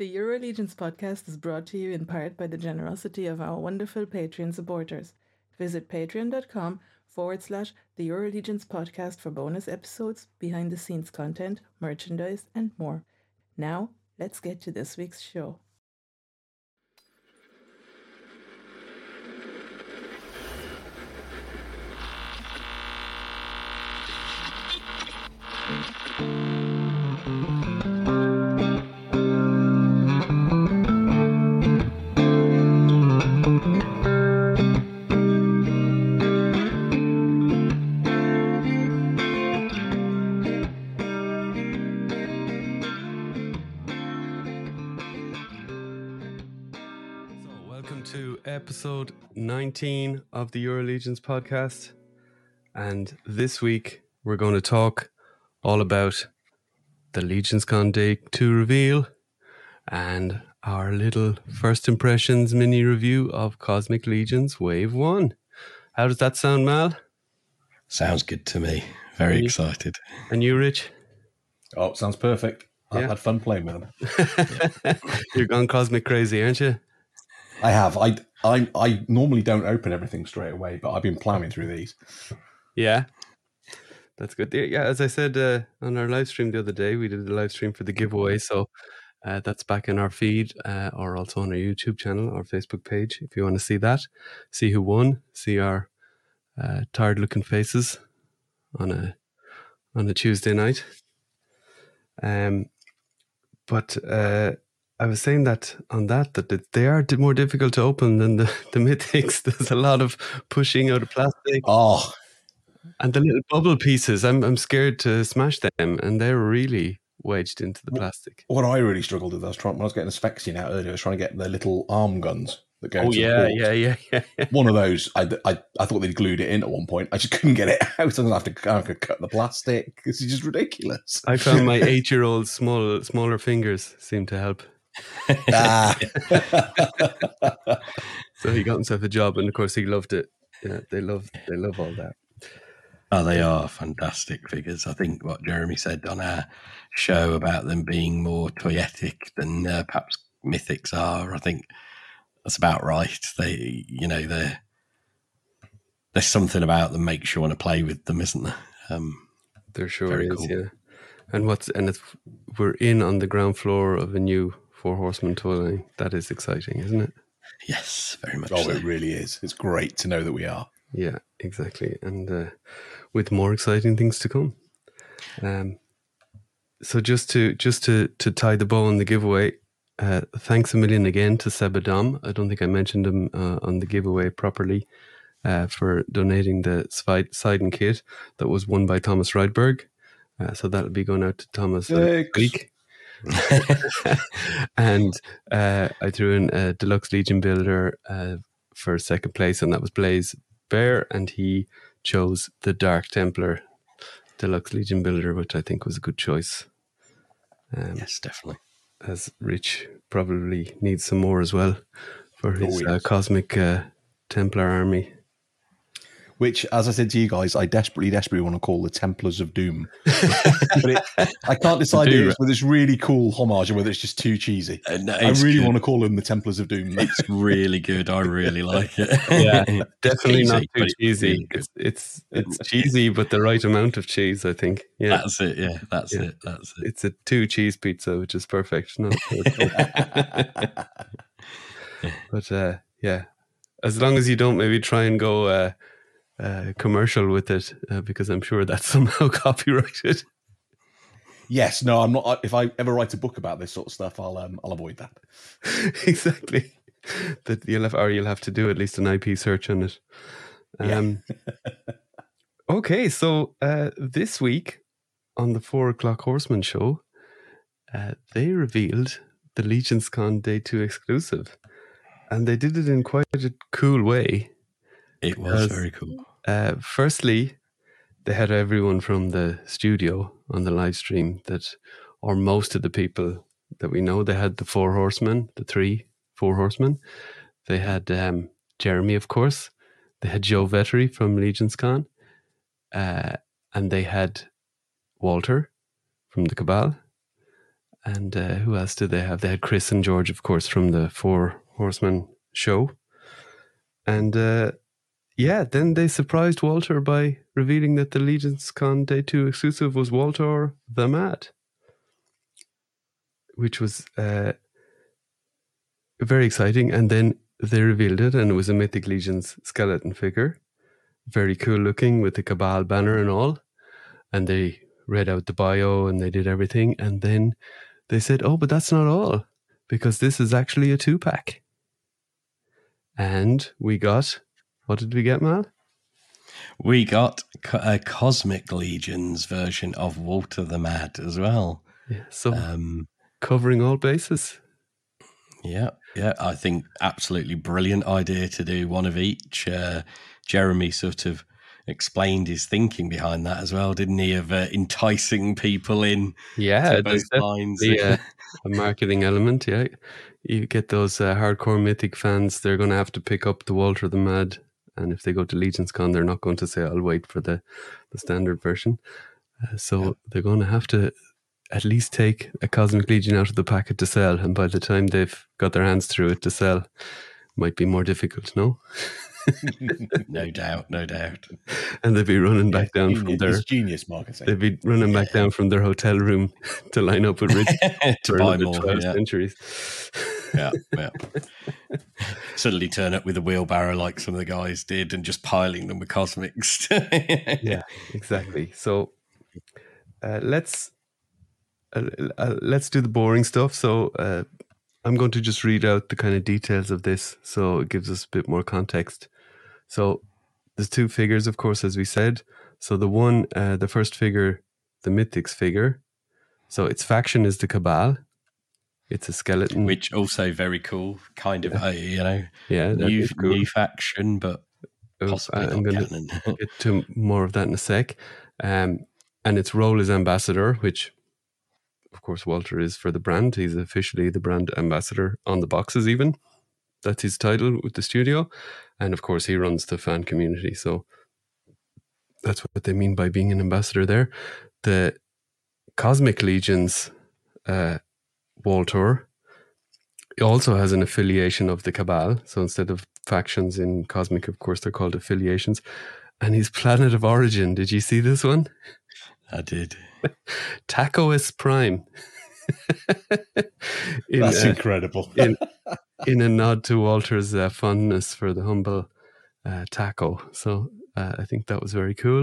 The Euro Legions podcast is brought to you in part by the generosity of our wonderful Patreon supporters. Visit patreon.com forward slash the Euro podcast for bonus episodes, behind the scenes content, merchandise, and more. Now, let's get to this week's show. Episode 19 of the Euro Legions podcast. And this week, we're going to talk all about the Legions Con Day 2 reveal and our little first impressions mini review of Cosmic Legions Wave 1. How does that sound, Mal? Sounds good to me. Very Yeah. excited. And you, Rich? Oh, sounds perfect. I've had fun playing with them. You're gone cosmic crazy, aren't you? I have. I, I I normally don't open everything straight away, but I've been plowing through these. Yeah. That's good. Yeah, as I said uh, on our live stream the other day, we did a live stream for the giveaway. So uh, that's back in our feed uh, or also on our YouTube channel or Facebook page if you want to see that. See who won, see our uh, tired looking faces on a on a Tuesday night. Um, but uh, I was saying that on that that they are more difficult to open than the, the mythics. There's a lot of pushing out of plastic. Oh, And the little bubble pieces, I'm I'm scared to smash them, and they're really wedged into the plastic. what I really struggled with, I was trying when I was getting Asphyxian out earlier. I was trying to get the little arm guns that go. Oh to yeah, yeah, yeah, yeah, yeah. One of those, I, I, I thought they'd glued it in at one point. I just couldn't get it out. I was going to have to, I have to cut the plastic. This is just ridiculous. I found my eight-year-old small smaller fingers seem to help. ah. So he got himself a job, and of course he loved it. Yeah, they love they love all that. Oh, they are fantastic figures. I think what Jeremy said on our show about them being more toyetic than uh, perhaps mythics are, I think that's about right. They, you know, they're there's something about them that makes you want to play with them, isn't there? Um, There sure is, cool. yeah. And what's and it's we're in on the ground floor of a new four Horsemen toy line. That is exciting, isn't it? yes, very much. oh, so. it really is. It's great to know that we are. Yeah, exactly. And uh, with more exciting things to come. Um, so just to just to to tie the bow on the giveaway, uh, thanks a million again to Sebadom. I don't think I mentioned him uh, on the giveaway properly uh, for donating the Svi- Sidon kit that was won by Thomas Rydberg. Uh, so that'll be going out to Thomas next Thanks. week. and uh, I threw in a deluxe Legion builder uh, for second place, and that was Blaze Bear, and he chose the Dark Templar deluxe Legion builder, which I think was a good choice. Um, yes, definitely. As Rich probably needs some more as well for his Oh, uh, cosmic uh, Templar army. Which, as I said to you guys, I desperately, desperately want to call the Templars of Doom. but it, I can't decide it's whether it's really cool homage or whether it's just too cheesy. Uh, no, I really good. want to call them the Templars of Doom. It's really good. I really like it. Yeah, It's Definitely not too but it's cheesy. It's it's it's cheesy, but the right amount of cheese, I think. Yeah, That's it. Yeah, that's Yeah. it. That's it. it's a two cheese pizza, which is perfect. No, but uh, yeah, as long as you don't maybe try and go uh, uh, commercial with it, uh, because I'm sure that's somehow copyrighted. yes, no, I'm not. If I ever write a book about this sort of stuff, I'll um, I'll avoid that. exactly. That you'll have, or you'll have to do at least an IP search on it. Yeah. Um, okay, so uh, this week on the Four O'clock Horseman show, uh, they revealed the Legion's Con Day Two exclusive, and they did it in quite a cool way. It was very cool. Uh, firstly, they had everyone from the studio on the live stream that, or most of the people that we know. They had the four horsemen, the three four horsemen. They had um, Jeremy, of course. They had Joe Vettery from Legion's Con. Uh, and they had Walter from the Cabal. and uh, who else did they have? They had Chris and George, of course, from the Four Horsemen show. And uh, yeah, then they surprised Walter by revealing that the Legions Con Day 2 exclusive was Walter the Mad, which was uh, very exciting. And then they revealed it, and it was a Mythic Legions skeleton figure. Very cool looking with the Cabal banner and all. And they read out the bio and they did everything. And then they said, oh, but that's not all, because this is actually a two pack. And we got, what did we get, Mal? We got a Cosmic Legions version of Walter the Mad as well. Yeah, so Um, covering all bases. yeah, yeah, I think absolutely brilliant idea to do one of each. Uh, Jeremy sort of explained his thinking behind that as well, didn't he? Of uh, enticing people in Yeah, to both lines. definitely uh, a marketing element. Yeah, you get those uh, hardcore mythic fans. They're going to have to pick up the Walter the Mad, and if they go to Legions Con, they're not going to say, "I'll wait for the the standard version." Uh, so Yeah. they're going to have to at least take a Cosmic Legion out of the packet to sell, and by the time they've got their hands through it to sell, might be more difficult. No, no doubt, no doubt. and they'd be running back down genius, from their. genius marketing. They'd be running back down from their hotel room to line up with Rich to buy more. 12 Yeah, centuries. yeah, yeah. Suddenly turn up with a wheelbarrow like some of the guys did and just piling them with cosmics. yeah, exactly. So uh, let's uh, uh, let's do the boring stuff. So uh, I'm going to just read out the kind of details of this, so it gives us a bit more context. So there's two figures, of course, as we said. So the one, uh, the first figure, the Mythics figure. So its faction is the Cabal. It's a skeleton. Which also very cool, kind of, uh, you know, yeah, new cool. new faction, but possibly I'm gonna- get to more of that in a sec. Um, and its role is ambassador, which, of course, Walter is for the brand. He's officially the brand ambassador on the boxes, even. That's his title with the studio. And of course, he runs the fan community. So that's what they mean by being an ambassador there. The Cosmic Legions uh, Walter also has an affiliation of the Cabal. So instead of factions in Cosmic, of course, they're called affiliations. And his planet of origin, did you see this one? I did. Tacoist Prime. in, That's incredible. in, in a nod to Walter's uh, fondness for the humble uh, taco. So uh, I think that was very cool.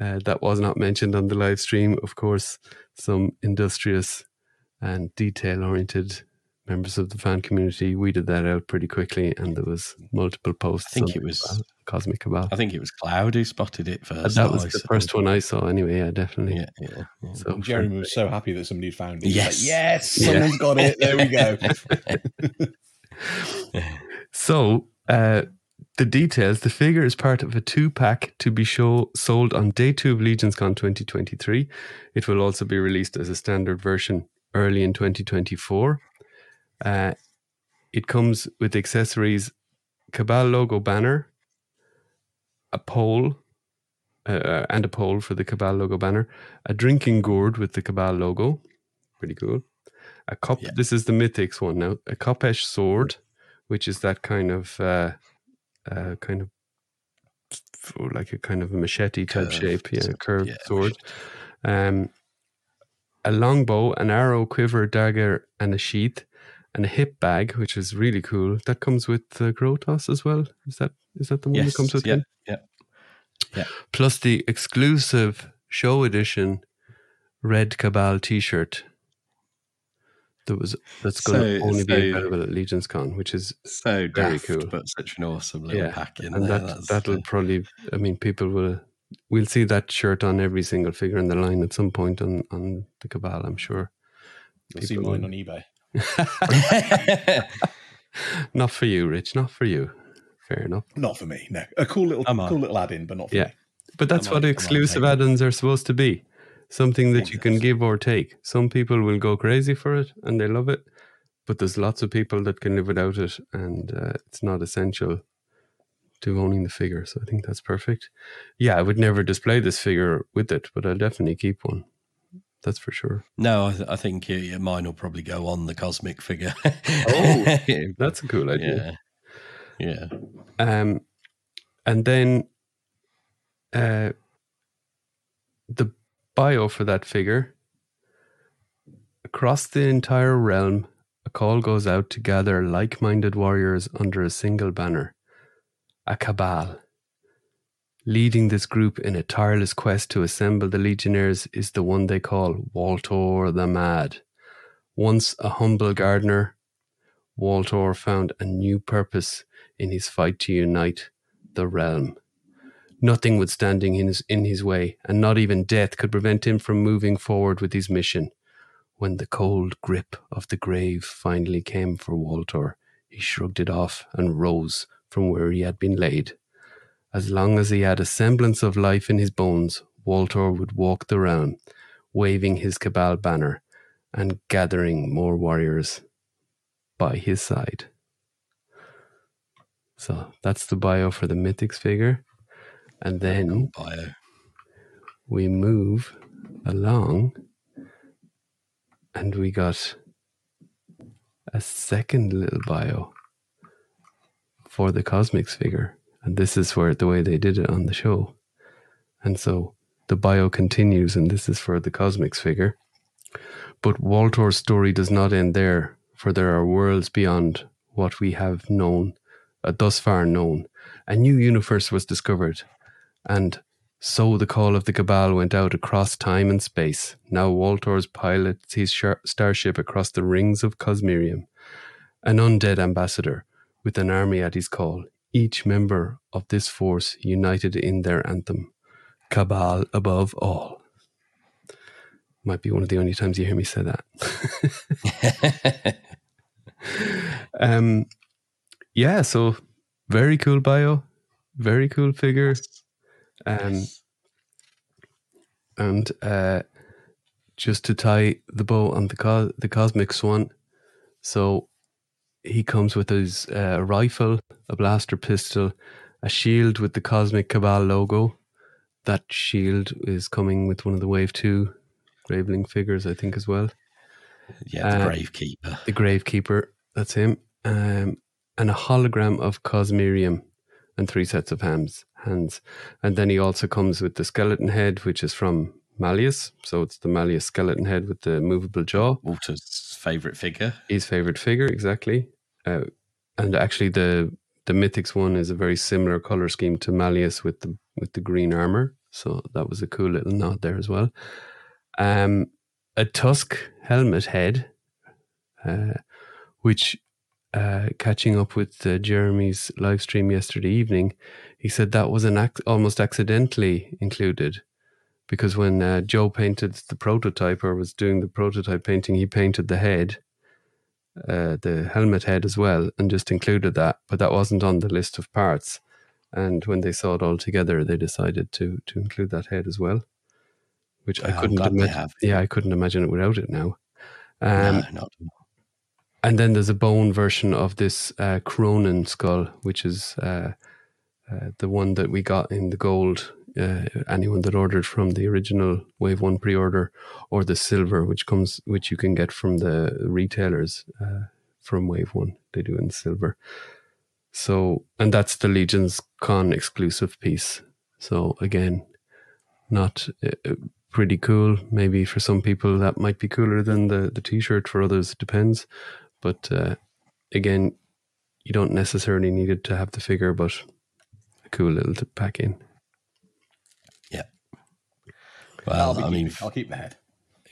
Uh, that was not mentioned on the live stream. Of course, some industrious and detail oriented members of the fan community weeded that out pretty quickly, and there was multiple posts. I think it was- Cabal- Cosmic Cabal. I think it was Cloud who spotted it first. that was I the saw. first one I saw, anyway. Yeah, definitely. Yeah, yeah. yeah. So And Jeremy was so happy that somebody found it. Yes. like, yes, Yeah. someone's got it. There we go. So, uh, the details the figure is part of a two pack to be show, sold on day two of LegionsCon 2023. It will also be released as a standard version early in 2024. Uh, it comes with the accessories Cabal logo banner, a pole, uh, and a pole for the Cabal logo banner, a drinking gourd with the Cabal logo. Pretty cool. A cup. Yeah. This is the Mythics one now. A Khopesh sword, which is that kind of uh, uh, kind of like a kind of a machete type Curved shape, yeah, curved yeah, sword. Um, a longbow, an arrow, quiver, dagger, and a sheath, and a hip bag, which is really cool. That comes with uh, Grotos as well. Is that is that the one Yes, that comes with yeah, him? yeah. yeah. Plus the exclusive show edition Red Cabal T-shirt. That was that's going to So- only be available at Legion's Con, which is So Very daft, cool. but such an awesome little Yeah, pack in and there. That, that'll uh, probably i mean people will we'll see that shirt on every single figure in the line at some point on on the cabal i'm sure You'll see mine will- on eBay. not for you rich. Not for you. Fair enough. Not for me. No, a cool little, cool little add-in, but not for Yeah. me. but that's I what might- I might exclusive add-ins are supposed to be. Something that you can give or take. Some people will go crazy for it and they love it but there's lots of people that can live without it and uh, it's not essential to owning the figure so i think that's perfect. Yeah i would never display this figure with it but i'll definitely keep one That's for sure. No, I, th- I think uh, mine will probably go on the cosmic figure. Oh, That's a cool idea. yeah, yeah. Um, and then uh, the bio for that figure across the entire realm, a call goes out to gather like minded warriors under a single banner a cabal. Leading this group in a tireless quest to assemble the legionnaires is the one they call Waltor the Mad. Once a humble gardener, Waltor found a new purpose in his fight to unite the realm. Nothing was standing in his, in his way, and not even death could prevent him from moving forward with his mission. When the cold grip of the grave finally came for Waltor, he shrugged it off and rose from where he had been laid. As long as he had a semblance of life in his bones, Waltor would walk the realm, waving his cabal banner and gathering more warriors by his side. So that's the bio for the Mythics figure. And then bio. we move along and we got a second little bio for the cosmics figure and this is where the way they did it on the show. And so the bio continues and this is for the cosmics figure. But waltor's story does not end there for there are worlds beyond what we have known uh, thus far known. A new universe was discovered and so the call of the Cabal went out across time and space. Now Waltors pilots his starship across the rings of Cosmerium, an undead ambassador with an army at his call, each member of this force united in their anthem Cabal above all. Might be one of the only times you hear me say that. um, yeah, so very cool bio, very cool figure. Um, and uh, just to tie the bow on the co- the cosmic swan. so he comes with his uh, rifle, a blaster pistol, a shield with the cosmic cabal logo. That shield is coming with one of the Wave Two Graveling figures, I think, as well. yeah, the Uh, gravekeeper. The Gravekeeper, that's him, um, and a hologram of Cosmerium, and three sets of hands. Hands, and then he also comes with the skeleton head, which is from Malleus. So it's the Malleus skeleton head with the movable jaw. Walter's favourite figure. His favorite figure, exactly. Uh, and actually, the the Mythics one is a very similar color scheme to Malleus with the with the green armor. So that was a cool little nod there as well. Um, a tusk helmet head, uh, which uh, catching up with uh, Jeremy's live stream yesterday evening, he said that was an almost accidentally included because when uh, Joe painted the prototype or was doing the prototype painting, he painted the head, uh, the helmet head as well, and just included that, but that wasn't on the list of parts. And when they saw it all together, they decided to to include that head as well, which I Oh, couldn't imagine. Yeah, I couldn't imagine it without it now. Um, no, not and then there's a bone version of this uh, Cronin skull, which is uh, uh, the one that we got in the gold. Uh, anyone that ordered from the original Wave One pre-order, or the silver, which comes, which you can get from the retailers uh, from Wave One, they do in silver. So, and that's the Legion's Con exclusive piece. So again, not uh, pretty cool. Maybe for some people that might be cooler than the the t-shirt. For others, it depends. But uh, again, you don't necessarily need it to have the figure, but a cool little to pack in. Well. I mean, keeping- I'll keep the head.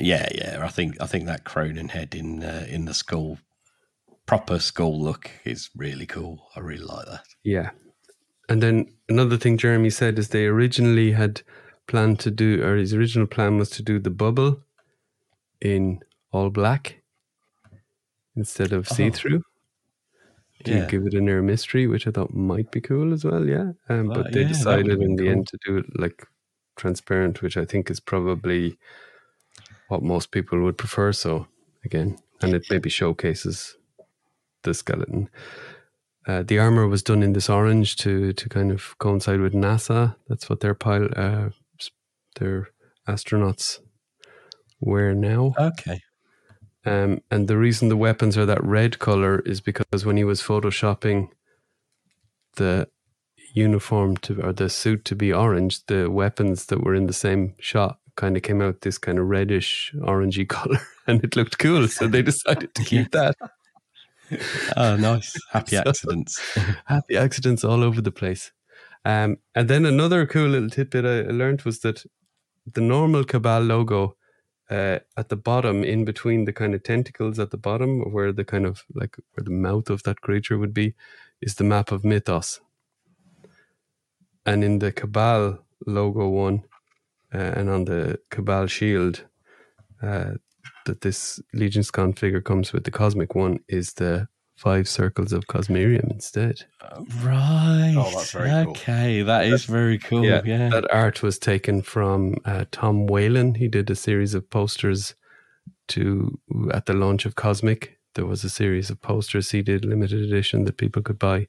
yeah, yeah. I think I think that Cronin head in uh, in the skull, proper skull look is really cool. I really like that. Yeah. And then another thing Jeremy said is they originally had planned to do, or his original plan was to do the bubble in all black instead of Oh. see through. To Yeah. give it an air mystery, which I thought might be cool as well. Yeah. Um, but they yeah, decided in the cool. end to do it like transparent, which I think is probably what most people would prefer. So again, and it maybe showcases the skeleton. Uh, the armor was done in this orange to to kind of coincide with NASA. That's what their pilot, uh, their astronauts wear now. Okay. Um, and the reason the weapons are that red color is because when he was photoshopping the uniform to or the suit to be orange, the weapons that were in the same shot kind of came out this kind of reddish orangey color, and it looked cool. So they decided to keep that. Oh, nice. Happy So- accidents. Happy accidents all over the place. Um, and then another cool little tidbit I learned was that the normal Cabal logo uh, at the bottom, in between the kind of tentacles at the bottom, where the kind of like where the mouth of that creature would be, is the map of Mythos. And in the Cabal logo one, uh, and on the Cabal shield, uh, that this Legion's Con figure comes with the cosmic one is the five circles of Cosmerium instead. Right. Oh, that's very cool. okay. That is very cool. yeah, Yeah. that art was taken from uh, Tom Whalen. He did a series of posters to at the launch of Cosmic. There was a series of posters he did, limited edition that people could buy.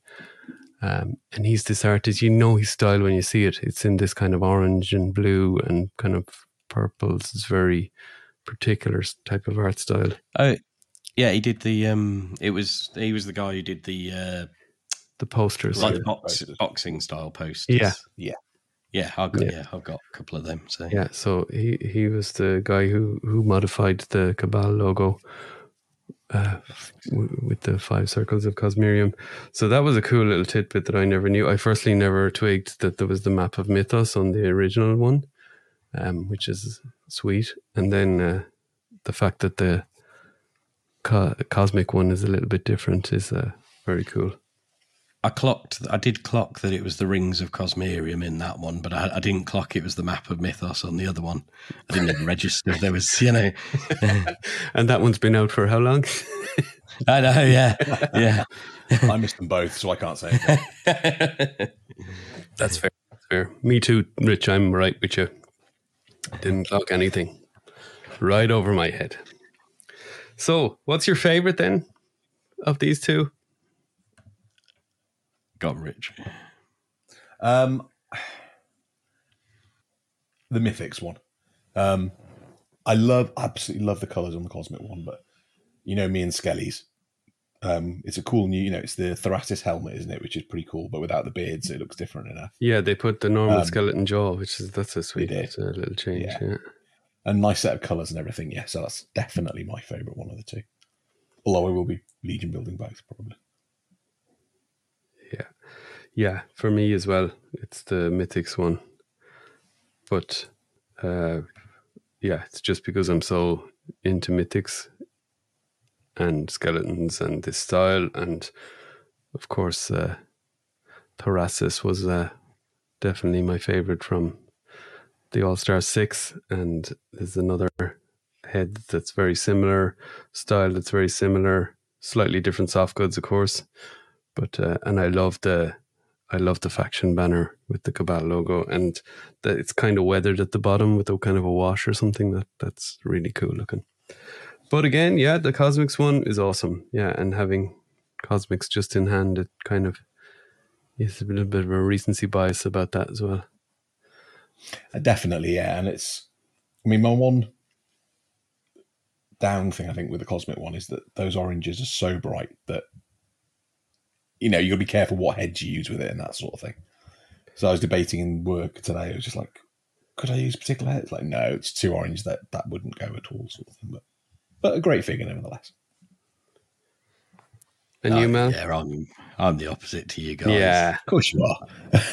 Um, and he's this artist. You know his style when you see it. It's in this kind of orange and blue and kind of purples. It's very particular type of art style. Oh, yeah. He did the. Um. It was. He was the guy who did the. Uh, The posters. like Right. the box, boxing style posters. Yeah. Yeah. Yeah. I've got. Yeah. Yeah. I've got a couple of them. So. Yeah, so he, he was the guy who, who modified the Cabal logo uh, w- with the five circles of Cosmerium. So that was a cool little tidbit that I never knew. I firstly never twigged that there was the map of Mythos on the original one, um, which is sweet. And then uh, the fact that the co- cosmic one is a little bit different is uh, very cool. I clocked. I did clock that it was the rings of Cosmerium in that one, but I, I didn't clock it was the map of Mythos on the other one. I didn't even register. There was, you know, And that one's been out for how long? I know. Yeah, yeah. I missed them both, so I can't say. That's fair. That's fair. Me too, Rich. I'm right with you. Didn't clock anything. Right over my head. So, what's your favorite then of these two? Got rich. Um, the Mythics one. Um, I love, absolutely love the colors on the Cosmic one, but you know me and Skelly's. Um, it's a cool new, you know, it's the Thoracis helmet, isn't it? Which is pretty cool, but without the beard, so it looks different enough. Yeah, they put the normal Um, skeleton jaw, which is that's a sweet uh, little change. Yeah. Yeah. A nice set of colors and everything. Yeah, so that's definitely my favorite one of the two. Although I will be Legion building both probably. Yeah. For me as well, it's the Mythics one. But uh, yeah, it's just because I'm so into Mythics and skeletons and this style, and of course, uh, Thoracis was uh, definitely my favorite from the All Star Six, and there's another head that's very similar, style that's very similar, slightly different soft goods, of course, but uh, and I love the I love the faction banner with the Cabal logo, and that it's kind of weathered at the bottom with a kind of a wash or something. That that's really cool looking. But again, yeah, the Cosmics one is awesome. Yeah, and having Cosmics just in hand, it kind of is a little bit of a recency bias about that as well. Uh, definitely, yeah. And it's, I mean, my one down thing I think with the Cosmic one is that those oranges are so bright that, you know, you got to be careful what heads you use with it and that sort of thing. So I was debating in work today. I was just like, could I use particular heads? Like, no, it's too orange. That that wouldn't go at all, sort of thing. But but a great figure nevertheless. And Oh, you, Mel? Yeah, I'm. I'm the opposite to you guys. Yeah, Of course you are.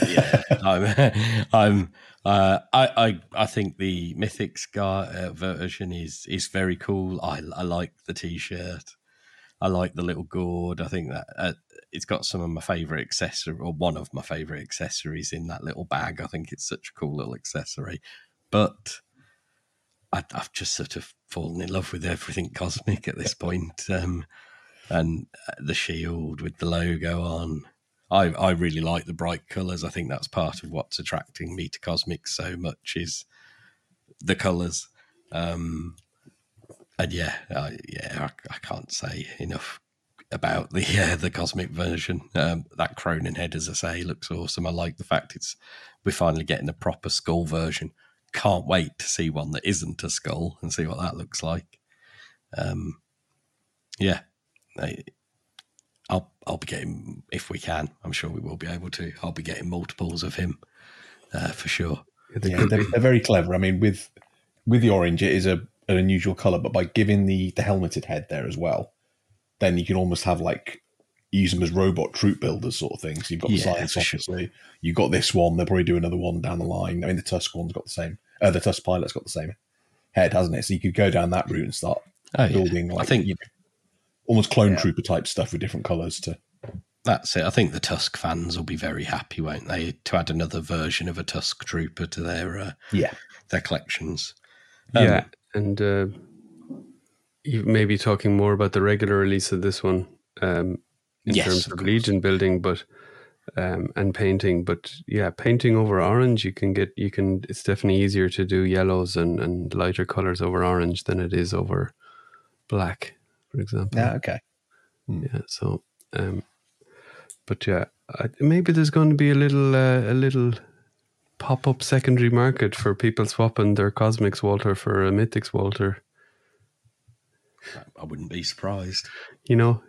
yeah. I'm. I'm. Uh, I, I. I think the Mythics guy uh, version is is very cool. I. I like the T-shirt. I like the little gourd. I think that uh, it's got some of my favorite accessory, or one of my favorite accessories in that little bag. I think it's such a cool little accessory. But I, I've just sort of fallen in love with everything cosmic at this point. Um, and uh, the shield with the logo on. I, I really like the bright colours. I think that's part of what's attracting me to Cosmic so much is the colours. Um, and yeah, I, yeah, I, I can't say enough about the uh, the Cosmic version. Um, that Cronin head, as I say, looks awesome. I like the fact it's we're finally getting a proper skull version can't wait to see one that isn't a skull and see what that looks like. Um, yeah, I, I'll I'll be getting if we can. I'm sure we will be able to. I'll be getting multiples of him uh, for sure. Yeah, they're, they're very clever. I mean, with with the orange, it is a an unusual color, but by giving the the helmeted head there as well, then you can almost have like use them as robot troop builders sort of things. You've got the Yeah, science for sure. you've got this one. They'll probably do another one down the line. I mean, the Tusk one's got the same. Uh, the Tusk pilot's got the same head, hasn't it? So you could go down that route and start Oh, yeah. building like I think you know, almost clone Yeah. trooper type stuff with different colors. To that's it. I think the Tusk fans will be very happy, won't they, to add another version of a Tusk Trooper to their uh, yeah, their collections. Um, yeah, and uh, you may be talking more about the regular release of this one um, in Yes, terms of of. Legion building, but um, and painting. But yeah, painting over orange, you can get you can. It's definitely easier to do yellows and, and lighter colors over orange than it is over black, for example. Yeah. Okay. Yeah. So, um, but yeah, I, maybe there's going to be a little uh, a little pop up secondary market for people swapping their Cosmics Walter for a Mythics Walter. I wouldn't be surprised. You know,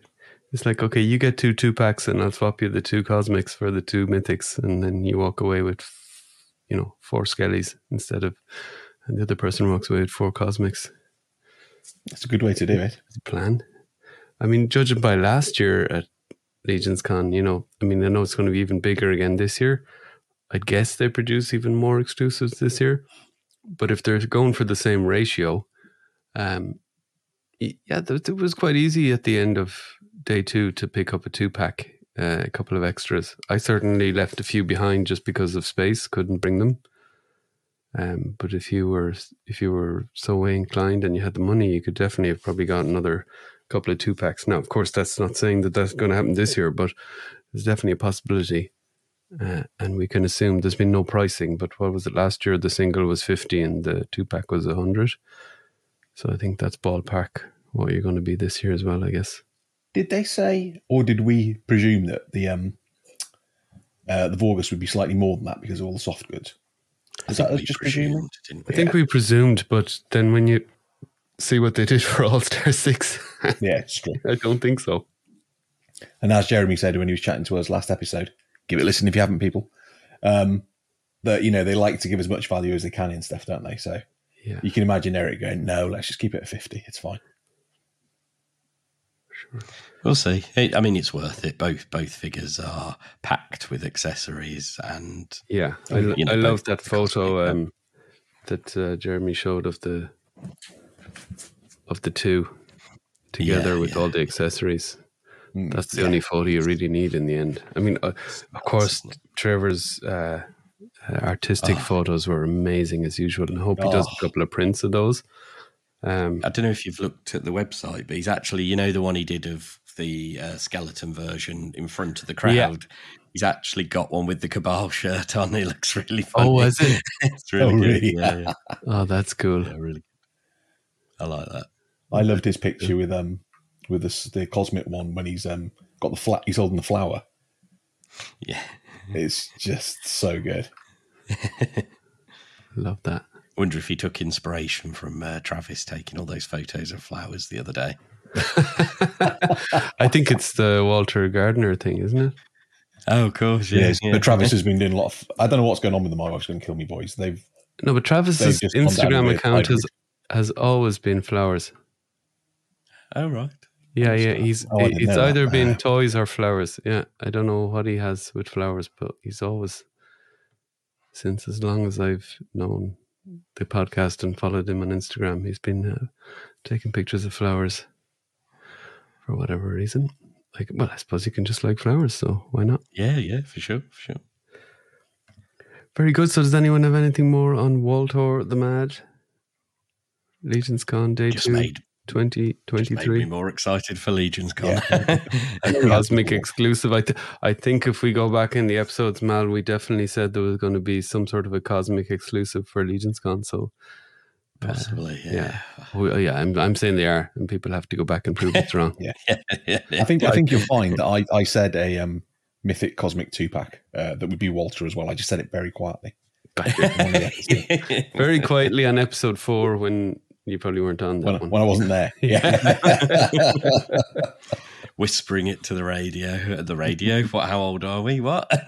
it's like okay, you get two two packs, and I'll swap you the two Cosmics for the two Mythics, and then you walk away with, you know, four Skellies instead of, and the other person walks away with four Cosmics. That's a good way to do it. It's a plan. I mean, judging by last year at Legions Con, you know, I mean, I know it's going to be even bigger again this year. I'd guess they produce even more exclusives this year. But if they're going for the same ratio, um, yeah, it was quite easy at the end of day two to pick up a two pack, uh, a couple of extras. I certainly left a few behind just because of space, couldn't bring them. Um, but if you were if you were so inclined and you had the money, you could definitely have probably got another couple of two packs. Now, of course, that's not saying that that's going to happen this year, but there's definitely a possibility. Uh, and we can assume there's been no pricing. But what was it last year? The single was fifty and the two pack was hundred. So I think that's ballpark what you're going to be this year as well. I guess. Did they say, or did we presume that the um uh, the Vorgus would be slightly more than that because of all the soft goods? Is that us just presuming? I we? think we presumed, but then when you see what they did for All Star Six, Yeah, it's true. I don't think so. And as Jeremy said when he was chatting to us last episode, give it a listen if you haven't, people. Um, that you know they like to give as much value as they can in stuff, don't they? So Yeah, you can imagine Eric going, "No, let's just keep it at fifty. It's fine." We'll see. It, I mean, it's worth it. Both both figures are packed with accessories, and yeah. I, lo- you know, I love that photo um, that uh, Jeremy showed of the of the two together Yeah, with yeah. all the accessories. Mm, That's the yeah. only photo you really need in the end. I mean, uh, of course, Trevor's uh, uh, artistic Oh. photos were amazing as usual, and I hope he does Oh. a couple of prints of those. Um, I don't know if you've looked at the website, but he's actually, you know, the one he did of the uh, skeleton version in front of the crowd. Yeah. He's actually got one with the Cabal shirt on. It looks really funny. oh, is it? it's really Oh, good. really? Yeah, yeah, Oh, that's cool. yeah, really. I like that. I loved his picture with um with the, the cosmic one when he's um got the flat. He's holding the flower. Yeah. It's just so good. Love that. Wonder if he took inspiration from uh, Travis taking all those photos of flowers the other day. I think it's the Walter Gardner thing, isn't it? Oh, of course, Yes, but Travis has been doing a lot of. I don't know what's going on with them. My wife's going to kill me, boys. They've No, but Travis's They've just gone down Instagram account has has always been flowers. Oh, right. Yeah, yeah. He's Oh, it's either been toys or flowers. Yeah, I don't know what he has with flowers, but he's always since as long as I've known the podcast and followed him on Instagram, he's been uh, taking pictures of flowers for whatever reason. Like, well, I suppose you can just like flowers, so why not? Yeah, yeah, for sure, for sure. Very good. So, does anyone have anything more on Walter the Mad? Legion's Con Day Just two, made 2023. me more excited for Legion's Con. a cosmic exclusive. I, th- I think if we go back in the episodes, Mal, we definitely said there was going to be some sort of a cosmic exclusive for Legion's Con. So, Possibly, yeah. yeah, we, oh, yeah, I'm, I'm saying they are, and people have to go back and prove it's wrong. yeah, yeah. I think I think you'll find that I, I said a um, mythic cosmic two pack uh, that would be Walter as well. I just said it very quietly. Back One of the episodes. very quietly on episode four when you probably weren't on that when, one. when I wasn't there. Yeah. whispering it to the radio. The radio. What? How old are we? What?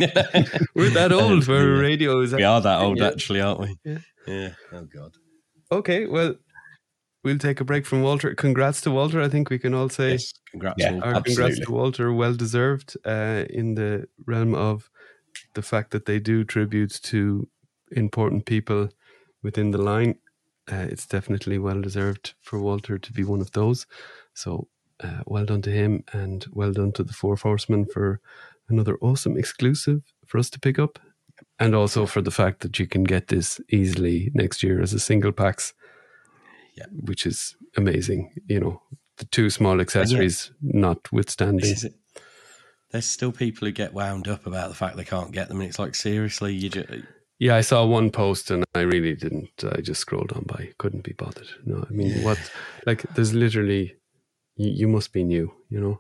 We're that old where Yeah. radio is. We are that old, Yeah. actually, aren't we? Yeah. Yeah. Oh God. Okay, well, we'll take a break from Walter. Congrats to Walter. I think we can all say Yes. Congrats. Yeah. all. our congrats to Walter. Well deserved uh, in the realm of the fact that they do tributes to important people within the line. Uh, it's definitely well deserved for Walter to be one of those. So, uh, well done to him, and well done to the Four Horsemen for another awesome exclusive for us to pick up, and also for the fact that you can get this easily next year as a single packs. Yeah. which is amazing. You know, the two small accessories notwithstanding. Is it. There's still people who get wound up about the fact they can't get them, and it's like seriously, you just Yeah, I saw one post and I really didn't. I just scrolled on by. Couldn't be bothered. No, I mean, what? Like, there's literally, you, you must be new, you know?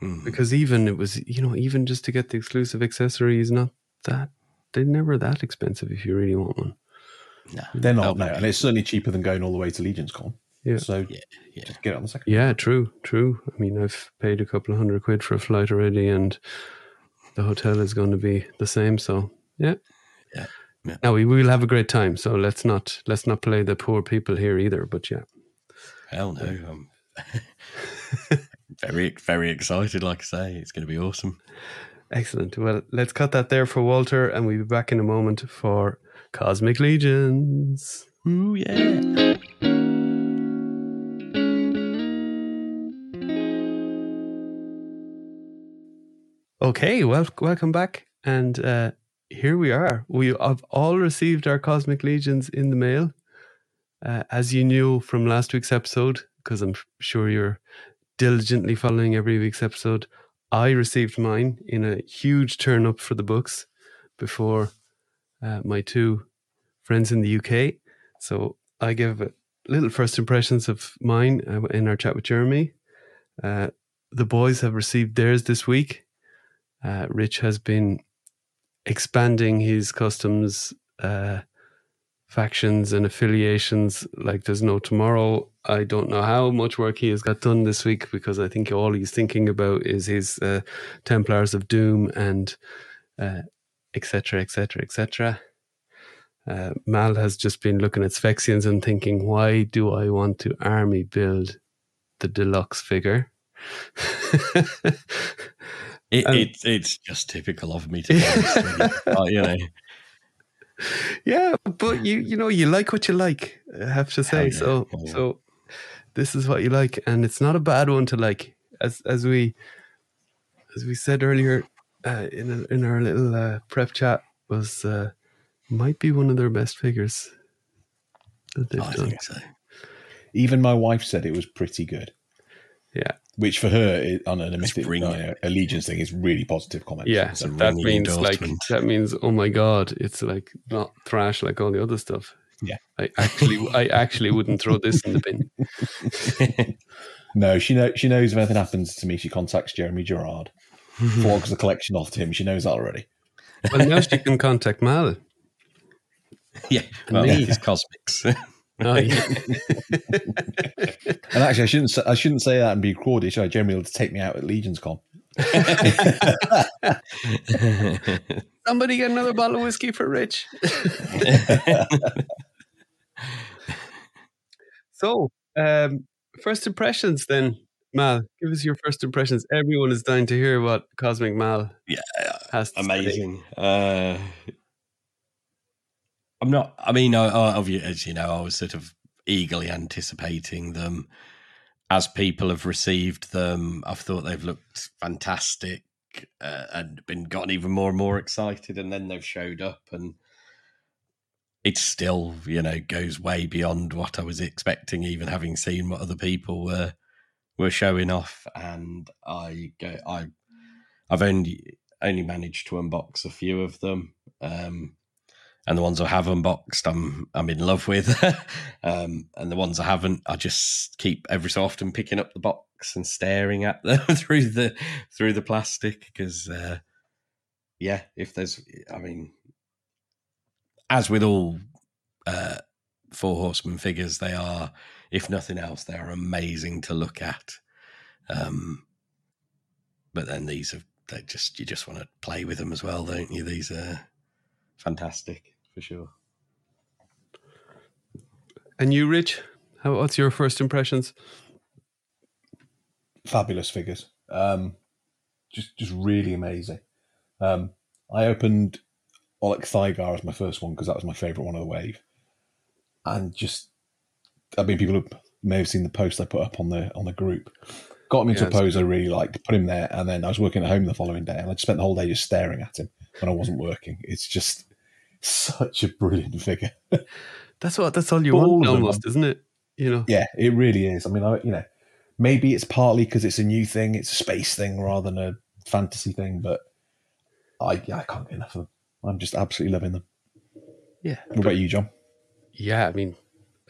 Hmm. Because even it was, you know, even just to get the exclusive accessories, not that, they're never that expensive if you really want one. no, They're not, no. And it's certainly cheaper than going all the way to Legion's Con. Yeah. So Yeah, yeah. just get it on the second. Yeah, true, true. I mean, I've paid a couple of hundred quid for a flight already, and the hotel is going to be the same. So, yeah, Yeah, yeah. Now we will have a great time. So let's not let's not play the poor people here either. But yeah, Hell no. I'm very, very excited. Like I say, it's going to be awesome. excellent. Well, let's cut that there for Walter, and we'll be back in a moment for Cosmic Legions. Ooh yeah. Okay, well, welcome back, and uh, here we are. We have all received our Cosmic Legions in the mail, uh, as you knew from last week's episode, because I'm sure you're diligently following every week's episode. I received mine in a huge turn up for the books before uh, my two friends in the UK. So I gave a little first impressions of mine uh, in our chat with Jeremy. Uh, the boys have received theirs this week. Uh, Rich has been expanding his customs uh, factions and affiliations like there's no tomorrow. I don't know how much work he has got done this week because I think all he's thinking about is his uh, Templars of Doom and etc. etc. etc. Mal has just been looking at Sphexians and thinking, why do I want to army build the deluxe figure? It, Um, it, it's just typical of me to be honest with you. Like, you know. yeah, but you you know you like what you like. I have to say yeah, so. yeah. So this is what you like, and it's not a bad one to like. As as we as we said earlier uh, in a, in our little uh, prep chat was uh, might be one of their best figures that they've I done. think so. Even my wife said it was pretty good. Yeah. Which for her i- on an mythic ring. uh, allegiance thing is really positive comment. Yeah, It's a that means like that means oh my god, it's like not thrash like all the other stuff. Yeah. I actually I actually wouldn't throw this in the bin. No, she knows. She knows if anything happens to me, she contacts Jeremy Gerard, flogs the collection off to him. She knows that already. Well, now she can contact Mal. yeah, well, Me. it's cosmics. Oh, yeah. And actually, I shouldn't. Say, I shouldn't say that and be crawdy. Should I? generally will take me out at Legion's Con. Somebody get another bottle of whiskey for Rich. So, um, first impressions then, Mal. Give us your first impressions. Everyone is dying to hear what Cosmic Mal yeah, has to say. amazing. Uh, I'm not. I mean, as you know, I was sort of eagerly anticipating them. As people have received them, I've thought they've looked fantastic uh, and been gotten even more and more excited. And then they've showed up, and it still, you know, goes way beyond what I was expecting, even having seen what other people were were showing off. And I go, I, I've only only managed to unbox a few of them. Um, and the ones I have unboxed, I'm I'm in love with. um, and the ones I haven't, I just keep every so often picking up the box and staring at them through the through the plastic because, uh, yeah, if there's, I mean, as with all uh, four horsemen figures, they are, if nothing else, they are amazing to look at. Um, but then these are they just you just want to play with them as well, don't you? These are fantastic for sure. And you, Rich, how, what's your first impressions? Fabulous figures. Um, just just really amazing. Um, I opened Oleg Tygar as my first one because that was my favourite one of the wave, and just I mean people who may have seen the post I put up on the on the group. Got him into Yeah, a pose I really liked, put him there, and then I was working at home the following day, and I just spent the whole day just staring at him when I wasn't working. It's just such a brilliant figure. That's what. That's all you All want, almost, isn't it? You know. Yeah, it really is. I mean, I, you know, maybe it's partly because it's a new thing, it's a space thing rather than a fantasy thing, but I, I can't get enough of them. I'm just absolutely loving them. Yeah. What about you, John? Yeah, I mean,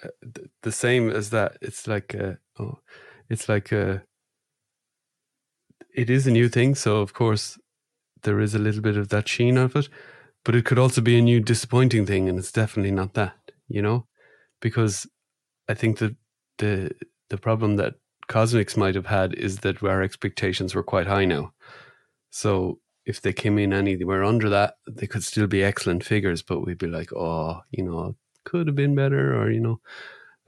uh, th- the same as that. It's like, uh, oh, it's like, uh, it is a new thing. So of course, there is a little bit of that sheen of it, but it could also be a new disappointing thing, and it's definitely not that. You know, because I think that the the problem that Cosmics might have had is that our expectations were quite high now. So if they came in anywhere under that, they could still be excellent figures, but we'd be like, oh, you know, could have been better, or you know,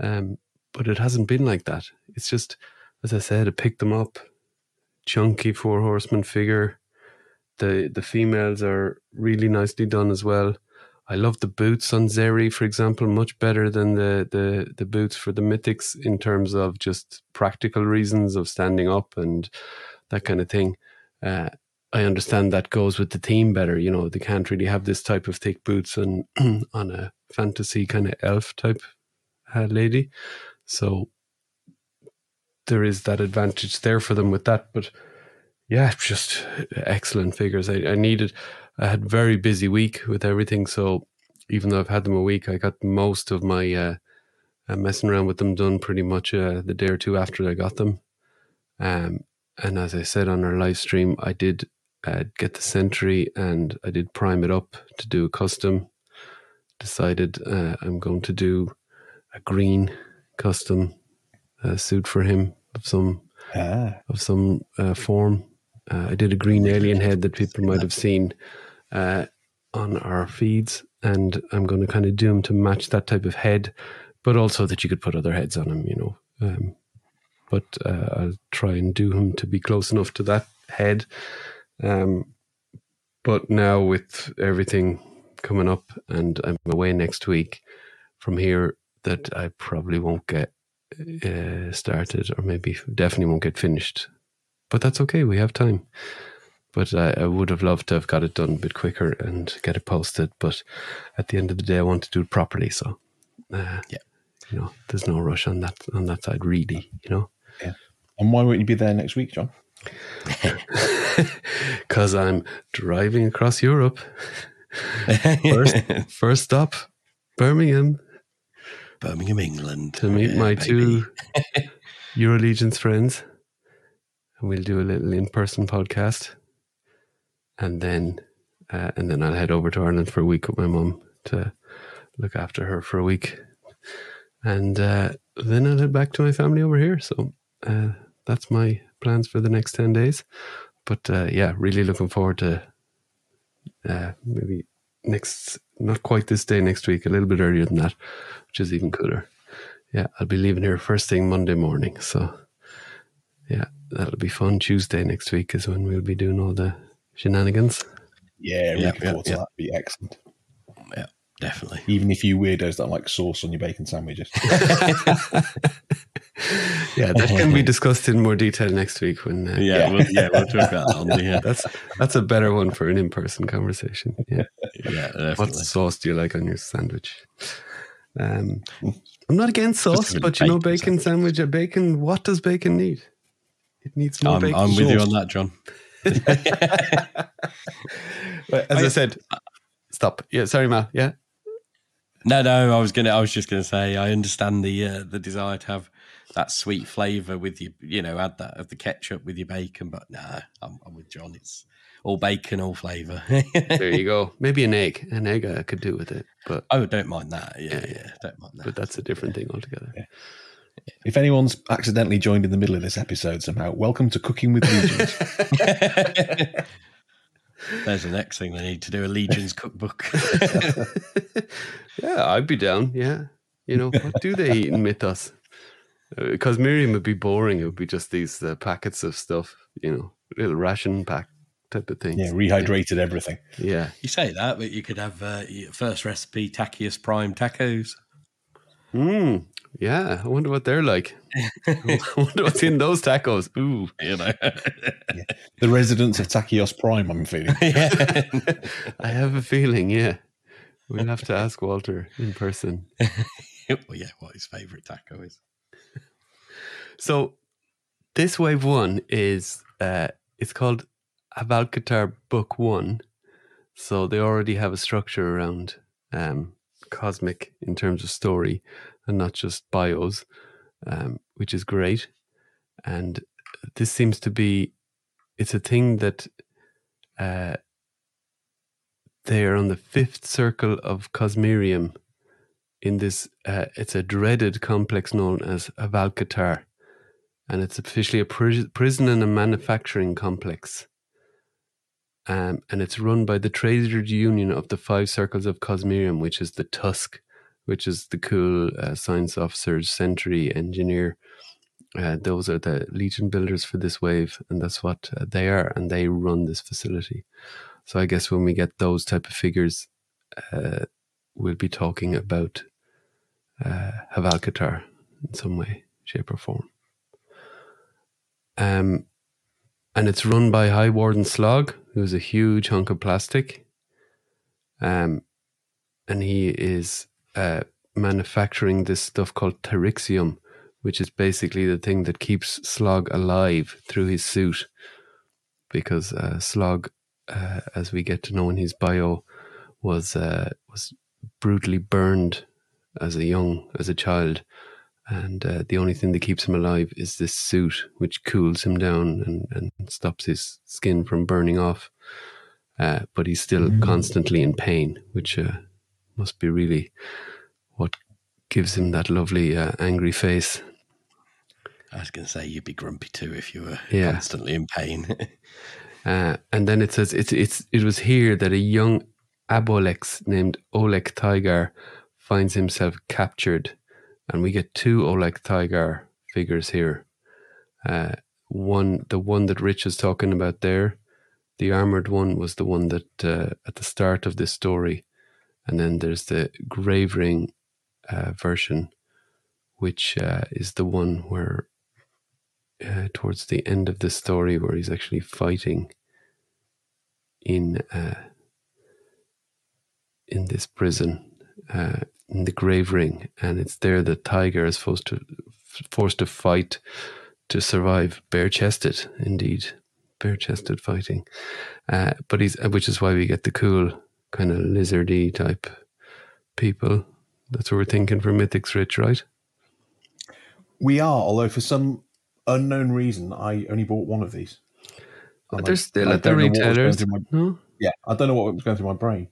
um, but it hasn't been like that. It's just, as I said, I picked them up, chunky four horseman figure. The the females are really nicely done as well. I love the boots on Zeri, for example, much better than the, the the boots for the mythics in terms of just practical reasons of standing up and that kind of thing. Uh, I understand that goes with the theme better. You know, they can't really have this type of thick boots on on a fantasy kind of elf type uh, lady. So there is that advantage there for them with that. But yeah, just excellent figures. I, I needed. I had a very busy week with everything, so even though I've had them a week, I got most of my uh, uh, messing around with them done pretty much uh, the day or two after I got them. Um, and as I said on our live stream, I did uh, get the Sentry and I did prime it up to do a custom. Decided uh, I'm going to do a green custom uh, suit for him of some Ah, of some uh, form. Uh, I did a green alien head that people might have seen uh, on our feeds, and I'm going to kind of do him to match that type of head, but also that you could put other heads on him, you know. Um, but uh, I'll try and do him to be close enough to that head. Um, but now with everything coming up, and I'm away next week from here, that I probably won't get uh, started, or maybe definitely won't get finished. But that's okay. We have time. But I, I would have loved to have got it done a bit quicker and get it posted. But at the end of the day, I want to do it properly. So, uh, Yeah. you know, there's no rush on that on that side, really. You know, Yeah. and why won't you be there next week, John? because I'm driving across Europe. First, first stop, Birmingham, Birmingham, England. to meet Yeah, my baby. two Euro Legions friends, and we'll do a little in-person podcast, and then uh, and then I'll head over to Ireland for a week with my mum to look after her for a week, and uh, then I'll head back to my family over here. So uh, that's my plans for the next ten days. But uh, yeah, really looking forward to uh, maybe next, not quite this day next week, a little bit earlier than that, which is even cooler. Yeah, I'll be leaving here first thing Monday morning. So, yeah, that'll be fun. Tuesday next week is when we'll be doing all the shenanigans. Yeah, Yeah, looking yeah, forward to yeah. that. Be excellent. Yeah, definitely. Even if you weirdos don't like sauce on your bacon sandwiches. yeah, that can be discussed in more detail next week. When uh, Yeah, Yeah. We'll, yeah, we'll talk about that on the. Yeah, that's that's a better one for an in-person conversation. Yeah, yeah what sauce do you like on your sandwich? Um, I'm not against sauce, but you know, bacon bacon sandwich. A bacon. What does bacon need? It needs more I'm, bacon. I'm with you on that, John. But as I, I- said, stop. Yeah, sorry, Mal. Yeah, No, no, I was gonna. I was just gonna say I understand the uh, the desire to have that sweet flavour with your, you know, add that of the ketchup with your bacon. But no, I'm, I'm with John. It's all bacon, all flavour. There you go. Maybe an egg. An egg I could do with it, but oh, don't mind that. Yeah, Yeah, yeah, don't mind that. but that's a different thing altogether. If anyone's accidentally joined in the middle of this episode somehow, welcome to Cooking with Legions. There's the next thing they need to do a Legion's cookbook. yeah, I'd be down. Yeah. You know, what do they eat in Mythos? Because Miriam would be boring. It would be just these uh, packets of stuff, you know, little ration pack type of things. yeah, rehydrated everything. Yeah. you say that, but you could have uh, your first recipe Tachius Prime tacos. Mm, yeah. I wonder what they're like. I wonder what's in those tacos. Ooh. You know, The residents of Tachios Prime, I'm feeling. yeah. I have a feeling, yeah. We'll have to ask Wal-torr in person. well, yeah, what his favourite taco is. So this wave one is uh it's called Hvalkatar Book One. So they already have a structure around um cosmic in terms of story and not just bios, um, which is great. And this seems to be it's a thing that uh they are on the fifth circle of Cosmerium in this uh, it's a dreaded complex known as Hvalkatar and it's officially a pri- prison and a manufacturing complex. Um, and it's run by the Traders Union of the Five Circles of Cosmerium, which is the Tusk, which is the cool uh, science officers, sentry, engineer. Uh, those are the Legion builders for this wave, and that's what uh, they are, and they run this facility. So I guess when we get those type of figures, uh, we'll be talking about uh, Hvalkatar in some way, shape, or form. Um, and it's run by High Warden Slog, who's a huge hunk of plastic. Um, and he is uh, manufacturing this stuff called Pterixium, which is basically the thing that keeps Slog alive through his suit. Because uh, Slog, uh, as we get to know in his bio, was uh, was brutally burned as a young as a child and uh, the only thing that keeps him alive is this suit, which cools him down and, and stops his skin from burning off. Uh, but he's still constantly in pain, which uh, must be really what gives him that lovely uh, angry face. I was going to say you'd be grumpy too if you were Yeah. constantly in pain. Uh, and then it says it's it's it was here that a young Abolex named Oleg Tygar finds himself captured, and we get two Oleg Tygar figures here. Uh, one, the one that Rich is talking about there, the armored one was the one that uh, at the start of this story, and then there's the grave ring uh, version, which uh, is the one where uh, towards the end of the story where he's actually fighting in uh, in this prison in the grave ring, and it's there that Tygar is forced to forced to fight to survive, bare chested, indeed, bare chested fighting. Uh, but he's which is why we get the cool kind of lizardy type people. That's what we're thinking for Mythics Rich, right? We are, although for some unknown reason, I only bought one of these. But they're still at the don't know what was going retailers. my- No? yeah, I don't know what was going through my brain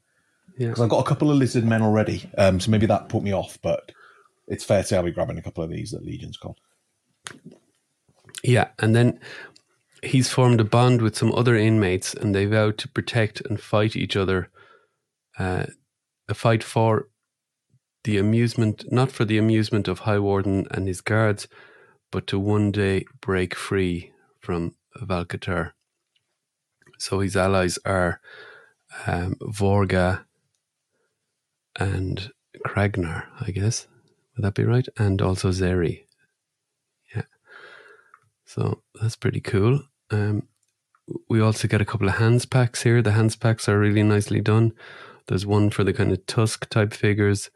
Yeah. because I've got a couple of lizard men already, um, so maybe that put me off. But it's fair to say I'll be grabbing a couple of these that Legion's got. Yeah, and then he's formed a bond with some other inmates, and they vow to protect and fight each other. Uh, a fight for the amusement, not for the amusement of High Warden and his guards, but to one day break free from Hvalkatar. So his allies are um, Vorga and Kragnar, I guess. Would that be right? And also Zeri. Yeah. So that's pretty cool. Um, we also get a couple of hands packs here. The hands packs are really nicely done. There's one for the kind of tusk type figures,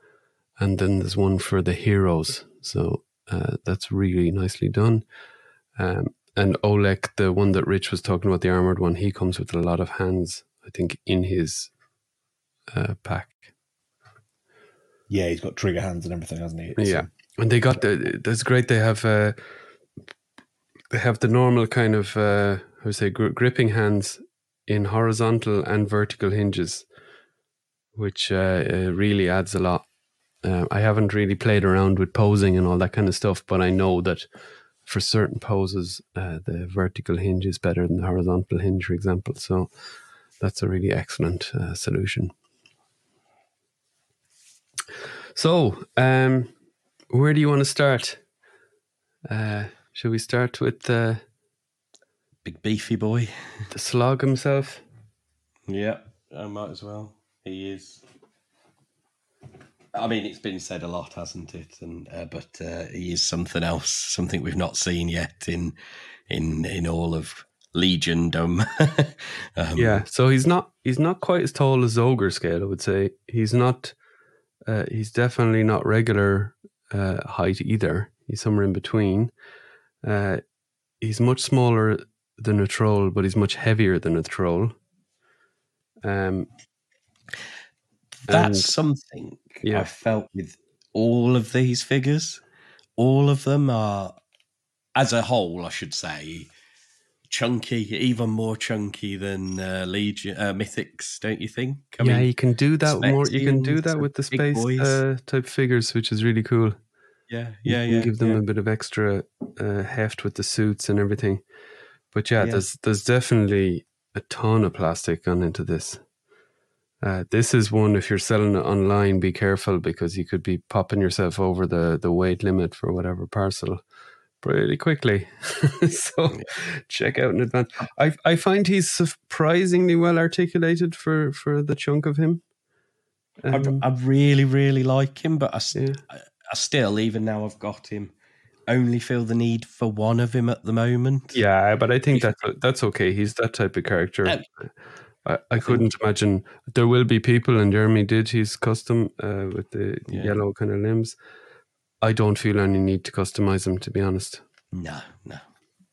and then there's one for the heroes. So uh, that's really nicely done. Um, and Oleg, the one that Rich was talking about, the armored one, he comes with a lot of hands, I think, in his uh, pack. Yeah, he's got trigger hands and everything, hasn't he? It's, Yeah. and they got the. That's great. They have. Uh, they have the normal kind of. Uh, how say gri- gripping hands in horizontal and vertical hinges, which uh, uh, really adds a lot. Uh, I haven't really played around with posing and all that kind of stuff, but I know that for certain poses, uh, the vertical hinge is better than the horizontal hinge, for example. So that's a really excellent uh, solution. So, um, where do you want to start? Uh, should we start with uh, Big beefy boy. the slog himself? Yeah, I might as well. He is. I mean, it's been said a lot, hasn't it? And uh, but uh, he is something else, something we've not seen yet in in in all of Legiondom. um, Yeah, so he's not he's not quite as tall as ogre scale. I would say he's not. Uh, he's definitely not regular uh, height either. He's somewhere in between. Uh, he's much smaller than a troll, but he's much heavier than a troll. Um, that's and- something Yeah. I felt with all of these figures. All of them are, as a whole, I should say, chunky, even more chunky than uh, Legion uh, Mythics, don't you think? I yeah, mean, you can do that more. You can do that with the space uh, type figures, which is really cool. yeah, You yeah, can yeah. give them yeah. a bit of extra uh, heft with the suits and everything. But yeah, Yeah. there's there's definitely a ton of plastic gone into this. Uh, this is one if you're selling it online, be careful because you could be popping yourself over the the weight limit for whatever parcel pretty quickly. so check out in advance. I I find he's surprisingly well articulated for for the chunk of him. I, Um, I really, really like him, but I, yeah. I still, even now I've got him, only feel the need for one of him at the moment. Yeah, but I think that's that's okay. He's that type of character. Uh, I, I couldn't imagine there will be people, and Jeremy did his custom uh, with the Yeah. yellow kind of limbs. I don't feel any need to customize them, to be honest. No, no.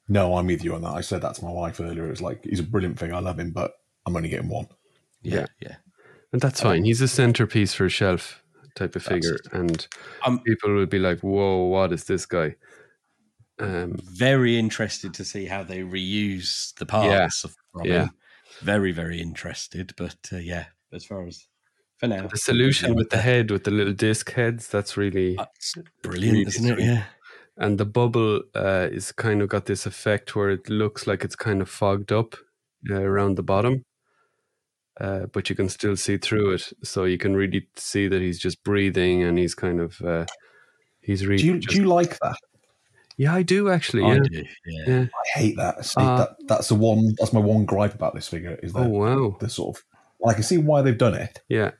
No, I'm with you on that. I said that to my wife earlier. It's like he's a brilliant thing. I love him, but I'm only getting one. Yeah, Yeah. yeah. And that's fine. He's a centerpiece for a shelf type of figure, and I'm people will be like, "Whoa, what is this guy?" Um, very interested to see how they reuse the parts of from yeah. him. Very, very interested. But uh, yeah, as far as for now, the solution with the head, with the little disc heads, that's really That's brilliant, really isn't it? sweet. Yeah. and the bubble uh, is kind of got this effect where it looks like it's kind of fogged up uh, around the bottom, uh, but you can still see through it, so you can really see that he's just breathing and he's kind of uh, he's really. Do you just- do you like that? yeah, I do actually. I Yeah. do. Yeah. yeah. I hate that. See, Uh, that that's the one. That's my one gripe about this figure is that Oh wow. the sort of. Well, I can see why they've done it, Yeah.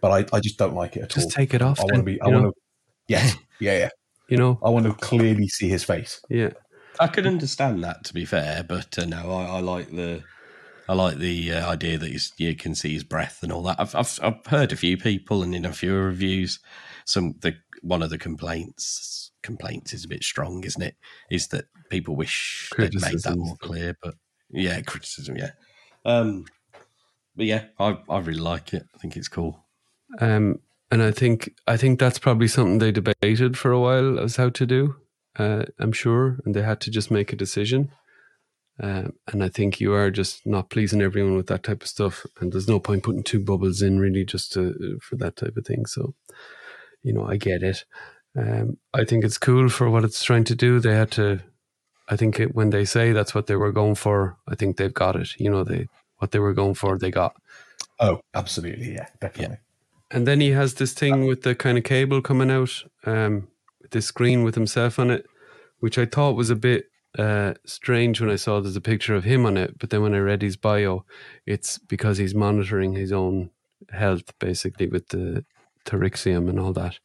but I, I just don't like it at all. Just take it off. I want to be. I want to. Yes. Yeah. Yeah. You know. I want to clearly see his face. Yeah. I could understand that to be fair, but uh, no, I, I like the I like the uh, idea that he's, you can see his breath and all that. I've, I've I've heard a few people and in a few reviews, some the one of the complaints complaints is a bit strong, isn't it? Is that people wish they'd made that more clear, but yeah, criticism, yeah. Um, but yeah, I I really like it. I think it's cool. Um, and I think I think that's probably something they debated for a while as how to do. Uh, I'm sure, and they had to just make a decision. Um, and I think you are just not pleasing everyone with that type of stuff, and there's no point putting two bubbles in really just to, for that type of thing. So, you know, I get it. Um, I think it's cool for what it's trying to do. They had to. I think it, when they say that's what they were going for, I think they've got it. You know, they what they were going for, they got. Oh, absolutely. Yeah. Definitely. And then he has this thing with the kind of cable coming out, um, this screen with himself on it, which I thought was a bit uh, strange when I saw there's a picture of him on it. But then when I read his bio, it's because he's monitoring his own health, basically, with the Tarixium and all that.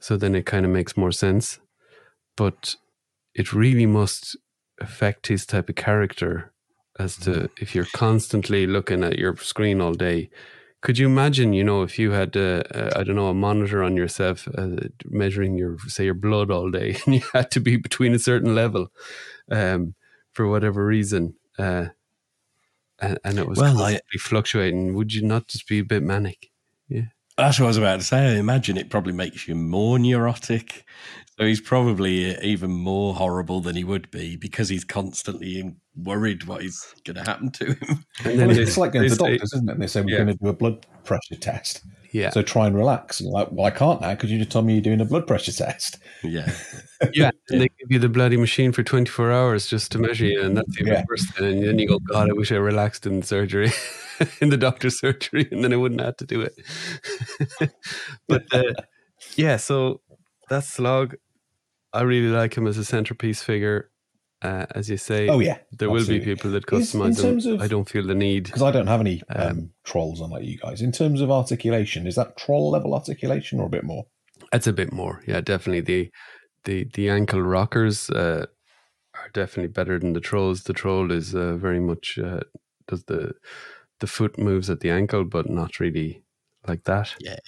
So then it kind of makes more sense. But it really must affect his type of character as to if you're constantly looking at your screen all day could you imagine, you know, if you had, uh, uh, I don't know, a monitor on yourself uh, measuring your, say, your blood all day, and you had to be between a certain level um, for whatever reason, uh, and, and it was Well, I- constantly fluctuating? Would you not just be a bit manic? That's what I was about to say. I imagine it probably makes you more neurotic. So he's probably uh, even more horrible than he would be because he's constantly worried what is going to happen to him. And then it's like going to the doctors, isn't it? And they say we're Yeah. going to do a blood pressure test. Yeah, So try and relax. And you're like, well, I can't now because you just told me you're doing a blood pressure test. Yeah. yeah. And they give you the bloody machine for 24 hours just to measure you, and that's even Yeah. worse. And then you go, God, I wish I relaxed in surgery, in the doctor's surgery, and then I wouldn't have to do it. but uh, yeah, so that's Slog. I really like him as a centerpiece figure. Uh, as you say, Oh yeah, there will be people that customize them. terms of- I don't feel the need. because I don't have any um, Um, trolls on like you guys. In terms of articulation, is that troll level articulation or a bit more? That's a bit more, yeah, definitely. The the the ankle rockers uh, are definitely better than the trolls. The troll is uh, very much uh, does the the foot moves at the ankle, but not really like that. Yeah.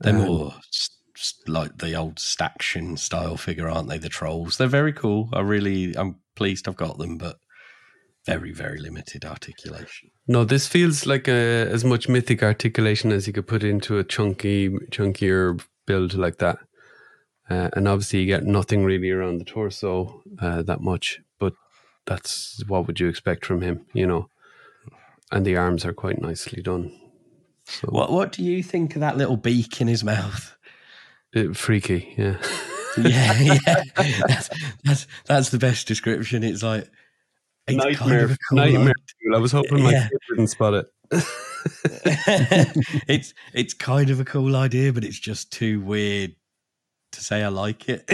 They're Um, more s- s- like the old Staction style figure, aren't they? The trolls. They're very cool. I really, I'm pleased I've got them, but very, very limited articulation. No, this feels like a, as much mythic articulation as you could put into a chunky, chunkier build like that. Uh, and obviously, you get nothing really around the torso uh, that much, but that's what would you expect from him, you know? And the arms are quite nicely done. So What What do you think of that little beak in his mouth? Uh, freaky, yeah. yeah, yeah. That's, that's that's the best description. It's like it's kind of a cool nightmare. fuel. I was hoping my Yeah. kid didn't spot it. it's it's kind of a cool idea, but it's just too weird to say I like it.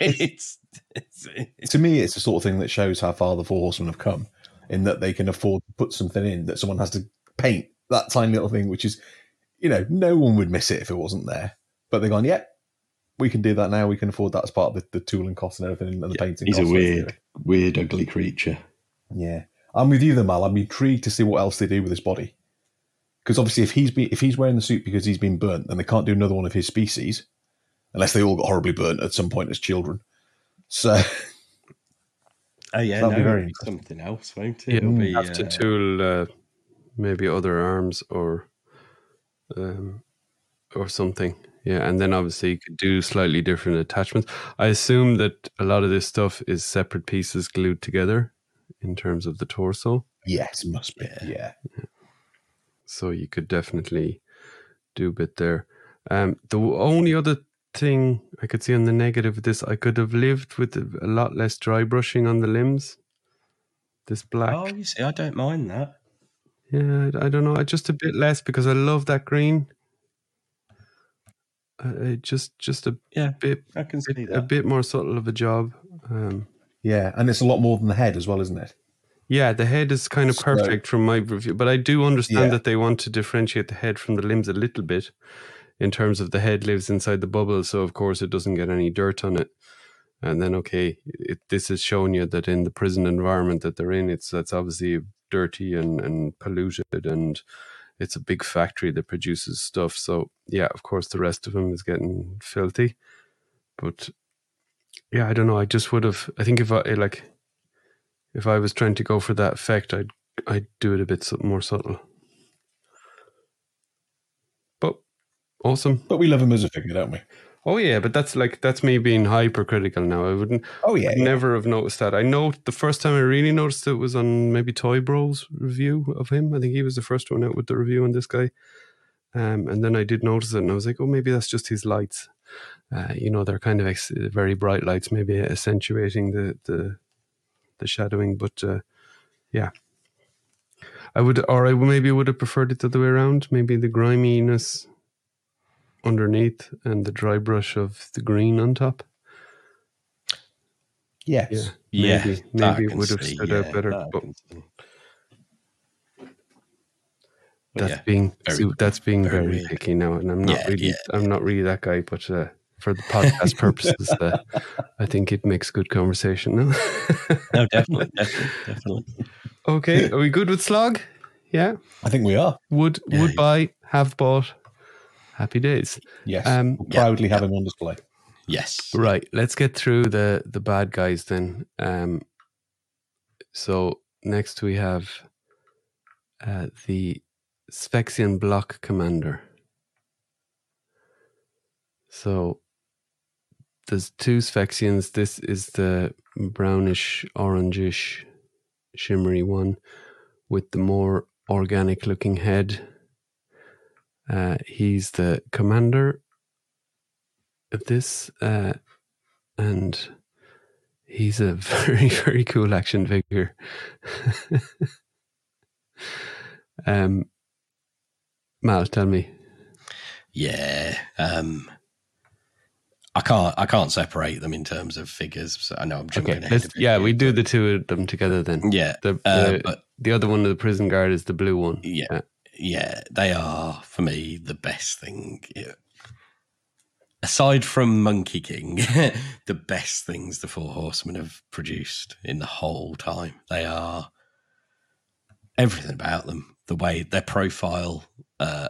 it's, it's, it's To me, it's the sort of thing that shows how far the Four Horsemen have come, in that they can afford to put something in that someone has to paint that tiny little thing, which is, you know, no one would miss it if it wasn't there. But they're gone, yeah, we can do that now. We can afford that as part of the, the tooling cost and everything and the painting. he's a cost, let's do weird, it. weird, ugly creature. Yeah, I'm with you, though, Mal. I'm intrigued to see what else they do with his body. Because obviously, if he's been, if he's wearing the suit because he's been burnt, then they can't do another one of his species, unless they all got horribly burnt at some point as children. So Oh yeah, That'll no, be very it'll be something else, won't it? Yeah, It'll be have to uh, tool uh, maybe other arms or um, or something. Yeah, and then obviously you could do slightly different attachments. I assume that a lot of this stuff is separate pieces glued together in terms of the torso. yes, must be. Yeah. Yeah, So you could definitely do a bit there. Um, the only other thing I could see on the negative of this, I could have lived with a lot less dry brushing on the limbs. This black. Oh, you see, I don't mind that. Yeah, I I don't know. I Just a bit less because I love that green. Uh, it just just a Yeah, bit I can see bit- a bit more subtle of a job. Um, yeah, and it's a lot more than the head as well, isn't it? yeah, the head is kind of So- perfect from my review, but I do understand Yeah. that they want to differentiate the head from the limbs a little bit, in terms of the head lives inside the bubble, so of course it doesn't get any dirt on it. And then okay, it, this is showing you that in the prison environment that they're in, it's that's obviously dirty and and polluted and it's a big factory that produces stuff. So yeah, of course, the rest of them is getting filthy. But yeah, I don't know. I just would have. I think if I eh, like, if I was trying to go for that effect, I'd I'd do it a bit more subtle. But awesome. But we love him as a figure, don't we? Oh yeah, but that's like that's me being hypercritical now. I wouldn't Oh yeah, I'd never have noticed that. I know the first time I really noticed it was on maybe Toy Bros review of him. I think he was the first one out with the review on this guy. Um, and then I did notice it, and I was like, oh, maybe that's just his lights. Uh, you know, they're kind of ex- very bright lights, maybe accentuating the the, the shadowing. But uh, yeah, I would, or I maybe would have preferred it the other way around. Maybe the griminess underneath and the dry brush of the green on top. yes. Yeah. Yeah, maybe that I maybe it would have see, stood out better. that But can see. But that's yeah, being very that's being very very, picky now, and I'm not Yeah, really yeah. I'm not really that guy. But uh, for the podcast purposes, uh, I think it makes good conversation. No, no, definitely, definitely, definitely. okay, are we good with slog? Yeah, I think we are. would Yeah, would yeah. buy, have bought, happy days. Yes, Um, We'll yeah, proudly have him on display. Yes. Right, let's get through the the bad guys then. Um, so next we have uh, the Sphexian Block Commander. So there's two Sphexians. This is the brownish, orangish, shimmery one with the more organic looking head. Uh, he's the commander of this, uh, and he's a very, very cool action figure. um, Mal, tell me. Yeah. Um, I can't. I can't separate them in terms of figures. So I know I'm jumping Okay, ahead. let's, a bit yeah, we do the two of them together then. Yeah. The, Uh, the, but the other one, of the prison guard, is the blue one. yeah, Yeah. they are for me the best thing. Aside from Monkey King, the best things the Four Horsemen have produced in the whole time. They are everything about them. The way their profile, uh,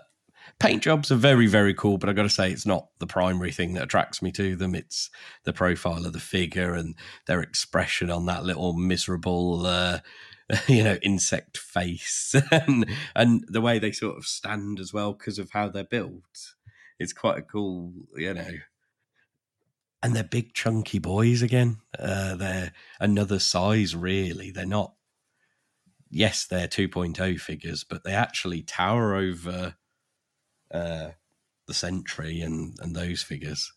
paint jobs are very, very cool. But I got to say, it's not the primary thing that attracts me to them. It's the profile of the figure and their expression on that little miserable. Uh, you know, insect face and, and the way they sort of stand as well because of how they're built. It's quite a cool, you know. And they're big, chunky boys again. Uh, they're another size, really. They're not, yes, they're 2.0 figures, but they actually tower over uh, the Sentry and, and those figures.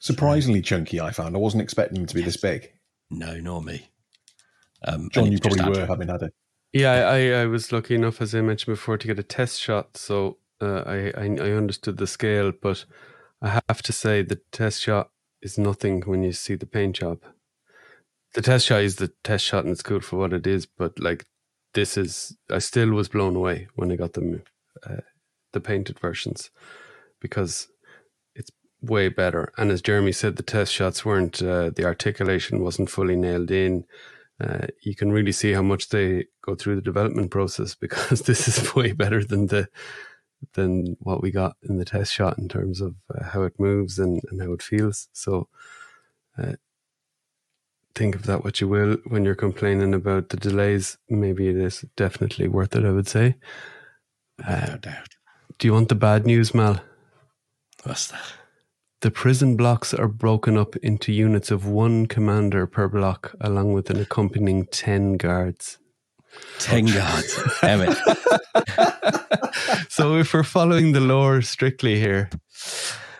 Surprisingly chunky, I found. I wasn't expecting them to be this big. No, nor me. Um, John, you probably were having had it. Yeah, I, I, I was lucky enough, as I mentioned before, to get a test shot. So uh, I, I I understood the scale, but I have to say the test shot is nothing when you see the paint job. The test shot is the test shot, and it's good for what it is. But like this is, I still was blown away when I got them, uh, the painted versions, because it's way better. And as Jeremy said, the test shots weren't uh, the articulation wasn't fully nailed in uh, you can really see how much they go through the development process because this is way better than the than what we got in the test shot in terms of uh, how it moves and, and how it feels. So uh, think of that what you will when you're complaining about the delays. Maybe it is definitely worth it. I would say. Without doubt. Do you want the bad news, Mal? What's that? The prison blocks are broken up into units of one commander per block, along with an accompanying 10 guards. 10 guards. Damn it. so, if we're following the lore strictly here,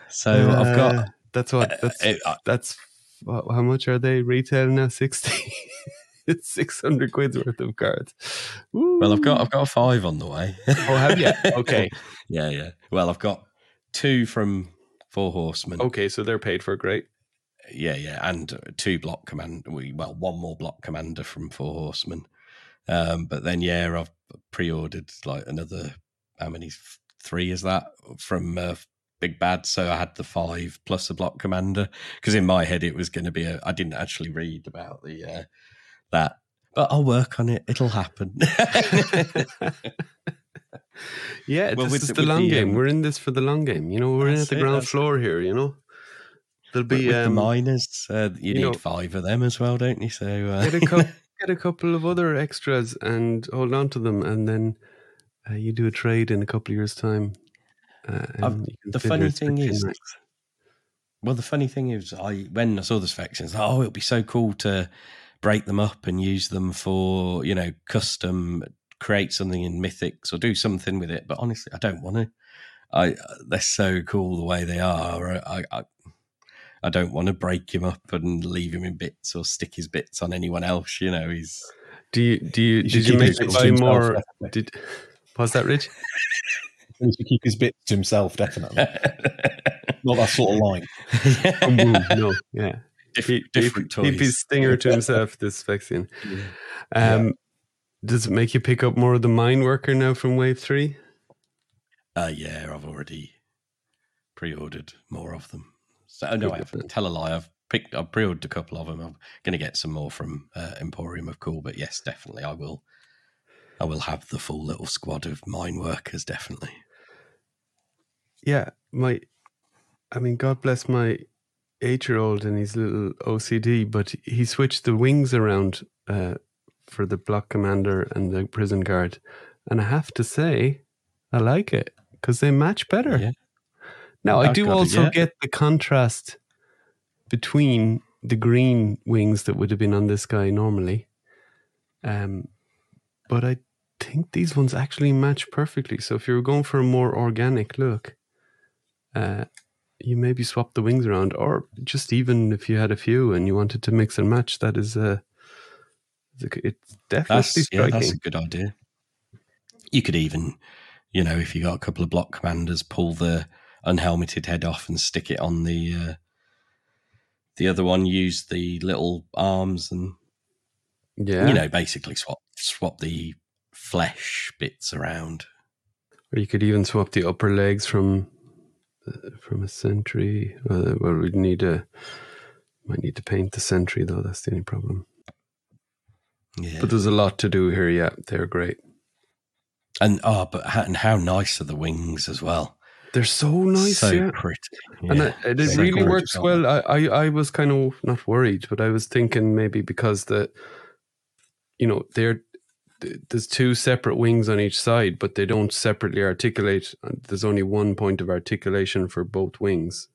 So I've uh, got. that's what that's uh, uh, that's how much are they retail now? 60 it's 600 quid's worth of cards. Well, I've got I've got five on the way. Oh, have you? Okay. yeah, yeah. Well, I've got two from Four Horsemen. Okay, so they're paid for. Great. Yeah, yeah, and two block command. We well, one more block commander from Four Horsemen. Um, but then yeah, I've pre-ordered like another. How many? Three is that from uh, Big Bad? So I had the five plus a block commander because in my head it was going to be a. I didn't actually read about the uh, that, but I'll work on it. It'll happen. yeah, Well, this with is the- the, long the, game. um, We're in this for the long game. You know, we're in at the it, ground that's it. floor here. You know, there'll be with the um, miners, uh, you, you need know- five of them as well, don't you? So uh, get a couple, get a couple of other extras and hold on to them, and then uh, you do a trade in a couple of years' time. Uh, and I've- you can the funny thing is- racks. Well, the funny thing is, I when I saw the Spectrums, oh, it'll be so cool to break them up and use them for you know custom, create something in Mythics or do something with it. But honestly, I don't want to. I they're so cool the way they are. I I, I don't want to break him up and leave him in bits or stick his bits on anyone else. You know, he's do you do you, did you make it bits buy more? definitely. Did was that Rich? He should keep his bits to himself, definitely. Not that sort of line. No, yeah. Diff- Keep, different keep, keep his stinger to himself. This Sphexian. Yeah. Um, Does it make you pick up more of the mine worker now from Wave Three? Uh, yeah, I've already pre-ordered more of them. So oh, no, I haven't. Tell a lie. I've picked. I've pre-ordered a couple of them. I'm going to get some more from uh, Emporium of Cool. But yes, definitely, I will. I will have the full little squad of mine workers. Definitely. Yeah, my, I mean, God bless my eight-year-old and his little OCD, but he switched the wings around uh, for the block commander and the prison guard, and I have to say, I like it because they match better. Yeah. Now, I I've do got it, also yeah. get the contrast between the green wings that would have been on this guy normally. Um, but I think these ones actually match perfectly. So if you were going for a more organic look, uh, you maybe swap the wings around, or just even if you had a few and you wanted to mix and match, that is a. It's definitely That's yeah, that's a good idea. You could even, you know, if you got a couple of block commanders, pull the unhelmeted head off and stick it on the uh, the other one. Use the little arms and yeah, you know, basically swap swap the flesh bits around. Or you could even swap the upper legs from uh, from a sentry. Uh, well, we'd need a might need to paint the sentry though. That's the only problem. Yeah, But there's a lot to do here. Yeah, they're great. and oh, but how, and how nice are the wings as well? They're so nice. so yeah. pretty. And Yeah. it, it really works well. I, I, I was kind of not worried, but I was thinking maybe because the, you know, they're there's two separate wings on each side, but they don't separately articulate. There's only one point of articulation for both wings,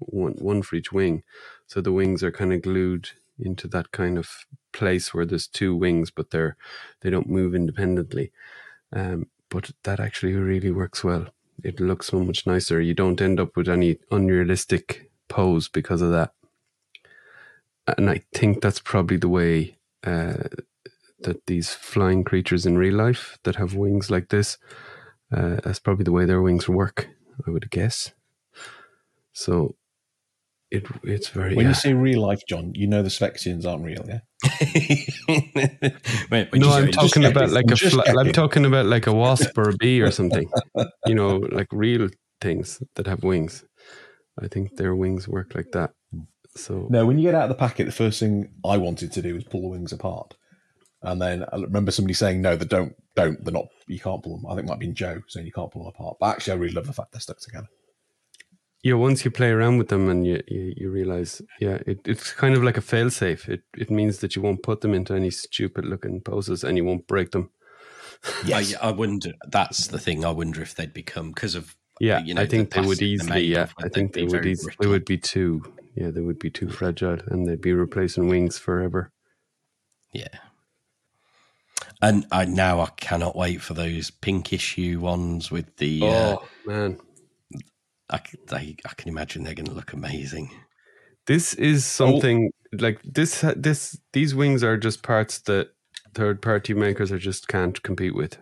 one one for each wing. So the wings are kind of glued into that kind of place where there's two wings, but they're they don't move independently. Um, but that actually really works well it looks so much nicer. You don't end up with any unrealistic pose because of that. And I think that's probably the way uh, that these flying creatures in real life that have wings like this, uh, that's probably the way their wings work, I would guess. So it it's very. When yeah. you say real life, John, you know the Sphexians aren't real, yeah? Wait, no, I'm talking about like a Just fly, check I'm talking about like a wasp or a bee or something. You know, like real things that have wings. I think their wings work like that. So No, when you get out of the packet, the first thing I wanted to do was pull the wings apart. And then I remember somebody saying, no, they don't, don't, they're not, you can't pull them. I think it might have been Joe saying you can't pull them apart. But actually, I really love the fact they're stuck together. Yeah, once you play around with them and you you, you realize, yeah, it, it's kind of like a failsafe. It it means that you won't put them into any stupid looking poses and you won't break them. Yes. I, I wonder. That's the thing. I wonder if they'd become because of Yeah, You know, I think the they would easily. Yeah, of, I think they they would. very Eas- they would be too. Yeah, they would be too fragile, and they'd be replacing wings forever. yeah. And I now I cannot wait for those pink issue ones with the. Uh, Oh man, I, c- they, I can imagine they're going to look amazing. this is oh. something like this. This these wings are just parts that third party makers are just can't compete with.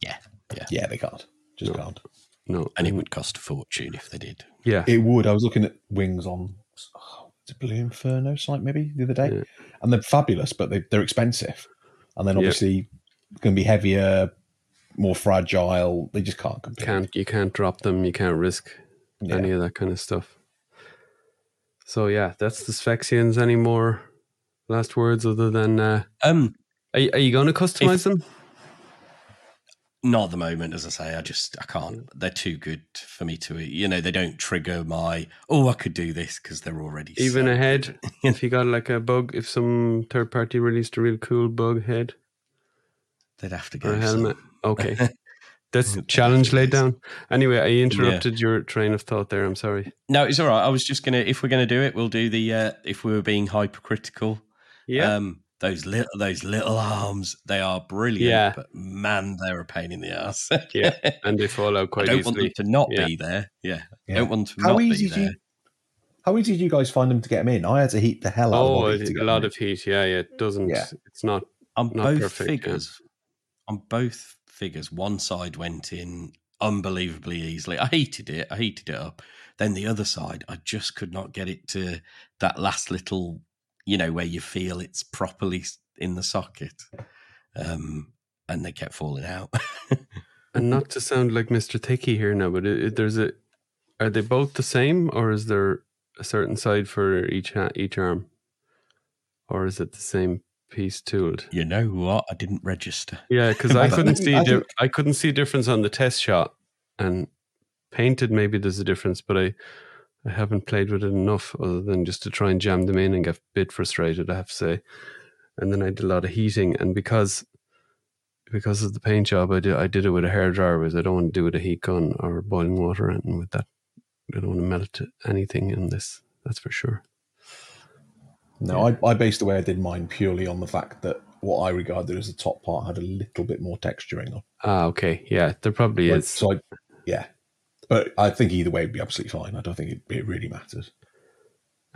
Yeah, yeah. Yeah, they can't. Just No. can't. No, And it would cost a fortune if they did. yeah, It would. I was looking at wings on oh, it's a Blue Inferno site maybe the other day, Yeah. and they're fabulous, but they, they're expensive, and then Yeah. obviously going to be heavier, more fragile. They just can't compete. can't you can't drop them. You can't risk Yeah. any of that kind of stuff. So yeah, that's the Sphexians. Any more last words other than uh, Um, are, are you going to customize If- them? not at the moment, as I say. I just I can't. They're too good for me to. You know, they don't trigger my. Oh, I could do this because they're already Even so a head, if you got like a bug, if some third party released a real cool bug head They'd have to or go. a helmet, some- okay, that's They'd challenge laid down. Anyway, I interrupted your train of thought there. I'm sorry. No, it's all right. I was just gonna. If we're gonna do it, we'll do the. Uh, if we were being hypercritical, Yeah, um, those little those little arms, they are brilliant. Yeah. but man, they're a pain in the ass. Yeah, and they fall out I quite don't want them easily. to not Yeah. be there. Yeah, Yeah. don't want to How not easy be do you? there. How easy did you guys find them to get them in? I had to heat the hell out Oh, of a, them. to a lot them of heat. Yeah, yeah. It doesn't. Yeah. It's not. On Not both perfect, yeah. figures, on both figures, one side went in unbelievably easily. I heated it. I heated it up. Then the other side, I just could not get it to that last little, you know, where you feel it's properly in the socket. Um, and they kept falling out. And not to sound like Mr. Thicky here now, but it, it- there's a. Are they both the same, or is there a certain side for each ha- each arm, or is it the same piece tooled? you know what? I didn't register. Yeah, because I couldn't see. I di- I couldn't see difference on the test shot, and painted maybe there's a difference, but I. I haven't played with it enough, other than just to try and jam them in and get a bit frustrated. I have to say, and then I did a lot of heating, and because because of the paint job, I did I did it with a hairdryer. Because I don't want to do it with a heat gun or boiling water or anything with that I don't want to melt anything in this. That's for sure. No, I, I based the way I did mine purely on the fact that what I regarded as the top part had a little bit more texturing on. Ah, okay, yeah, there probably Like, is. So I, yeah, but I think either way would be absolutely fine. I don't think it, it really matters.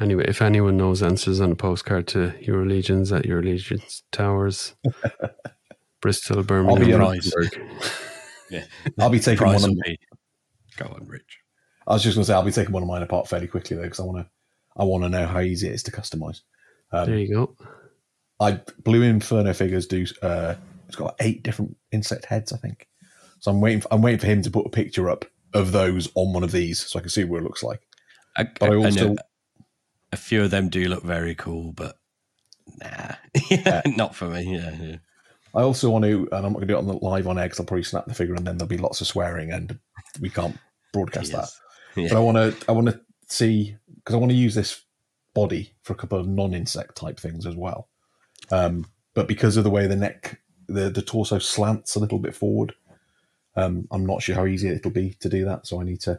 Anyway, if anyone knows answers on a postcard to Euro Legions at Euro Legions towers, Bristol, Birmingham, I'll be honest. Gothenburg. I'll be taking Price one. Of, will be- Go on, Rich. I was just going to say I'll be taking one of mine apart fairly quickly though because I want to I want to know how easy it is to customize. Um, There you go. I Blue Inferno figures do. Uh, it's got eight different insect heads, I think. So I'm waiting. For, I'm waiting for him to put a picture up of those on one of these so I can see what it looks like. I, But I I also know a few of them do look very cool, but nah, not for me. Yeah, yeah. I also want to, and I'm not going to do it on the live on air because I'll probably snap the figure and then there'll be lots of swearing and we can't broadcast that. Yeah. But I want to, I want to see because I want to use this body for a couple of non-insect type things as well. Um, but because of the way the neck, the the torso slants a little bit forward, um, I'm not sure how easy it'll be to do that. So I need to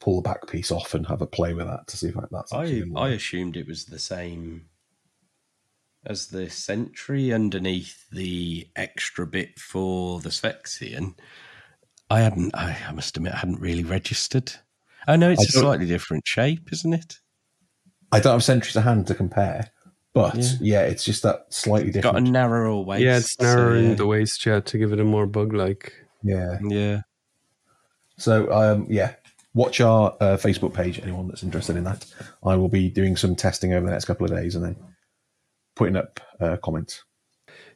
pull the back piece off and have a play with that to see if that's. I I assumed it was the same as the Sentry underneath the extra bit for the Sphexian. I hadn't. I, I must admit, I hadn't really registered. I know it's I a slightly different shape, isn't it? I don't have Sentry to hand to compare, but Yeah. yeah, it's just that slightly different. Got a narrower waist. yeah, it's so, narrowing yeah. the waist, yeah, to give it a more bug-like. yeah. Yeah. So um, yeah, watch our uh, Facebook page. Anyone that's interested in that, I will be doing some testing over the next couple of days and then putting up uh, comments.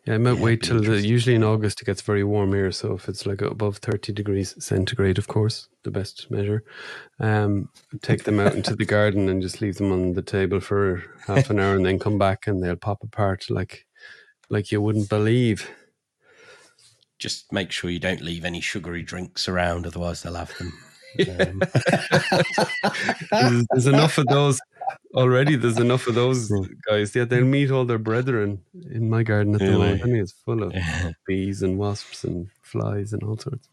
Yeah, I might Yeah, wait till the. Usually in August it gets very warm here, so if it's like above thirty degrees centigrade, of course, the best measure. Um, take them out into the garden and just leave them on the table for half an hour, and then come back and they'll pop apart like, like you wouldn't believe. Just make sure you don't leave any sugary drinks around, otherwise they'll have them. Um, There's, there's enough of those already. There's enough of those guys. Yeah, they'll meet all their brethren in my garden at the Really? moment. I mean, it's full of bees and wasps and flies and all sorts.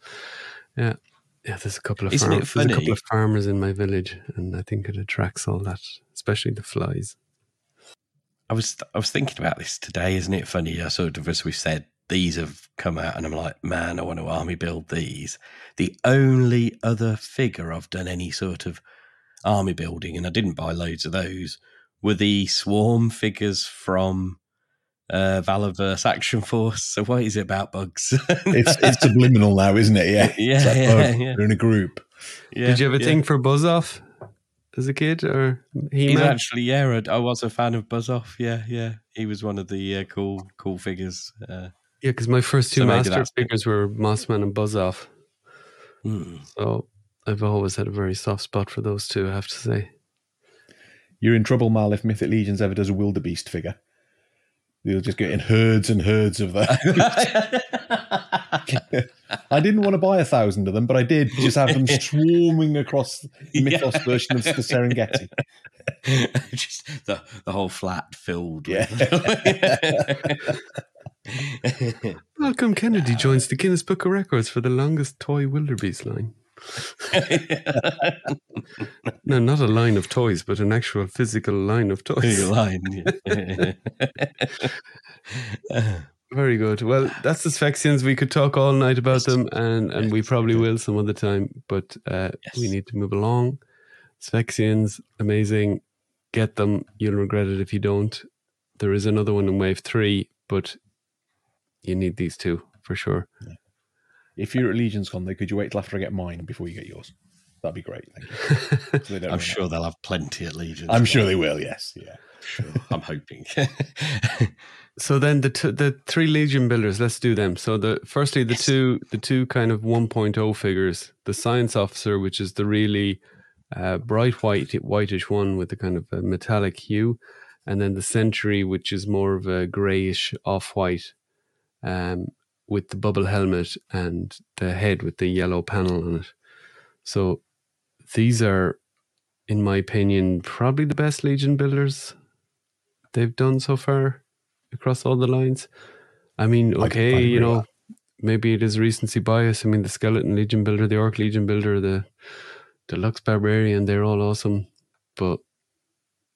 Yeah. Yeah, there's a couple of Isn't farm- there's a couple of farmers in my village, and I think it attracts all that, especially the flies. I was I was thinking about this today. Isn't it funny? I sort of, as we said, these have come out, and I'm like, man, I want to army build these. The only other figure I've done any sort of army building, and I didn't buy loads of those, were the swarm figures from uh, Valorverse Action Force. So what is it about bugs? It's it's subliminal now, isn't it? Yeah, Yeah, like, yeah, oh, yeah. We're in a group. Yeah, Did you have a yeah. thing for Buzz Off as a kid, or he He's actually yeah. I I was a fan of Buzz Off. Yeah, yeah. He was one of the uh, cool cool figures. Uh, Yeah, because my first two So master figures were Mossman and Buzz Off, hmm. so I've always had a very soft spot for those two. I have to say. You're in trouble, Mal, if Mythic Legions ever does a wildebeest figure. You'll just get in herds and herds of them. I didn't want to buy a thousand of them, but I did just have them swarming across the Mythos Yeah. version of the Serengeti. just the the whole flat filled. Yeah. With Malcolm Kennedy joins the Guinness Book of Records for the longest toy wildebeest line. No, not a line of toys, but an actual physical line of toys. line. yeah. Very good. Well, that's the Sphexians. We could talk all night about them, and, and we probably will some other time, but uh, we need to move along. Sphexians, amazing. Get them. You'll regret it if you don't. There is another one in wave three, but you need these two for sure. If you're at Legions Con, though, could you wait till after I get mine before you get yours? That'd be great. Thank you. So I'm run sure they'll have plenty at Legion. I'm sure they will. Yes. Yeah. Sure. I'm hoping. So then the t- the three legion builders, let's do them. So the firstly the Yes. two the two kind of 1.0 figures, the science officer, which is the really uh, bright white whitish one with the kind of a metallic hue, and then the sentry, which is more of a grayish off white, um, with the bubble helmet and the head with the yellow panel on it. So these are, in my opinion, probably the best legion builders they've done so far across all the lines. I mean, I- I okay, you know, maybe it is recency bias. I mean, the skeleton legion builder, the orc legion builder, the Deluxe Barbarian, they're all awesome. But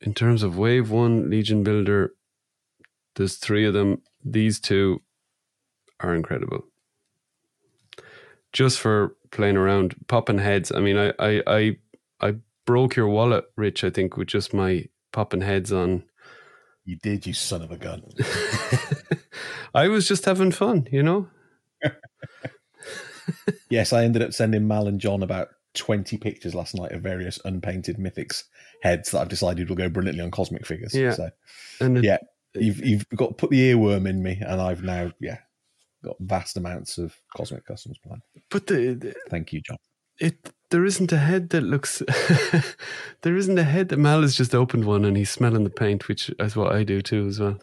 in terms of Wave 1 Legion Builder, there's three of them. These two are incredible. Just for playing around, popping heads. I mean, I, I, I, I broke your wallet, Rich, I think, with just my popping heads on. You did, you son of a gun. I was just having fun, you know? yes, I ended up sending Mal and John about 20 pictures last night of various unpainted mythics heads that I've decided will go brilliantly on cosmic figures. Yeah. So, And it- yeah, you've, you've got put the earworm in me, and I've now, yeah, got vast amounts of cosmic customs planned. but the, the Thank you, John. it there isn't a head that looks there isn't a head that Mal has just opened one and he's smelling the paint, which is what I do too as well.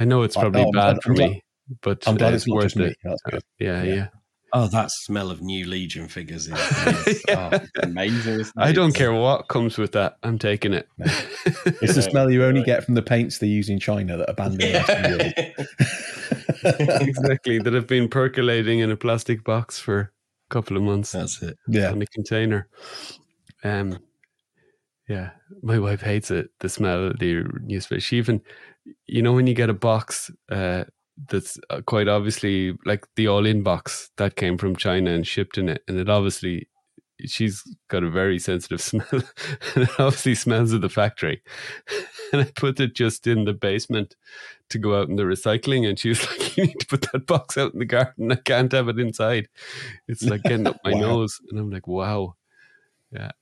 I know it's I- probably I'm bad for I'm glad- me, but I'm glad it's not worth it. Yeah, Yeah. yeah. Oh, that smell of new Legion figures is, is oh, amazing. isn't I don't care what comes with that. I'm taking it. No. It's the smell you only get from the paints they use in China that abandon the rest of the world. exactly. That have been percolating in a plastic box for a couple of months That's it. Yeah. in a container. Um, yeah, my wife hates it. The smell of the newspaper. She even, you know, when you get a box uh, that's uh, quite obviously like the all-in box that came from China and shipped in it, and it obviously she's got a very sensitive smell, and it obviously smells of the factory. And I put it just in the basement to go out in the recycling, and she was like, "You need to put that box out in the garden. I can't have it inside. It's like getting up my Wow. nose." And I'm like, "Wow." Yeah,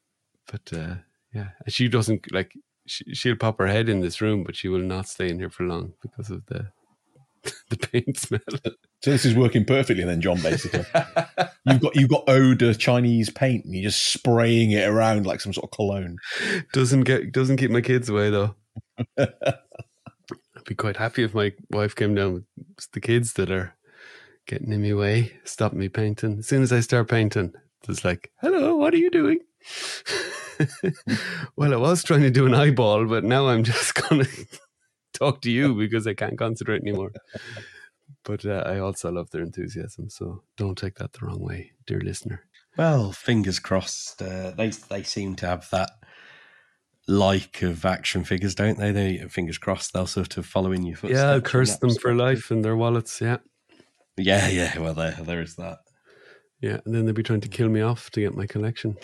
but uh, yeah, and she doesn't like. She, she'll pop her head in this room, but she will not stay in here for long because of the the paint smell. So this is working perfectly then, John, basically. You've got you've got odor Chinese paint and you're just spraying it around like some sort of cologne. doesn't get doesn't keep my kids away though. I'd be quite happy if my wife came down with the kids that are getting in my way, stop me painting. As soon as I start painting, it's like, "Hello, what are you doing?" well, I was trying to do an eyeball, but now I'm just gonna talk to you because I can't concentrate anymore. But uh, I also love their enthusiasm, so don't take that the wrong way, dear listener. Well, fingers crossed. Uh, they they seem to have that like of action figures, don't they? They fingers crossed they'll sort of follow in your footsteps. yeah, I'll curse them for life in their wallets. Yeah. Yeah, yeah. Well, there there is that. Yeah, and then they'll be trying to kill me off to get my collection.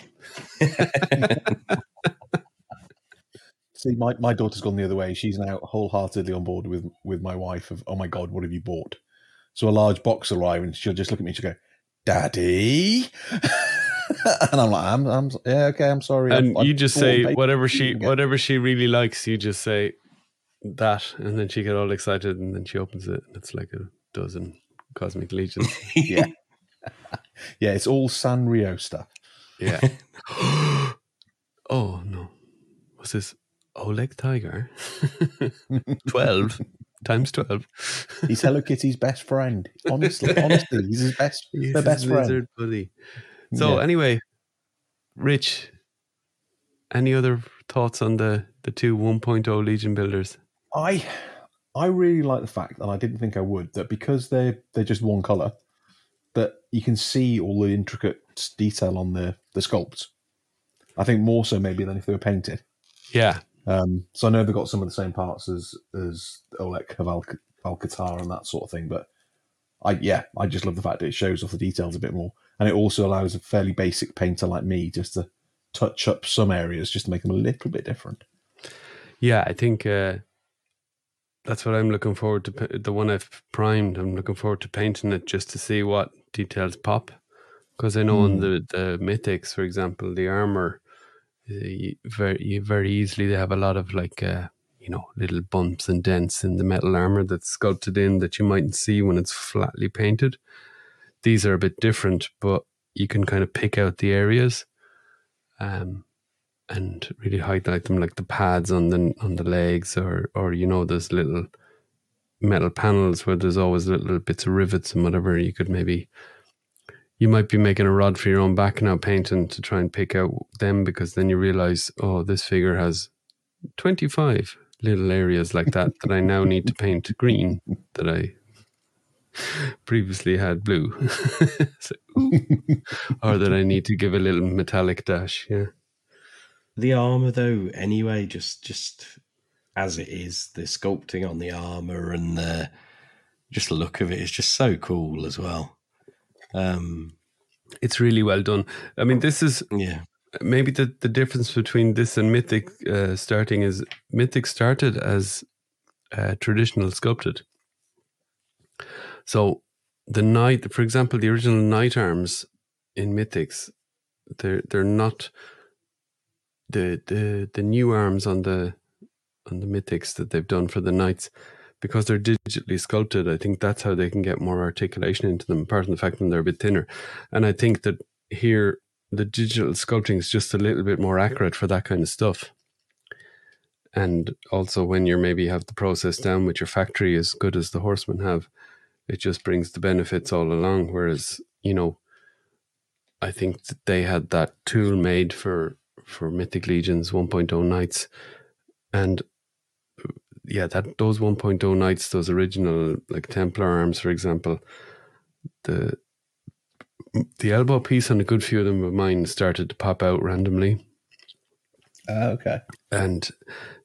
See, my, my daughter's gone the other way. She's now wholeheartedly on board with with my wife of, oh my God, what have you bought? So a large box arrives and she'll just look at me and she'll go, Daddy. and I'm like, I'm, I'm, yeah, okay, I'm sorry. and I- I you just say baby whatever she whatever she really likes. You just say that, and then she get all excited, and then she opens it, and it's like a dozen cosmic legions. Yeah. Yeah, it's all Sanrio stuff. Yeah. oh no, what's this? Oleg Tygar, twelve times twelve. He's Hello Kitty's best friend. Honestly, honestly, he's his best, He's the his best friend. lizard buddy. So Yeah. anyway, Rich, any other thoughts on the the two 1.0 Legion builders? I I really like the fact, and I didn't think I would, that because they're they're just one color, that you can see all the intricate detail on the the sculpts. I think more so maybe than if they were painted. Yeah, Um, so I know they've got some of the same parts as as Oleg of Al- Hvalkatar and that sort of thing, but I yeah, I just love the fact that it shows off the details a bit more, and it also allows a fairly basic painter like me just to touch up some areas just to make them a little bit different. yeah. I think uh, that's what I'm looking forward to. The one I've primed, I'm looking forward to painting it just to see what details pop. Because I know on Hmm. the the mythics, for example, the armor, very very easily they have a lot of like uh, you know little bumps and dents in the metal armor that's sculpted in that you mightn't see when it's flatly painted. These are a bit different, but you can kind of pick out the areas, um, and really highlight them, like the pads on the on the legs, or or you know those little metal panels where there's always little bits of rivets and whatever. You could maybe you might be making a rod for your own back now painting to try and pick out them because then you realize, oh, this figure has 25 little areas like that that I now need to paint green that I previously had blue. So, or that I need to give a little metallic dash. Yeah. the armor though anyway just just as it is the sculpting on the armor and the just look of it is just so cool as well um It's really well done. I mean, this is yeah maybe the, the difference between this and Mythic uh, starting is Mythic started as uh, traditional sculpted. So the knight, for example, the original knight arms in Mythics, they're they're not the the the new arms on the on the Mythics that they've done for the knights because they're digitally sculpted. I think that's how they can get more articulation into them, apart from the fact that they're a bit thinner. And I think that here the digital sculpting is just a little bit more accurate for that kind of stuff. And also, when you're maybe have the process down with your factory as good as the horsemen have, it just brings the benefits all along. Whereas, you know, I think that they had that tool made for for Mythic Legions 1.0 Knights, and yeah, that those 1.0 Knights, those original like Templar arms, for example, the the elbow piece on a good few of them of mine started to pop out randomly, Uh, okay. and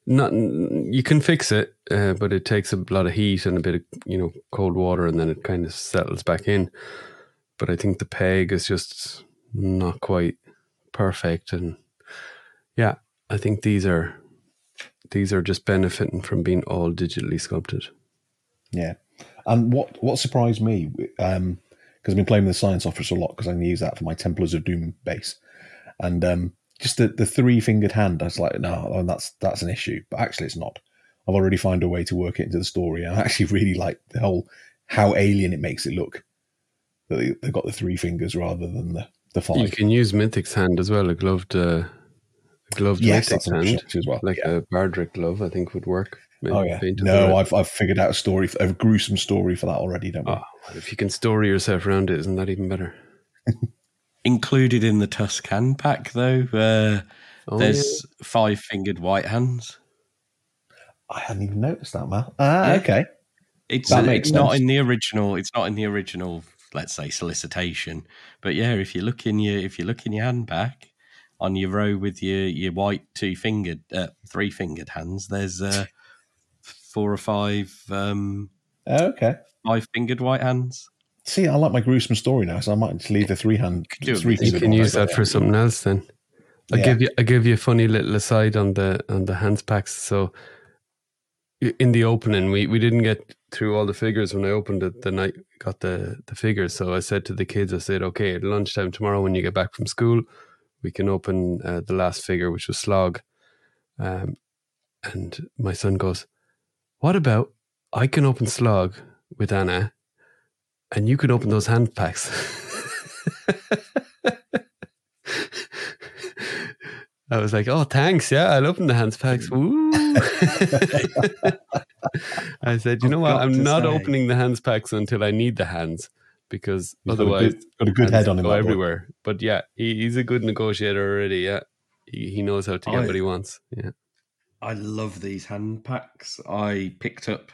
not you can fix it, uh, but it takes a lot of heat and a bit of you know cold water, and then it kind of settles back in. But I think the peg is just not quite perfect, and yeah, I think these are these are just benefiting from being all digitally sculpted. Yeah. And what what surprised me, um, because I've been playing with the Science Officer a lot because I can use that for my Templars of Doom base, and um, just the, the three fingered hand, I was like, no, oh, that's that's an issue, but actually it's not. I've already found a way to work it into the story, and I actually really like the whole how alien it makes it look. That they, they've got the three fingers rather than the the five. You can use Mythic's hand as well, a gloved, uh, gloved yes, Mythic's that's an hand, option as well. like yeah. a Bardric glove. I think would work. Maybe Oh yeah, no. I've I've figured out a story, a gruesome story for that already. Don't we? Oh, if you can story yourself around it, isn't that even better? included in the tuscan pack though uh Oh, there's five fingered white hands I hadn't even noticed that, Mal. Ah, Yeah. okay. It's makes it's not in the original. It's not in the original. Let's say solicitation. But yeah, if you look in your if you look in your hand back on your row with your your white two fingered uh, three fingered hands, there's uh, four or five um, Oh, okay. five fingered white hands. See, I like my gruesome story now, so I might just leave the three hand. Could do it. three You You can use that for something else then. I'll Yeah. give you I'll give you a funny little aside on the on the hands packs. So in the opening we, we didn't get through all the figures when I opened it the night got the, the figures. So I said to the kids, I said, Okay, at lunchtime tomorrow when you get back from school, we can open uh, the last figure, which was Slog. Um, and my son goes, What about I can open Slog with Anna and you can open those hand packs? I was like, "Oh, thanks. Yeah, I'll open the hand packs." Woo. I said, "You know what? I'm not say- opening the hands packs until I need the hands because He's got a otherwise, good, got a good head on him. go that boy. everywhere." But yeah, he, he's a good negotiator already. Yeah, he, he knows how to get I- what he wants. Yeah, I love these hand packs. I picked up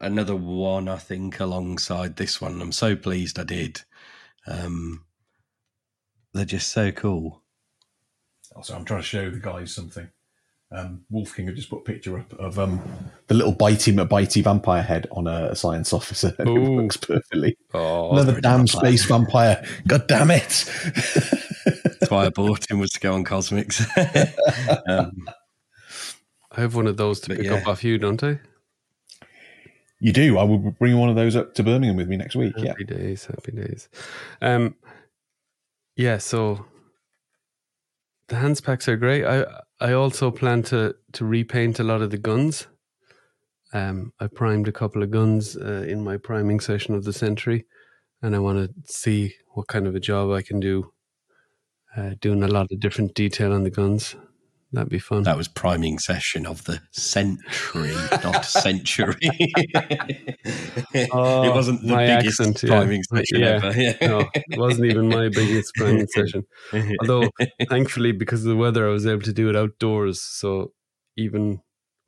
another one, I think, alongside this one. I'm so pleased I did. Um, they're just so cool. Also, I'm trying to show the guys something. Um, Wolf King have just put a picture up of um, the little bitey bitey vampire head on a science officer. it Ooh. works perfectly. oh, Another damn vampire. space vampire. God damn it! That's why I bought him was to go on Cosmics. um, I have one of those to pick yeah. up off you, don't I? you do. I will bring one of those up to Birmingham with me next week. Yeah. Happy days, happy days. Um, yeah. So the hands packs are great. I I also plan to to repaint a lot of the guns. Um, I primed a couple of guns uh, in my priming session of the century, and I want to see what kind of a job I can do. Uh, doing a lot of different detail on the guns. That'd be fun. that was priming session of the century, not century. Oh, it wasn't the biggest accent, yeah. priming session Yeah. ever. Yeah. no, it wasn't even my biggest priming session. Although, thankfully, because of the weather, I was able to do it outdoors. So even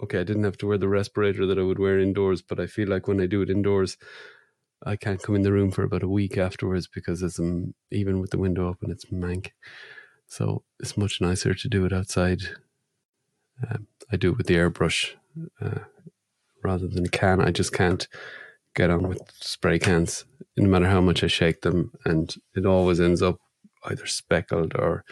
okay, I didn't have to wear the respirator that I would wear indoors. But I feel like when I do it indoors, I can't come in the room for about a week afterwards because it's um, even with the window open, it's mank. So it's much nicer to do it outside. Um, I do it with the airbrush uh, rather than a can. I just can't get on with spray cans, no matter how much I shake them, and it always ends up either speckled or.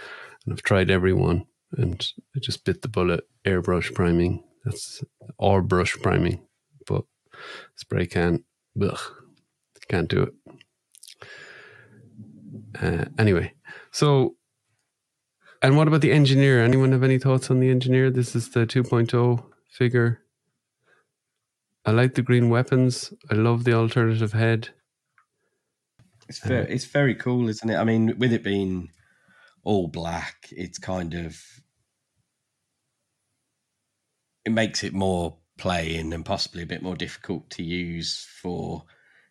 And I've tried every one, and I just bit the bullet. Airbrush priming, that's or brush priming, but spray can, ugh, can't do it. Uh, anyway, so and what about the engineer? Anyone have any thoughts on the engineer? This is the 2.0 figure. I like the green weapons. I love the alternative head. It's very, it's very cool, isn't it? I mean, with it being all black, it's kind of it makes it more playing and possibly a bit more difficult to use for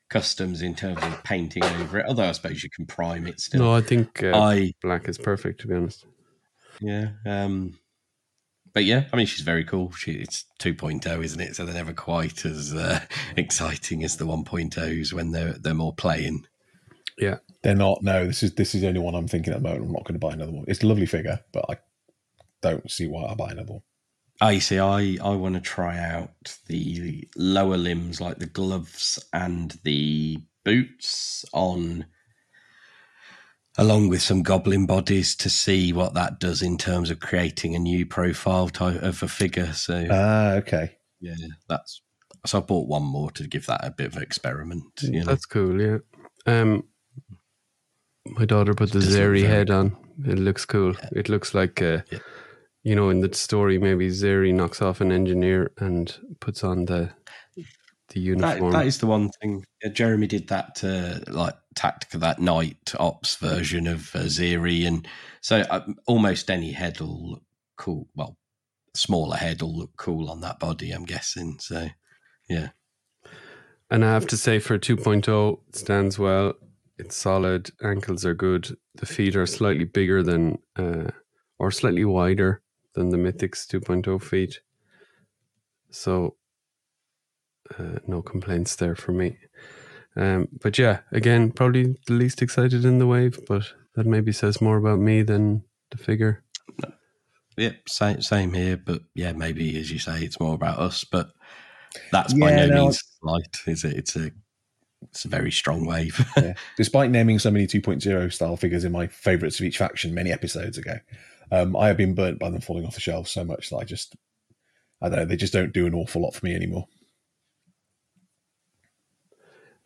customs in terms of painting over it. Although I suppose you can prime it still. No, I think uh, I black is perfect to be honest. Yeah. Um, but yeah, I mean, she's very cool. She it's 2.0, isn't it? So they're never quite as uh, exciting as the 1.0s when they're they're more playing. Yeah. They're not. No, this is this is the only one I'm thinking at the moment. I'm not going to buy another one. It's a lovely figure, but I don't see why I buy another one. I Ah, see. I I want to try out the lower limbs, like the gloves and the boots, on along with some goblin bodies to see what that does in terms of creating a new profile type of a figure. So Ah, okay. yeah, that's so I bought one more to give that a bit of an experiment. You know? That's cool, yeah. Um my daughter put the Zeri head on. It looks cool. It looks like uh, Yeah. you know, in the story maybe Zeri knocks off an engineer and puts on the the That, that is the one thing. Uh, Jeremy did that, uh, like tactica, that night ops version of uh, Zeri, and so uh, almost any head will look cool. Well, smaller head will look cool on that body. I'm guessing. So, yeah, And I have to say, for 2.0, it stands well. It's solid. Ankles are good. The feet are slightly bigger than, uh, or slightly wider than the Mythics 2.0 feet. So, uh, no complaints there for me. Um, but yeah, again, probably the least excited in the wave, but that maybe says more about me than the figure. yeah, same same here. But yeah, maybe as you say, it's more about us. But that's Yeah, by no, no, means light. Is it? It's a it's a very strong wave. Yeah. Despite naming so many 2.0 style figures in my favourites of each faction many episodes ago, um, I have been burnt by them falling off the shelf so much that I just, I don't know, they just don't do an awful lot for me anymore.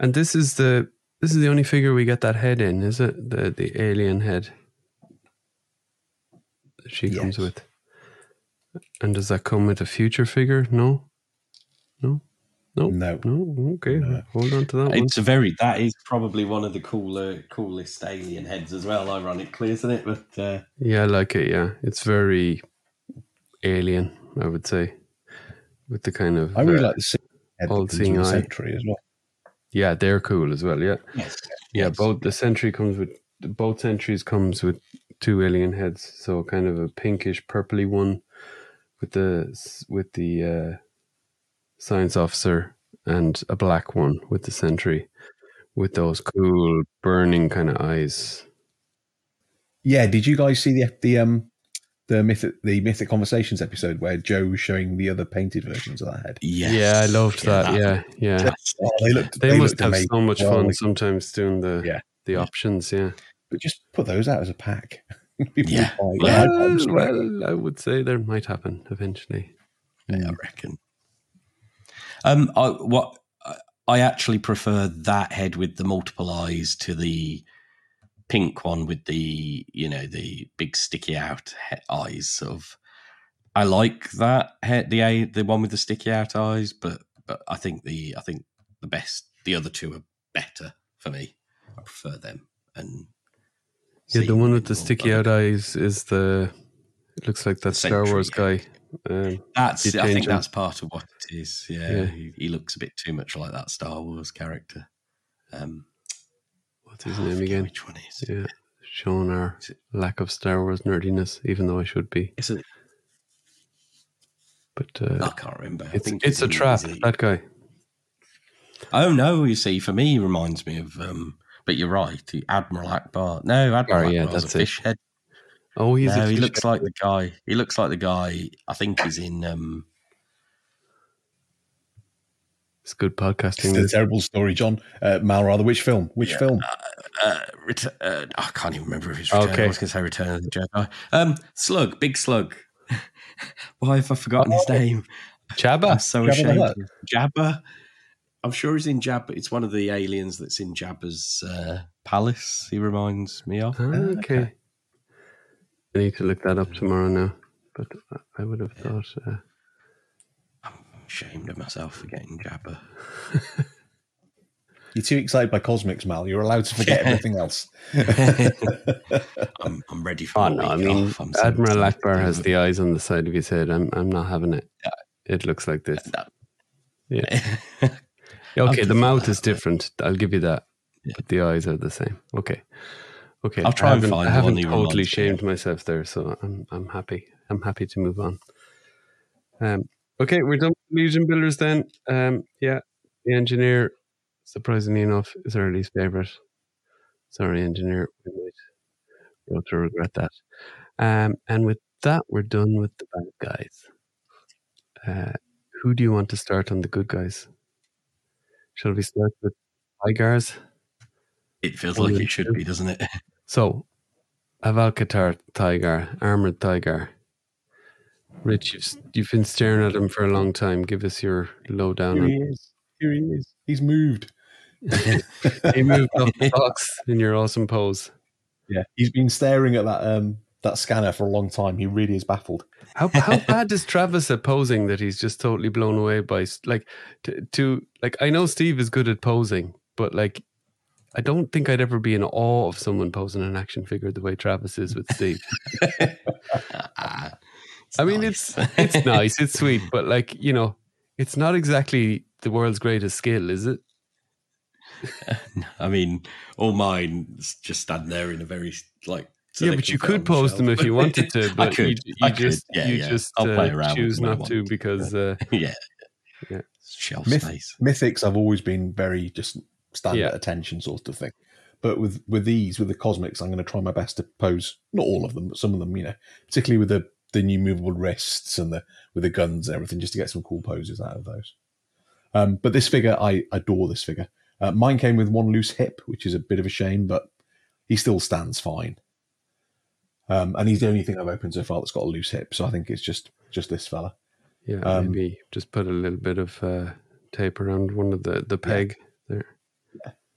And this is the this is the only figure we get that head in, is it? The the alien head that she comes with. And does that come with a future figure? No, no, no, No. no. Okay, No. hold on to that one. It's a very that is probably one of the cooler coolest alien heads as well. Ironically, isn't it? But uh, Yeah, I like it. Yeah, it's very alien. I would say, with the kind of I really uh, like the se- head that all-seeing the eye. Sentry as well. Yeah, they're cool as well. Yeah, yes, yeah. yes. Both the sentry comes with both sentries comes with two alien heads. So kind of a pinkish purpley one with the with the uh, science officer and a black one with the sentry with those cool burning kind of eyes. Yeah, did you guys see the the um the mythic the mythic conversations episode where Joe was showing the other painted versions of that head? Yes. Yeah, I loved that. Yeah, yeah. that's- Oh, they looked. They, must looked have amazing so much as well. fun sometimes doing the Yeah. the Yeah. options. Yeah. But just put those out as a pack. Yeah. would Yeah. I'd Well, well, I would say there might happen eventually. Yeah, I reckon. Um, I, what I- I actually prefer that head with the multiple eyes to the pink one with the you know the big sticky out eyes. Sort of, I like that the a the one with the sticky out eyes, but but I think the I think the best the other two are better for me. I prefer them and. Yeah, the one with the sticky out eyes is the. It looks like that Star Wars guy. Um, That's I think him. that's part of what it is. Yeah, Yeah. He, he looks a bit too much like that Star Wars character. Um, what's his oh, name again? Which one is? Yeah, showing our it- lack of Star Wars nerdiness, even though I should be. Is it? But I uh, can't remember. I it's think it's a trap. That guy. Oh no! You see, for me, he reminds me of. Um, but you're right, the Admiral Ackbar. No, Admiral Oh, yeah, Ackbar's that's a it. fish head. Oh, he's no, a he looks guy. like the guy. He looks like the guy. I think he's in. Um, It's good podcasting. It's a terrible story, John. Uh, Mal, rather, which film? Which film? uh, ret- uh, I can't even remember if it's Return. Okay. I was going to say Return of the Jedi. Um, Slug, Big Slug. Why have I forgotten his name? I'm Jabba. so Jabba the ashamed. Jabba. I'm sure he's in Jabba. It's one of the aliens that's in Jabba's uh, palace. He reminds me of. Ah, okay. I need to look that up tomorrow now. But I would have thought. Ashamed of myself for getting Jabba. You're too excited by Cosmics, Mal. You're allowed to forget everything else. I'm, I'm ready for oh no! I mean, off. I'm Admiral excited. Ackbar has the eyes on the side of his head. I'm. I'm not having it. It looks like this. No. Yeah. Yeah, okay, the mouth that, is but- different. I'll give you that. Yeah. But the eyes are the same. Okay. Okay. I'll try I and haven't- find I haven't one totally shamed of. myself there, so I'm I'm happy. I'm happy to move on. Um okay, we're done with Legion Builders then. Um yeah. The engineer, surprisingly enough, is our least favourite. Sorry, engineer. We might grow to regret that. Um and with that we're done with the bad guys. Uh who do you want to start on the good guys? Shall we start with Tygars? It feels like it should be, doesn't it? So, Hvalkatar Tygar, armored Tygar. Rich, you've you've been staring at him for a long time. Give us your lowdown. Here on he is. Here he is. He's moved. He moved up the box in your awesome pose. Yeah, he's been staring at that um that scanner for a long time. He really is baffled. How how bad is Travis at posing that he's just totally blown away by like to, to like I know Steve is good at posing, but like I don't think I'd ever be in awe of someone posing an action figure the way Travis is with Steve. I mean, it's it's nice, it's sweet, but like you know, it's not exactly the world's greatest skill, is it? I mean, all mine just stand there in a very like. yeah, but you could film pose them if you wanted to, I but could, you, you I could, just yeah, you yeah. just I'll play uh, around choose them when I not to to, because uh, yeah, Yeah. shelf Myth- space. Mythics, I've always been very just stand Yeah. at attention sort of thing. But with with these, with the cosmics, I'm going to try my best to pose not all of them, but some of them. You know, particularly with the the new movable wrists and the with the guns and everything, just to get some cool poses out of those. Um, but this figure, I adore this figure. Uh, mine came with one loose hip, which is a bit of a shame, but he still stands fine. Um, and he's the only thing I've opened so far that's got a loose hip, so I think it's just just this fella. yeah, Um, maybe just put a little bit of uh, tape around one of the the peg there.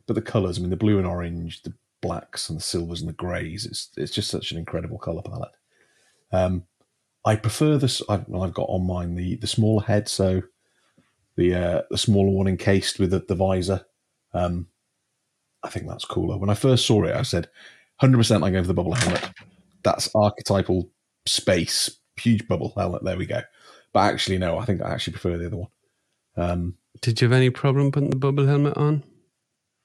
but the colours, I mean, the blue and orange, the blacks and the silvers and the greys, it's it's just such an incredible colour palette. Um, I prefer this. I've, well, I've got on mine the the smaller head, so the uh, the smaller one encased with the, the visor. Um, I think that's cooler. When I first saw it, I said, "100 percent, I'm going for the bubble helmet." That's archetypal space, huge bubble helmet. There we go. But actually, no, I think I actually prefer the other one. Um, Did you have any problem putting the bubble helmet on?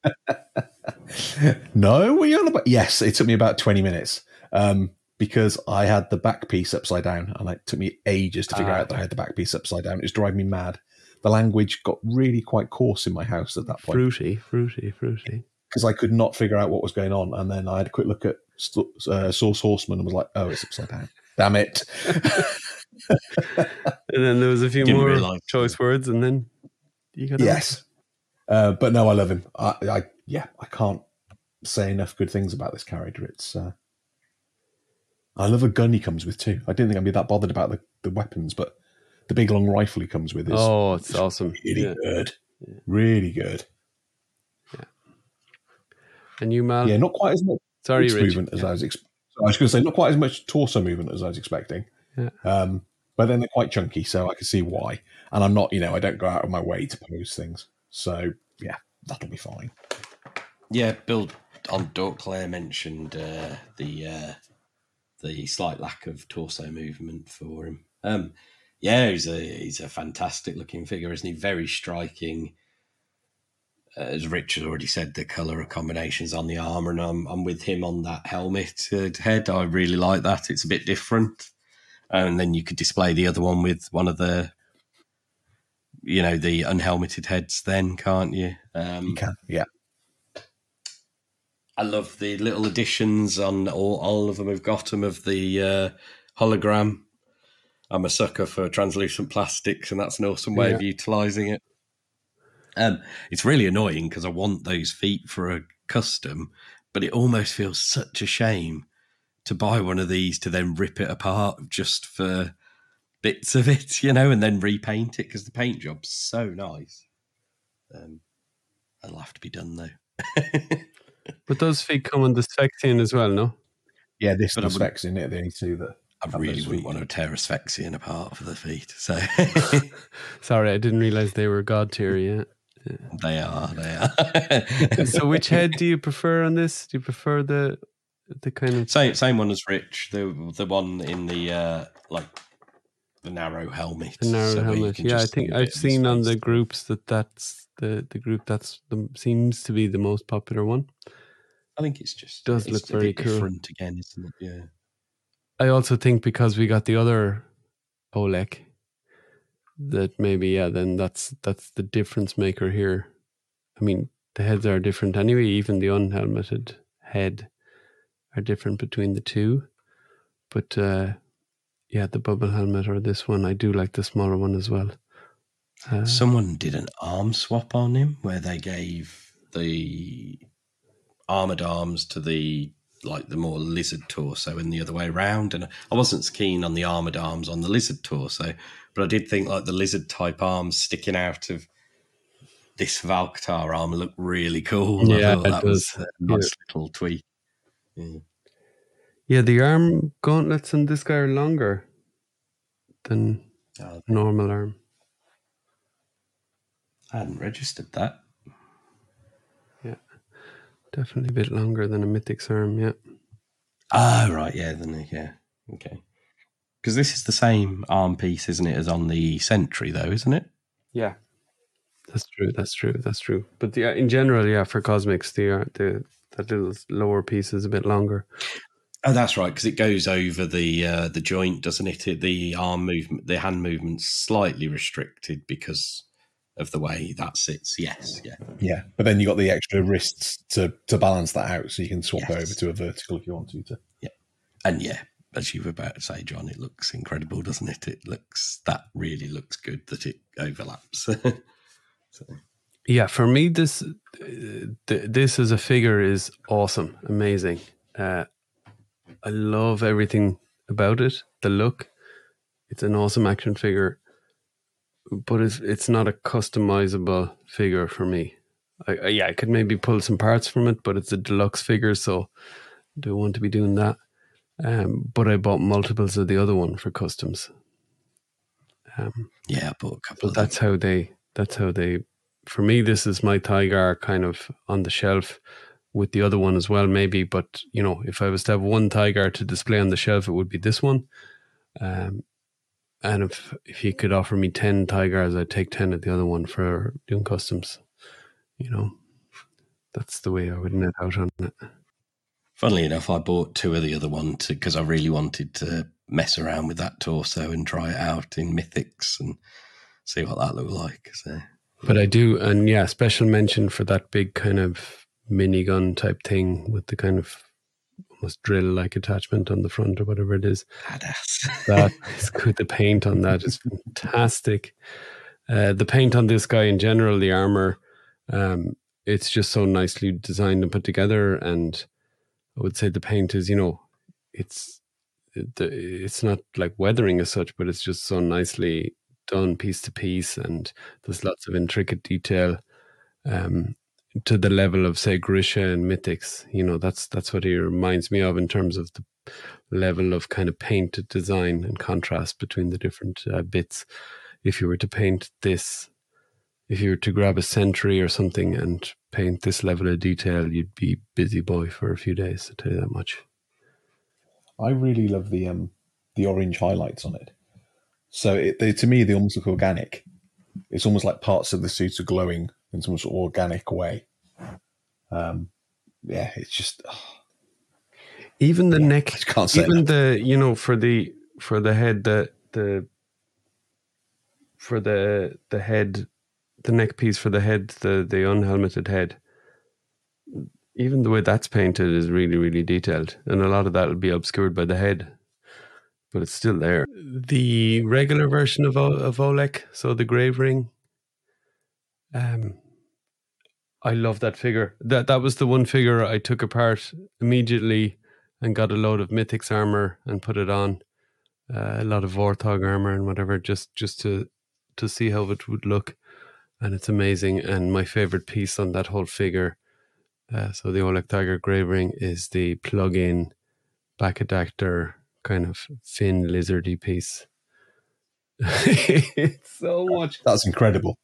no, were you on about? Yes, it took me about 20 minutes um, because I had the back piece upside down and it took me ages to figure Ah. out that I had the back piece upside down. It was driving me mad. The language got really quite coarse in my house at that point Fruity, fruity, fruity. because I could not figure out what was going on. And then I had a quick look at uh, Source Horseman and was like, oh, it's upside down. Damn it. And then there was a few Didn't more realise. choice words, and then you got yes. Uh, but no, I love him. I, I yeah, I can't say enough good things about this character. It's uh, I love a gun he comes with too. I didn't think I'd be that bothered about the, the weapons, but the big long rifle he comes with is Oh, it's awesome. really Yeah. good. Really good. Yeah. And you, Mal? yeah, not quite as much Sorry, Rich. movement as I was expecting. I was going to say not quite as much torso movement as I was expecting. Yeah. Um, but then they're quite chunky, so I can see why. And I'm not, you know, I don't go out of my way to pose things. So yeah, that'll be fine. Yeah, Bill on Dork Claire mentioned uh, the uh, the slight lack of torso movement for him. Um, yeah, he's a he's a fantastic looking figure, isn't he? Very striking. Uh, As Rich has already said, the color combinations on the armor, and I'm I'm with him on that helmet uh, head. I really like that. It's a bit different, and then you could display the other one with one of the, you know, the unhelmeted heads. Then can't you? Um, You can, yeah. I love the little additions on all, all of them. Have got them of the uh, hologram. I'm a sucker for translucent plastics, and that's an awesome way of utilizing it. Um, it's really annoying because I want those feet for a custom, but it almost feels such a shame to buy one of these to then rip it apart just for bits of it, you know, and then repaint it because the paint job's so nice. Um, it'll have to be done though. But those feet come on the Sphexian as well, no? Yeah, this But and I would- specs in it. The only two that I really wouldn't want to tear a Sphexian apart for the feet. So Sorry, I didn't realize they were god tier. Yeah. they are, they are. so, which head do you prefer on this? Do you prefer the the kind of same same one as Rich, the the one in the uh like the narrow helmet. the narrow so helmet? Yeah, I think see a bit I've seen on the groups that that's the the group that's the seems to be the most popular one. I think it's just Does it's look very cool. different again, isn't it? Yeah. I also think because we got the other Oleg, that maybe yeah, then that's that's the difference maker here. I mean, the heads are different anyway. Even the unhelmeted head are different between the two. But uh, yeah, the bubble helmet or this one, I do like the smaller one as well. Uh, Someone did an arm swap on him where they gave the armored arms to the like the more lizard torso and the other way around. And I wasn't keen on the armored arms on the lizard torso, but I did think like the lizard type arms sticking out of this Hvalkatar armor looked really cool. Yeah, I thought it that was a nice little tweak. Yeah. yeah, the arm gauntlets on this guy are longer than Oh, normal arm. I hadn't registered that. Yeah. Definitely a bit longer than a mythic's arm. Yeah. Ah, right, yeah, then yeah, okay. Because this is the same arm piece, isn't it, as on the Sentry, though, isn't it? Yeah, that's true. That's true. That's true. But yeah, in general, yeah, for cosmics, the uh, the that little lower piece is a bit longer. Oh, that's right, because it goes over the uh, the joint, doesn't it? it? The arm movement, the hand movement's slightly restricted because of the way that sits. Yes, yeah, yeah, but then you got the extra wrists to to balance that out, so you can swap Yes. over to a vertical if you want to. to. Yeah, and yeah, as you were about to say, John, it looks incredible, doesn't it? It looks that really looks good that it overlaps. so, Yeah, for me, this uh, th- this as a figure is awesome, amazing. Uh, I love everything about it. The look, it's an awesome action figure, but it's it's not a customizable figure for me. I, I, yeah, I could maybe pull some parts from it, but it's a deluxe figure, so don't want to be doing that. Um, but I bought multiples of the other one for customs. Um, yeah, I bought a couple but of them. that's how they that's how they for me this is my Tygar kind of on the shelf with the other one as well maybe but you know if i was to have one Tygar to display on the shelf it would be this one um and if if you could offer me 10 Tygars i'd take 10 of the other one for doing customs you know that's the way i would net out on it Funnily enough, I bought two of the other one because I really wanted to mess around with that torso and try it out in Mythics and see what that looked like. So But I do, and yeah, special mention for that big kind of minigun type thing with the kind of almost drill like attachment on the front or whatever it is. badass. That is good. The paint on that is fantastic. Uh, the paint on this guy in general, the armor, um, it's just so nicely designed and put together. And I would say the paint is, you know, it's it's not like weathering as such, but it's just so nicely done piece to piece, and there's lots of intricate detail. Um, to the level of say Grisha and Mythics, you know, that's that's what he reminds me of in terms of the level of kind of painted design and contrast between the different uh, bits. If you were to paint this, if you were to grab a Sentry or something and paint this level of detail, you'd be busy boy for a few days. To tell you that much. I really love the um the orange highlights on it. So it, they, to me, they almost look organic. It's almost like parts of the suit are glowing in some sort of organic way. Um, yeah, it's just oh, Even the I neck, just can't say even enough. the you know for the for the head the the for the the head the neck piece for the head the the unhelmeted head even the way that's painted is really, really detailed. And a lot of that will be obscured by the head, but it's still there. The regular version of, O- of Oleg, so the grave ring, um, I love that figure. That that was the one figure I took apart immediately and got a load of Mythics armor and put it on. Uh, a lot of Vorthog armor and whatever, just just to to see how it would look. And it's amazing. And my favorite piece on that whole figure, uh, so the Oleg Tygar Grave Ring, is the plug-in Bacadactyr kind of fin lizardy piece. it's so much That's incredible.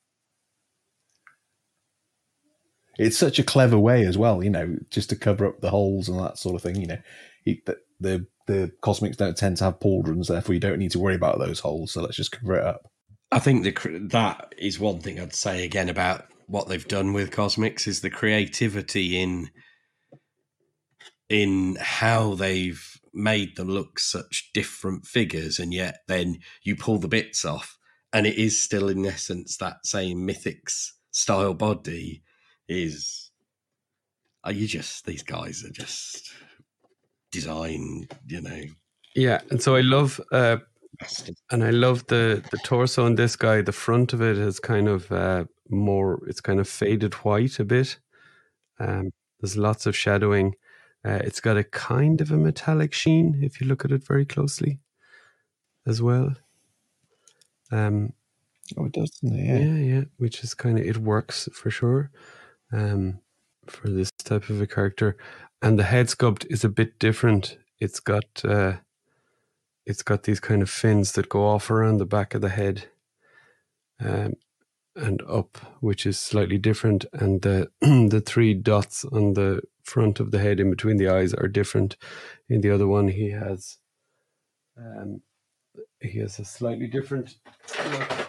It's such a clever way as well, you know, just to cover up the holes and that sort of thing. You know, he, the, the the cosmics don't tend to have pauldrons, therefore you don't need to worry about those holes. So let's just cover it up. I think the that is one thing I'd say again about what they've done with Cosmics is the creativity in in how they've made them look such different figures, and yet then you pull the bits off, and it is still in essence that same Mythics style body. Is are you just these guys are just designed, you know? yeah. And so I love uh, and I love the the torso on this guy. The front of it is kind of uh, more. It's kind of faded white a bit. Um, there's lots of shadowing. Uh, it's got a kind of a metallic sheen if you look at it very closely, as well. Um, Oh, it does, doesn't it? yeah, Yeah. yeah, which is kind of it works for sure. Um, for this type of a character, and the head sculpt is a bit different. It's got uh, it's got these kind of fins that go off around the back of the head, um, and up, which is slightly different. And the the three dots on the front of the head in between the eyes are different. In the other one, he has um, he has a slightly different look.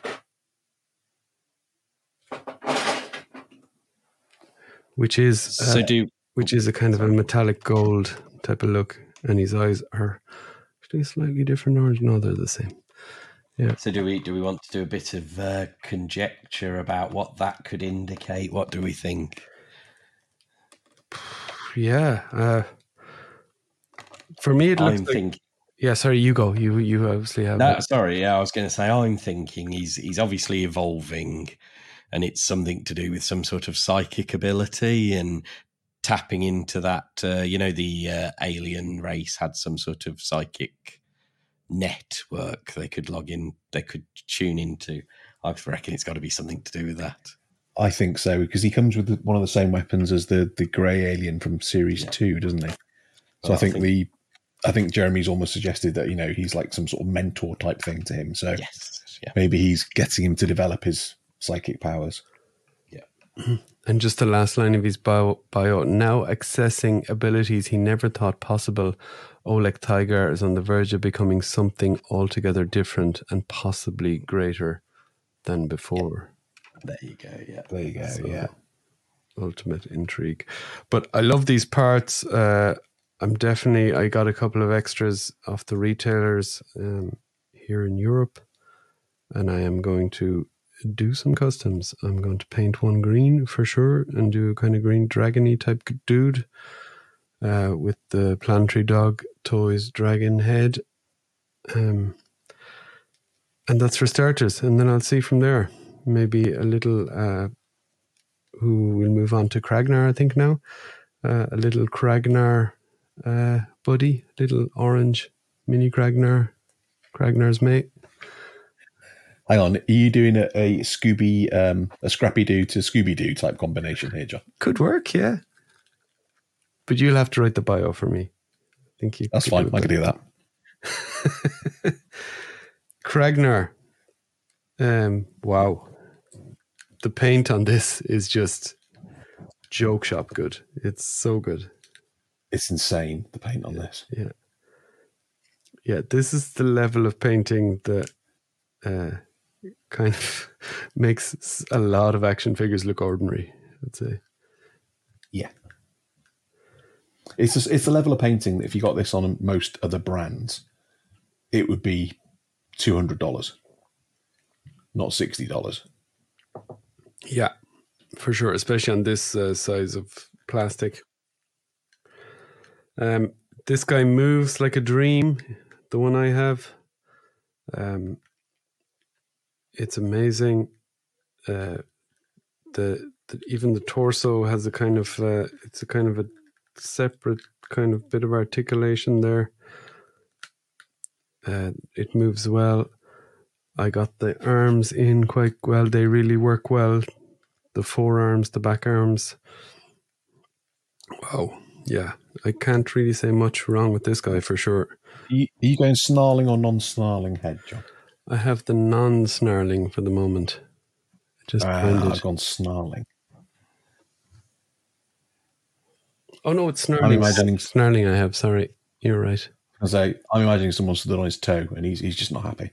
Which is uh, So do which is a kind of a metallic gold type of look, and his eyes are actually slightly different orange. No, they're the same. Yeah. So do we do we want to do a bit of uh, conjecture about what that could indicate? What do we think? Yeah. Uh, for me, it looks I'm like. thinking. yeah, sorry, you go. You you obviously have. No, it. sorry. Yeah, I was going to say I'm thinking he's he's obviously evolving, and it's something to do with some sort of psychic ability and tapping into that. Uh, you know, the uh, alien race had some sort of psychic network they could log in, they could tune into. I reckon it's got to be something to do with that. I think so because he comes with one of the same weapons as the the grey alien from series Yeah. two, doesn't he? So Well, I I think, think- the I think Jeremy's almost suggested that you know he's like some sort of mentor type thing to him. So Yes. Yeah. maybe he's getting him to develop his psychic powers. Yeah. And just the last line of his bio, bio now accessing abilities he never thought possible. Oleg Tygar is on the verge of becoming something altogether different and possibly greater than before. There you go. Yeah. There you go. So- yeah. ultimate intrigue. But I love these parts. Uh, I'm definitely I got a couple of extras off the retailers um, here in Europe, and I am going to do some customs. I'm going to paint one green for sure and do a kind of green dragony type dude uh, with the planetary dog toys dragon head. Um, and that's for starters, and then I'll see from there. Maybe a little uh, who will move on to Kragnar, I think now. Uh, a little Kragnar uh, buddy, little orange mini Kragnar, Kragnar's mate. Hang on, are you doing a, a Scooby, um, a Scrappy Doo to Scooby Doo type combination here, John? Could work, yeah. But you'll have to write the bio for me. Thank you. That's fine. I can do that. Kragnar. Um, wow. The paint on this is just joke shop good. It's so good. It's insane the paint on this. Yeah. Yeah, this is the level of painting that uh, kind of makes a lot of action figures look ordinary, I'd say. Yeah. It's just, it's the level of painting that if you got this on most other brands, it would be two hundred dollars, not sixty dollars. Yeah, for sure, especially on this uh, size of plastic. Um, this guy moves like a dream. The one I have. Um, it's amazing. Uh, the, the even the torso has a kind of uh, it's a kind of a separate kind of bit of articulation there. Uh, it moves well. I got the arms in quite well. They really work well. The forearms, the back arms. Wow. Yeah. I can't really say much wrong with this guy for sure. Are you, are you going snarling or non-snarling head, John? I have the non snarling for the moment. Just blended. I've gone snarling. Oh no, it's snarling. imagining- snarling. I have. Sorry, you're right. I say I'm imagining someone stood on his toe and he's he's just not happy.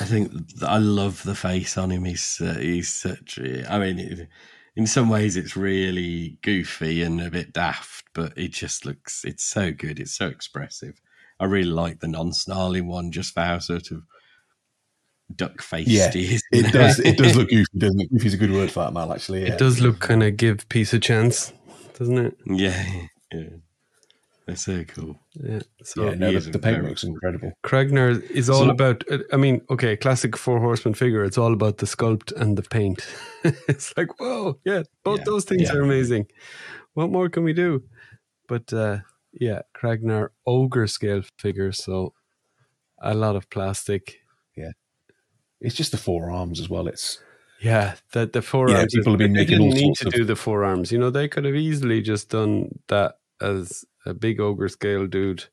I think I love the face on him. He's uh, he's such. a- I mean, in some ways, it's really goofy and a bit daft, but it just looks. It's so good. It's so expressive. I really like the non-snarling one, just for how sort of duck faced Yeah, is. It does it does look goofy, doesn't it? Goofy's a good word for that, Mal. Actually, yeah. It does look kind of give peace a chance, doesn't it? yeah, yeah. They're so cool. Yeah. So Yeah, no, the, the paint looks incredible. Kragnar is all So- about. uh, I mean, okay, classic four horseman figure. It's all about the sculpt and the paint. it's like, whoa, yeah, both Yeah, those things yeah. are amazing. What more can we do? But uh, yeah, Kragnar ogre scale figure. So a lot of plastic. It's just the forearms as well. It's Yeah, the the forearms. people have been they making all need sorts to of- do the forearms. You know, they could have easily just done that as a big ogre scale dude,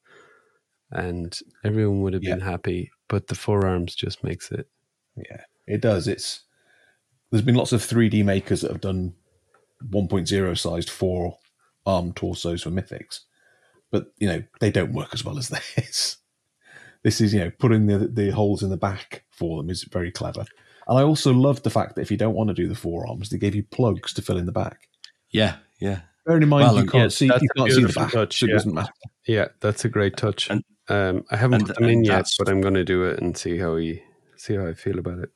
and everyone would have Yeah. been happy. But the forearms just makes it. yeah, it does. It's there's been lots of 3D makers that have done 1.0 sized four arm torsos for mythics, but you know they don't work as well as this. This is you know putting the the holes in the back for them is very clever. And I also love the fact that if you don't want to do the forearms, they gave you plugs to fill in the back. Yeah, yeah. Bearing in mind Well, you can't yeah, see you can't see the back, touch, so it yeah. doesn't matter. Yeah, that's a great touch. And- um, I haven't and- put them in yet, but I'm going to do it and see how he see how I feel about it.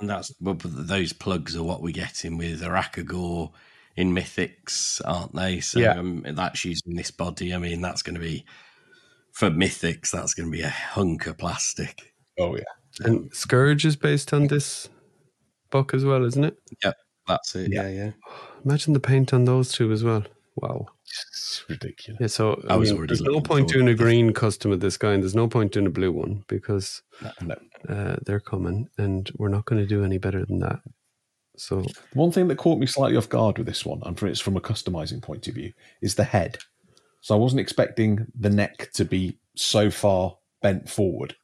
And that's well, those plugs are what we're getting with Arakagor in Mythics, aren't they? So Yeah. um, that's using this body. I mean, that's going to be for Mythics. That's going to be a hunk of plastic. Oh yeah, And Scourge is based on this book as well, isn't it? Yeah, that's it. Yeah. Yeah, yeah. Imagine the paint on those two as well. Wow. it's ridiculous. Yeah, so I I was mean, already there's no point doing a to this. green custom of this guy, and there's no point doing a blue one because No. uh, they're coming, and we're not going to do any better than that. So One thing that caught me slightly off guard with this one, and for it's from a customizing point of view, is the head. So I wasn't expecting the neck to be so far bent forward,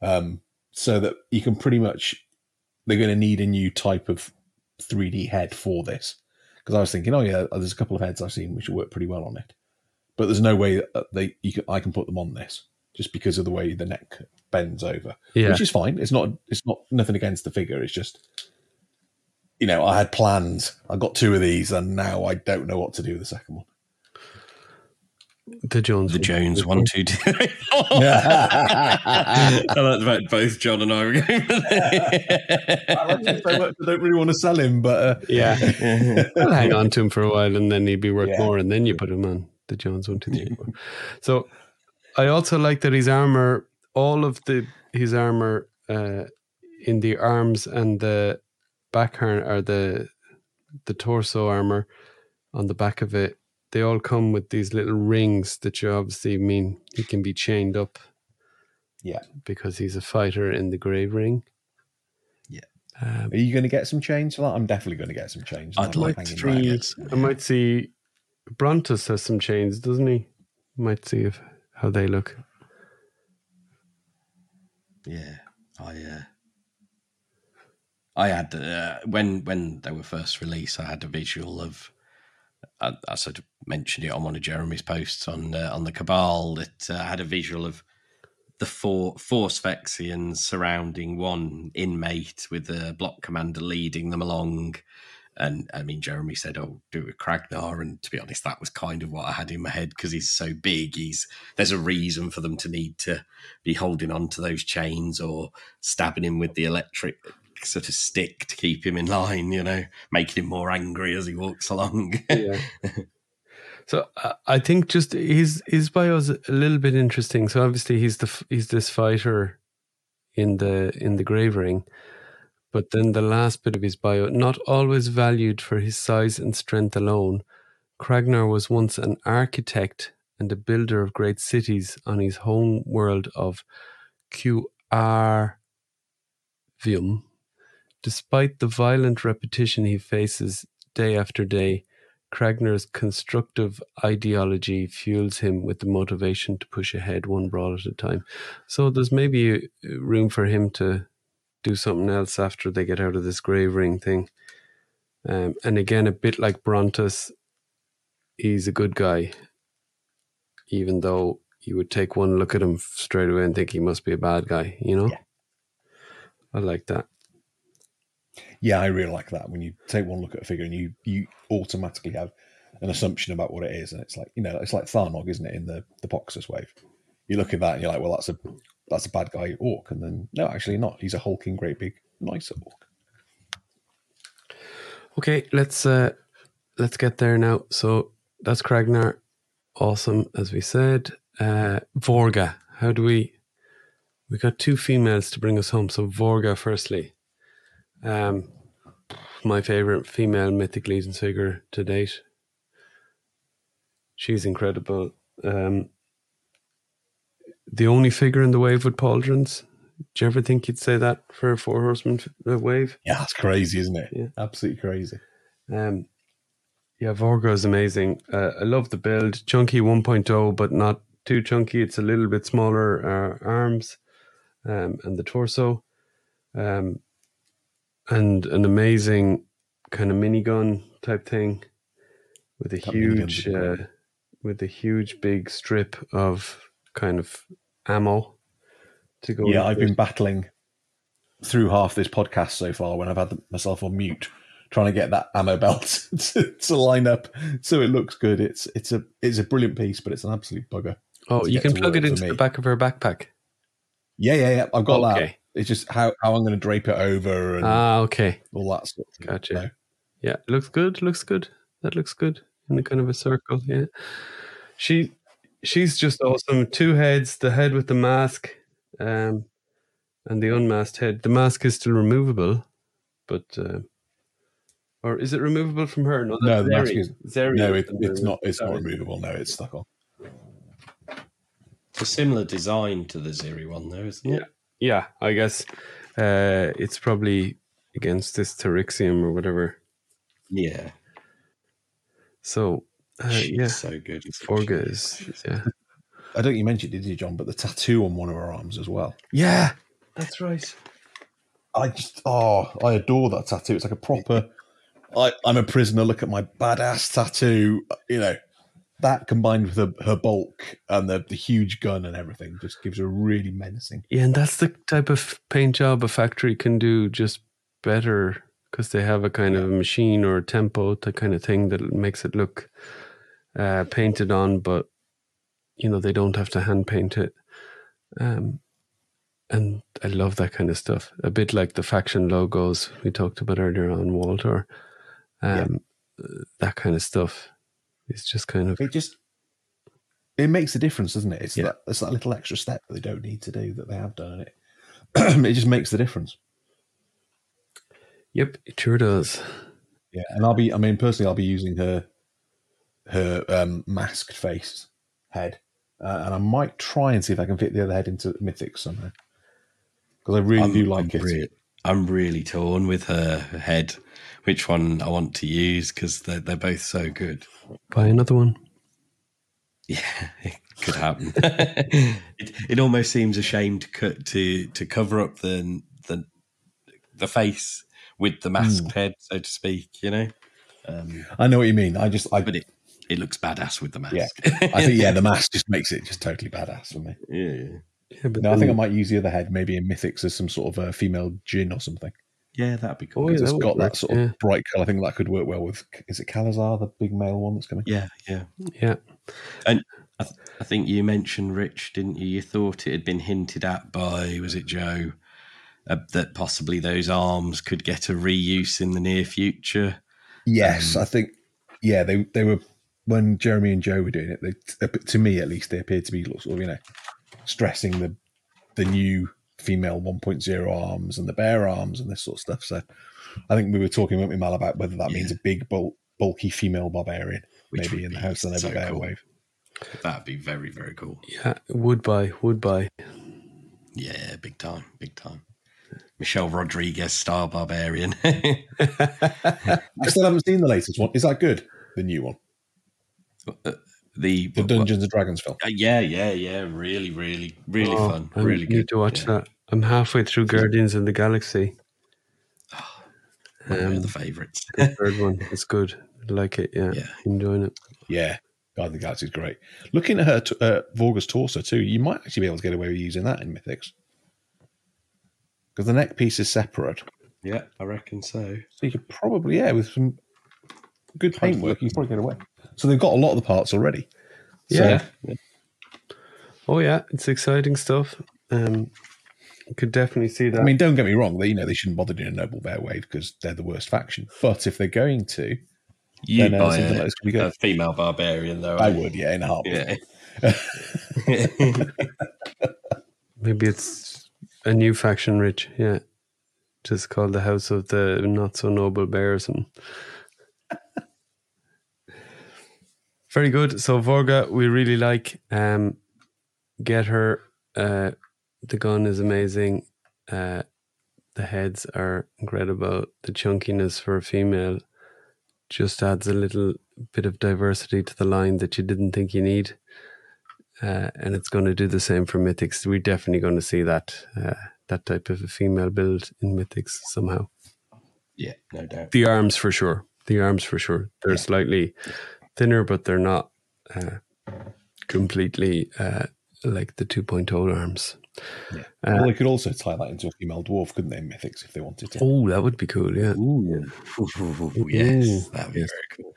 um, so that you can pretty much they're going to need a new type of 3D head for this. Because I was thinking, oh yeah, there's a couple of heads I've seen which will work pretty well on it, but there's no way that they you can, I can put them on this just because of the way the neck bends over yeah, which is fine. It's not. It's not nothing against the figure. It's just, you know, I had plans. I got two of these, and now I don't know what to do with the second one. The Jones, The one. Jones one, two, two. I like the fact both John and I were going. I like him so much. I don't really want to sell him, but uh, Yeah, I'll hang on to him for a while, and then he'd be worth Yeah. more, and then you put him on the Jones one, two, three, four. So I also like that his armor, all of the his armor uh, in the arms and the back harn or the the torso armor on the back of it, they all come with these little rings that you obviously mean he can be chained up. Yeah. because he's a fighter in the grave ring. Yeah. Um, are you going to get some change for that? I'm definitely going to get some change. I'd I'm like to back. try see, I might see Brontus has some chains, doesn't he? Might see if how they look. Yeah, I uh, I had uh, when when they were first released, I had a visual of. I, I sort of mentioned it on one of Jeremy's posts on uh, on the Cabal that uh, had a visual of the four Sphexians surrounding one inmate with the block commander leading them along. And I mean, Jeremy said, "Oh, do it with Kragnar," and to be honest, that was kind of what I had in my head because he's so big. He's there's a reason for them to need to be holding on to those chains or stabbing him with the electric sort of stick to keep him in line. You know, making him more angry as he walks along. Yeah. So uh, I think just his his bio is a little bit interesting. So obviously he's the he's this fighter in the in the grave ring, but then the last bit of his bio, not always valued for his size and strength alone, Kragnar was once an architect and a builder of great cities on his home world of Qarvium. Despite the violent repetition he faces day after day, Kragnar's constructive ideology fuels him with the motivation to push ahead one brawl at a time. So there's maybe room for him to do something else after they get out of this grave ring thing. Um, and again, a bit like Brontus, he's a good guy, even though you would take one look at him straight away and think he must be a bad guy, you know? Yeah. I like that. Yeah, I really like that. When you take one look at a figure and you you automatically have an assumption about what it is, and it's like you know, it's like Tharnog, isn't it, in the the Poxxus wave? You look at that and you're like, well, that's a that's a bad guy orc, and then no, actually not. He's a hulking, great big, nice orc. Okay, let's uh let's get there now. So that's Kragnar. Awesome, as we said. Uh Vorga. How do we we got two females to bring us home. So Vorga firstly. Um my favorite female mythic legions figure to date. She's incredible. Um the only figure in the wave with pauldrons. Do you ever think you'd say that for a four horseman wave? Yeah, that's crazy, isn't it? Yeah. Absolutely crazy. Um, yeah, Vorga is amazing. Uh, I love the build. Chunky 1.0, but not too chunky. It's a little bit smaller uh, arms um, and the torso. Um, and an amazing kind of minigun type thing with a That huge, uh, with a huge big strip of kind of ammo to go. Yeah, I've it. been battling through half this podcast so far when I've had myself on mute, trying to get that ammo belt to, to line up so it looks good. It's it's a it's a brilliant piece, but it's an absolute bugger. Oh, you can plug it into the back of her backpack. Yeah, yeah, yeah. I've got that. Okay. It's just how, how I'm going to drape it over and Ah, okay. all that stuff. Gotcha. No. Yeah, looks good. Looks good. That looks good in the kind of a circle. Yeah, she she's just awesome. Two heads: the head with the mask, um, and the unmasked head. The mask is still removable, but uh, or is it removable from her? No, No, that's the mask is- Zeri No, it, it's not. It's not removable. No, it's stuck on. It's a similar design to the Ziri one, though, isn't it? Yeah, I guess uh, it's probably against this Tyrixium or whatever. Yeah. So uh, She's yeah, so good. isn't? Vorga is yeah. I don't think you mentioned it, did you, John? But the tattoo on one of her arms as well. Yeah, that's right. I just oh, I adore that tattoo. It's like a proper. I, I'm a prisoner. Look at my badass tattoo. You know, that combined with her, her bulk and the, the huge gun and everything just gives her really menacing. Yeah, and that's the type of paint job a factory can do just better because they have a kind of a machine or a tempo, the kind of thing that makes it look uh, painted on, but you know they don't have to hand paint it. Um, and I love that kind of stuff. A bit like the faction logos we talked about earlier on Walter. Um, That kind of stuff is just kind of It just it makes a difference, doesn't it? It's Yeah. that it's that little extra step that they don't need to do that they have done, it it just makes the difference. yep, it sure does. Yeah, and I'll be. I mean, personally, I'll be using her her um, masked face head, uh, and I might try and see if I can fit the other head into Mythic somehow because I really I'm, do like I'm it. rea- I'm really torn with her head, which one I want to use because they're, they're both so good. Buy another one. Yeah, it could happen. it, it almost seems a shame to cut to to cover up the the the face with the masked head, so to speak. You know, um, I know what you mean. I just, I, but it it looks badass with the mask. Yeah. I think, yeah, the mask just makes it just totally badass for me. yeah, Yeah, but No, I think I might use the other head, maybe in Mythics as some sort of a female gin or something. Yeah, that'd be cool. Oh, yeah, Because it's that would got work, that sort of yeah. bright color. I think that could work well with. Is it Calazar, the big male one that's coming? Yeah, yeah. yeah. And I, th- I think you mentioned Rich, didn't you? You thought it had been hinted at by was it Joe uh, that possibly those arms could get a reuse in the near future. Yes, Um, I think. Yeah, they they were when Jeremy and Joe were doing it, they, to me at least, they appeared to be sort of you know stressing the the new female 1.0 arms and the bear arms and this sort of stuff. So I think we were talking with Mal about whether that Yeah. means a big, bul- bulky female barbarian, Which maybe in the House of the so Bear cool. wave. That'd be very, very cool. Yeah, would buy, would buy. Yeah, big time, big time. Michelle Rodriguez, star barbarian. I still haven't seen the latest one. Is that good? The new one, uh, the the Dungeons and Dragons film. Uh, yeah, yeah, yeah. Really, really, really Oh, fun. I Really need good. to watch yeah. that. I'm halfway through Guardians of the Galaxy. One of Um, the favourites. The third one. It's good. I like it. Yeah, Yeah. enjoying it. Yeah, God, the Galaxy's great. Looking at her, t- uh, Vorga's torso too, you might actually be able to get away with using that in Mythics because the neck piece is separate. yeah, I reckon so. So you could probably, yeah, with some good paintwork, you could probably get away. So they've got a lot of the parts already. So, Yeah. Oh yeah, it's exciting stuff. Um, you could definitely see that. I mean, don't get me wrong. They, you know, they shouldn't bother doing a Noble Bear Wave because they're the worst faction. But if they're going to, You then uh, buy something a, like this could be a female barbarian, though. I eh? would, yeah, in a heartbeat. Yeah. Maybe it's a new faction, Rich. Yeah, just called the House of the Not So Noble Bears. And very good. So Vorga, we really like. Um, get her. Uh, the gun is amazing. Uh, the heads are incredible. The chunkiness for a female just adds a little bit of diversity to the line that you didn't think you need. Uh, and it's going to do the same for Mythics. We're definitely going to see that uh, that type of a female build in Mythics somehow. yeah, no doubt. The arms for sure. The arms for sure. They're slightly thinner, but they're not uh, completely uh, like the 2.0 arms. Yeah. Uh, well, they could also tie that into a female dwarf, couldn't they, in Mythics, if they wanted to? Oh, that would be cool. Yeah, Ooh. yes, that'd be yes. very cool.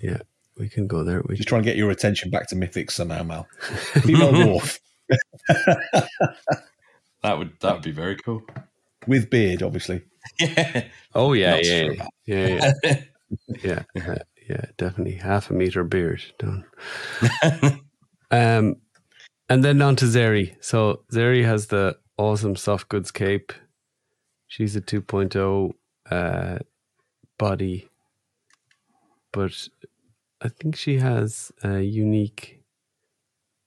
yeah. We can go there. We Just try and get your attention back to Mythics somehow, Mal. Female dwarf That would that would be very cool. with beard, obviously. Yeah, Oh yeah, yeah, yeah, yeah, yeah, yeah, yeah, definitely half a meter beard done. Um, and then on to Zeri. So Zeri has the awesome soft goods cape. She's a 2.0 uh, body, but I think she has a unique.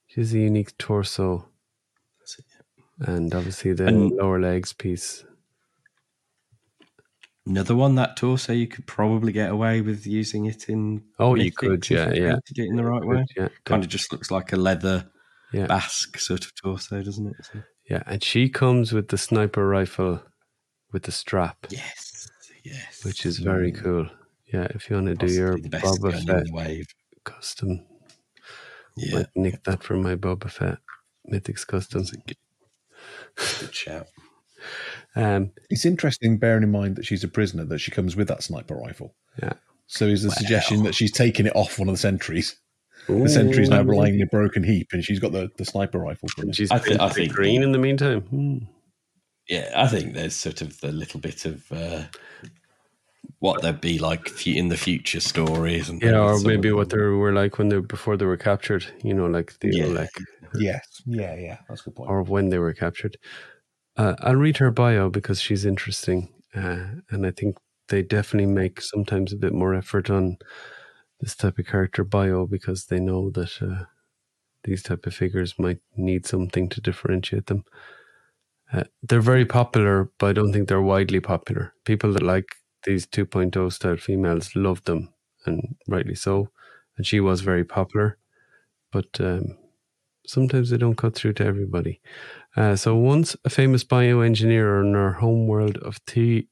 She has a unique torso, and obviously the And- lower legs piece. Another one that torso you could probably get away with using it in. Oh, you could, yeah, yeah. it in the right way. Yeah, Kind of just looks like a leather yeah. basque sort of torso, doesn't it? So- Yeah, and she comes with the sniper rifle with the strap, yes, yes. which is very cool. Yeah, if you want to do your Possibly the best Boba Fett wave. custom, Yeah, nick that from my Boba Fett Mythics custom. that's a good, good shout. Um, It's interesting, bearing in mind that she's a prisoner, that she comes with that sniper rifle. yeah, So is the suggestion that she's taking it off one of the sentries? Ooh, The sentry's now lying in a broken heap, and she's got the, the sniper rifle from it. She's I thi- I think- green in the meantime. Hmm. Yeah, I think there's sort of the little bit of uh, what they'd be like in the future stories, and Yeah, or maybe what they were like when they before they were captured. You know, like the Yeah. like Yes, yeah, yeah, that's a good point. or when they were captured. Uh, I'll read her bio because she's interesting, uh, and I think they definitely make sometimes a bit more effort on this type of character bio because they know that uh, these type of figures might need something to differentiate them. Uh, they're very popular, but I don't think they're widely popular. People that like these 2.0 style females love them, and rightly so. And she was very popular, but um, sometimes they don't cut through to everybody. Uh, so once a famous bioengineer in our home world of the-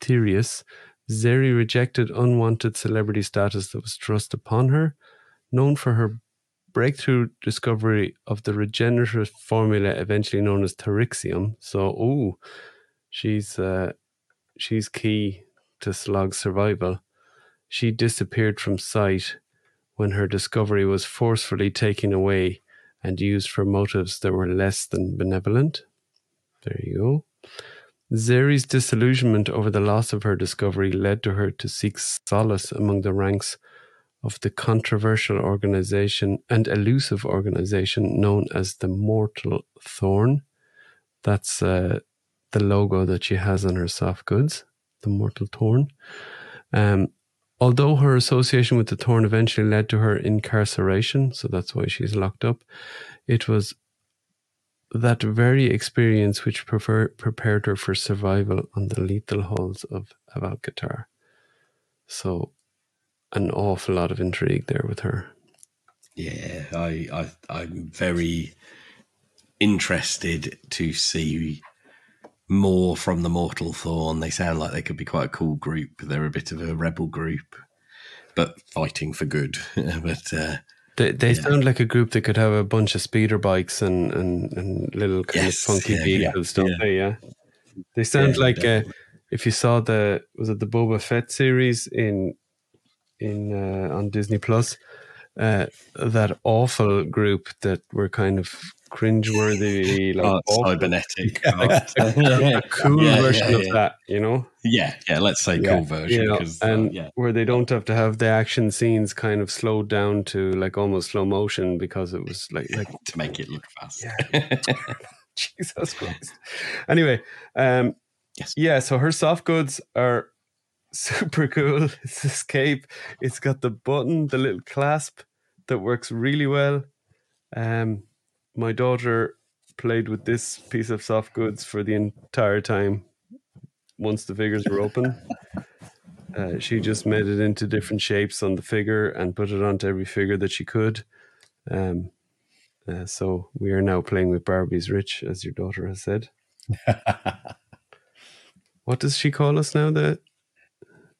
Tyrius, Zeri rejected unwanted celebrity status that was thrust upon her, known for her breakthrough discovery of the regenerative formula eventually known as Tarixium. So, oh, she's uh, she's key to Slog's survival. She disappeared from sight when her discovery was forcefully taken away and used for motives that were less than benevolent. There you go. Zeri's disillusionment over the loss of her discovery led to her to seek solace among the ranks of the controversial organization and elusive organization known as the Mortal Thorn. That's uh, the logo that she has on her soft goods, the Mortal Thorn. Um, although her association with the thorn eventually led to her incarceration, so that's why she's locked up, it was that very experience which prefer, prepared her for survival on the lethal halls of Hvalkatar. So, an awful lot of intrigue there with her. Yeah, I, I I'm very interested to see more from the Mortal Thorn. They sound like they could be quite a cool group. They're a bit of a rebel group, but fighting for good. but uh, They, they sound like a group that could have a bunch of speeder bikes and, and, and little kind Yes, of funky yeah, vehicles, yeah, don't yeah. they? Yeah. They sound Yeah, like uh, if you saw the was it the Boba Fett series in in uh, on Disney Plus, uh, that awful group that were kind of cringeworthy, like oh, awful. cybernetic. a cool Yeah, version yeah, of that, you know. yeah, yeah. Let's say Yeah, cool version you know, 'cause, uh, yeah, where they don't have to have the action scenes kind of slowed down to like almost slow motion because it was like like to make it look fast. Jesus Christ. Anyway, um, Yes. yeah. So her soft goods are super cool. It's escape. It's got the button, the little clasp that works really well. Um, my daughter played with this piece of soft goods for the entire time. Once the figures were open, uh, she just made it into different shapes on the figure and put it onto every figure that she could. Um, uh, so we are now playing with Barbie's Rich, as your daughter has said. What does she call us now? The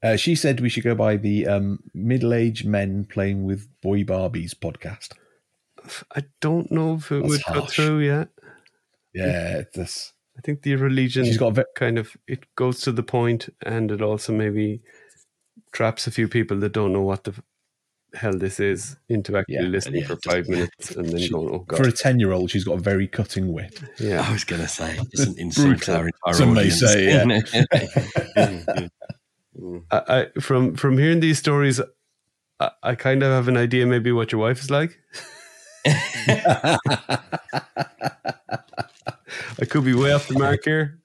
Uh, she said we should go by the um, middle-aged men playing with boy Barbies podcast. I don't know if it That's would go harsh. through yet. Yeah, this. I think the religion She's got a ve- kind of it goes to the point, and it also maybe traps a few people that don't know what the hell this is into actually Yeah, listening yeah, for just- five minutes and then She- going, "Oh God!" for a ten-year-old. She's got a very cutting wit. yeah, I was going to say, it doesn't insult Brutal. our entire Some may audience. say, yeah. Mm, I, I, from from hearing these stories, I, I kind of have an idea maybe what your wife is like. I could be way off the mark here.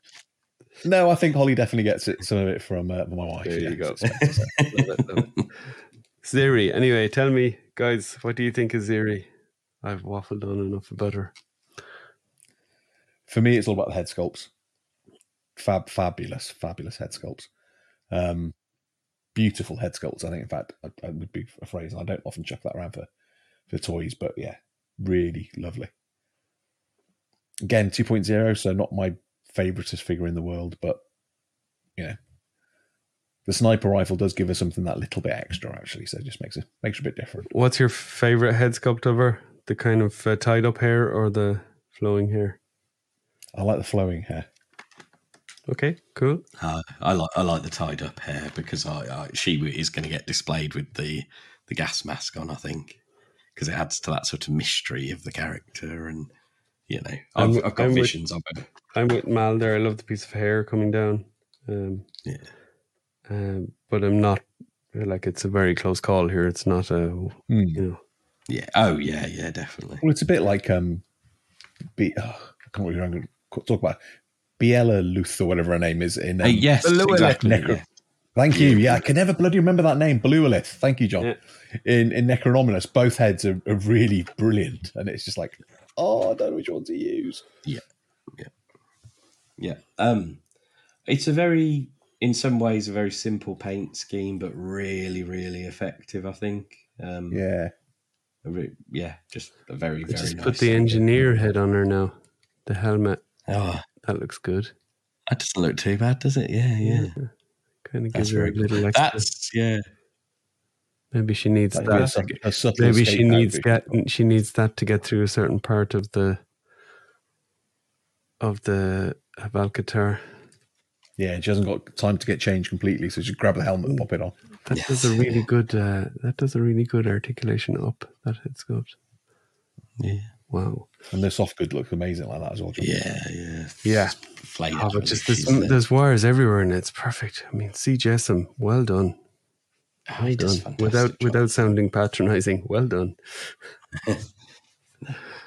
no, I think Holly definitely gets it. Some of it from uh, my wife. There yeah, you go. so it's- Love it, love it. Ziri. Anyway, tell me, guys, what do you think of Ziri? I've waffled on enough about her. For me, it's all about the head sculpts. Fab, fabulous, fabulous head sculpts. Um, beautiful head sculpts. I think, in fact, I, I would be a phrase, and I don't often chuck that around for for toys, but yeah, really lovely. Again, 2.0, so not my favoritist figure in the world, but you know, the sniper rifle does give us something that little bit extra, actually. So it just makes it makes it a bit different. What's your favorite head sculpt of her? The kind of uh, tied up hair or the flowing hair? I like the flowing hair. Okay, cool. Uh, I like I like the tied up hair because I, I she is going to get displayed with the the gas mask on. I think because it adds to that sort of mystery of the character, and you know I've, I'm- I've got I'm with- visions of her. I'm with Mal there. I love the piece of hair coming down. Um, Yeah. Um, but I'm not like it's a very close call here. It's not a Hmm. you know. Yeah. Oh yeah. Yeah. Definitely. Well, it's a bit like um, be, oh, I can't remember. I'm going to talk about Biela Luth or whatever her name is in. Um, Uh, yes. Exactly. Necro- yeah. Thank you. Yeah, I can never bloody remember that name, Belualith. Thank you, John. Yeah. In in Necronominus, both heads are, are really brilliant, and it's just like, oh, I don't know which one to use. Yeah. Yeah, yeah. Um, it's a very, in some ways, a very simple paint scheme, but really, really effective. I think. Um, Yeah, re- yeah, just a very, I very just nice. put the engineer head on her now. The helmet. Oh, That looks good. that doesn't look too bad, does it? Yeah, yeah. Kind of gives her a very little extra. That's yeah. Maybe she needs that could a, that. a Maybe she needs get she needs that to get through a certain part of the of the of Hvalkatar. Yeah, she hasn't got time to get changed completely, so she grab the helmet and pop it on. That Yes. does a really good uh, that does a really good articulation up that head sculpt. Yeah, Wow. And the soft good looks amazing like that as well. John. yeah, yeah, Yeah. Oh, but just there's, there. there's wires everywhere and it's perfect. I mean, C. Jessam, well done. Oh, Well he done. Without job. without sounding patronising. Well done.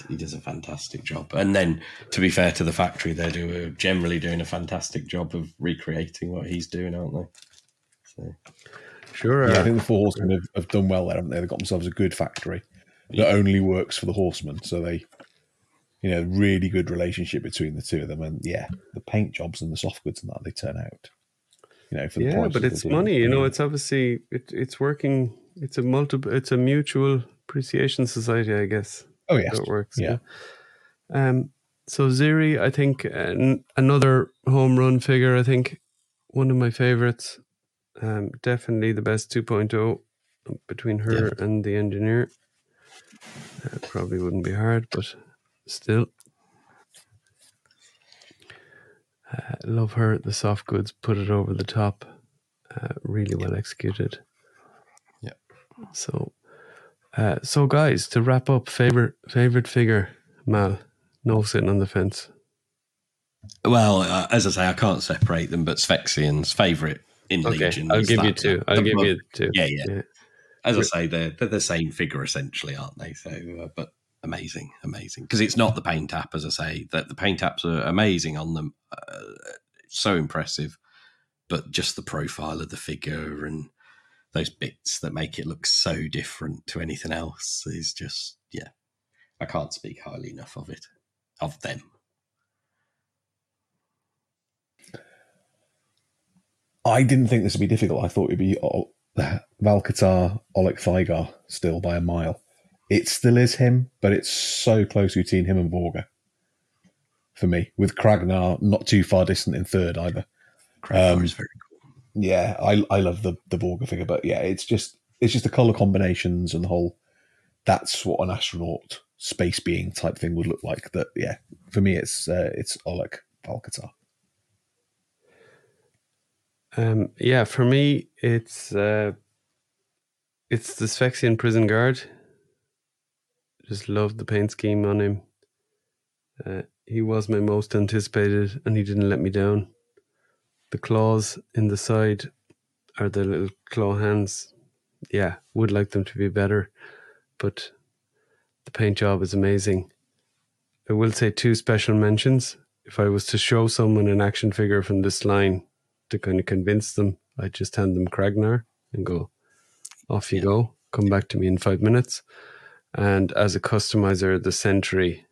he does a fantastic job. And then, to be fair to the factory, they're do, generally doing a fantastic job of recreating what he's doing, aren't they? So, Sure. Yeah, I think the Four Horsemen have, have done well there, haven't they? They've got themselves a good factory that only works for the horsemen. So they, you know, really good relationship between the two of them. And yeah, the paint jobs and the soft goods and that they turn out. You know, for the yeah, but it's money. You know, it's obviously it, it's working. It's a multiple. It's a mutual appreciation society, I guess. oh yes, it works. yeah. Yeah. Um. So Ziri, I think an another home run figure. I think one of my favorites. Um, definitely the best 2.0 between her Yeah. and the engineer. Uh, probably wouldn't be hard, but still. Uh, love her. The soft goods put it over the top. Uh, really well executed. Yeah. So, uh, so guys, to wrap up, favorite favorite figure, Mal. No sitting on the fence. well, uh, as I say, I can't separate them, but Sphexian's favourite in Okay, Legion. I'll give you two. I'll the give you two. Yeah, yeah. Yeah. As I say, they're they're the same figure essentially, aren't they? So, uh, but amazing, amazing. Because it's not the paint app, as I say. That the paint apps are amazing on them, uh, so impressive. But just the profile of the figure and those bits that make it look so different to anything else is just yeah. I can't speak highly enough of it, of them. I didn't think this would be difficult. I thought it'd be oh, Hvalkatar, Oleg Tygar still by a mile. It still is him, but it's so close between him and Vorga for me, with Kragnar not too far distant in third either. Crowbar Um, is very cool. Yeah, I I love the the Vorga figure, but yeah, it's just it's just the color combinations and the whole. That's what an astronaut space being type thing would look like. That yeah, for me, it's uh, it's Oleg Valkatar. Um, yeah, for me, it's uh, it's the Sphexian prison guard. Just love the paint scheme on him. Uh, he was my most anticipated, and he didn't let me down. The claws in the side are the little claw hands. Yeah, would like them to be better, but the paint job is amazing. I will say two special mentions. If I was to show someone an action figure from this line to kind of convince them, I'd just hand them Kragnar and go, off you Yeah. go. Come back to me in five minutes. And as a customizer, the Sentry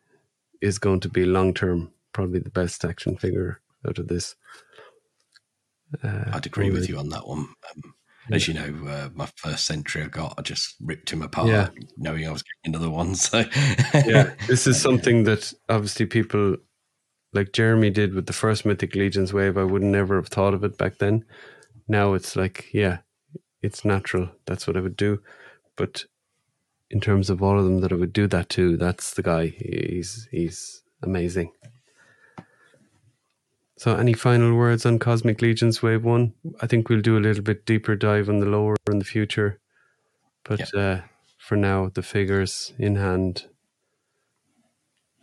is going to be long term, probably the best action figure out of this. Uh, I'd agree with you on that one. Um, as you know, uh, my first Sentry I got, I just ripped him apart, Yeah. knowing I was getting another one. So yeah, this is something that obviously people like Jeremy did with the first Mythic Legions wave. I would never have thought of it back then. Now it's like, yeah, it's natural. That's what I would do. But in terms of all of them that I would do that to, that's the guy. He's he's amazing. So, any final words on Cosmic Legions Wave One? I think we'll do a little bit deeper dive on the lower in the future, but uh, for now, the figures in hand.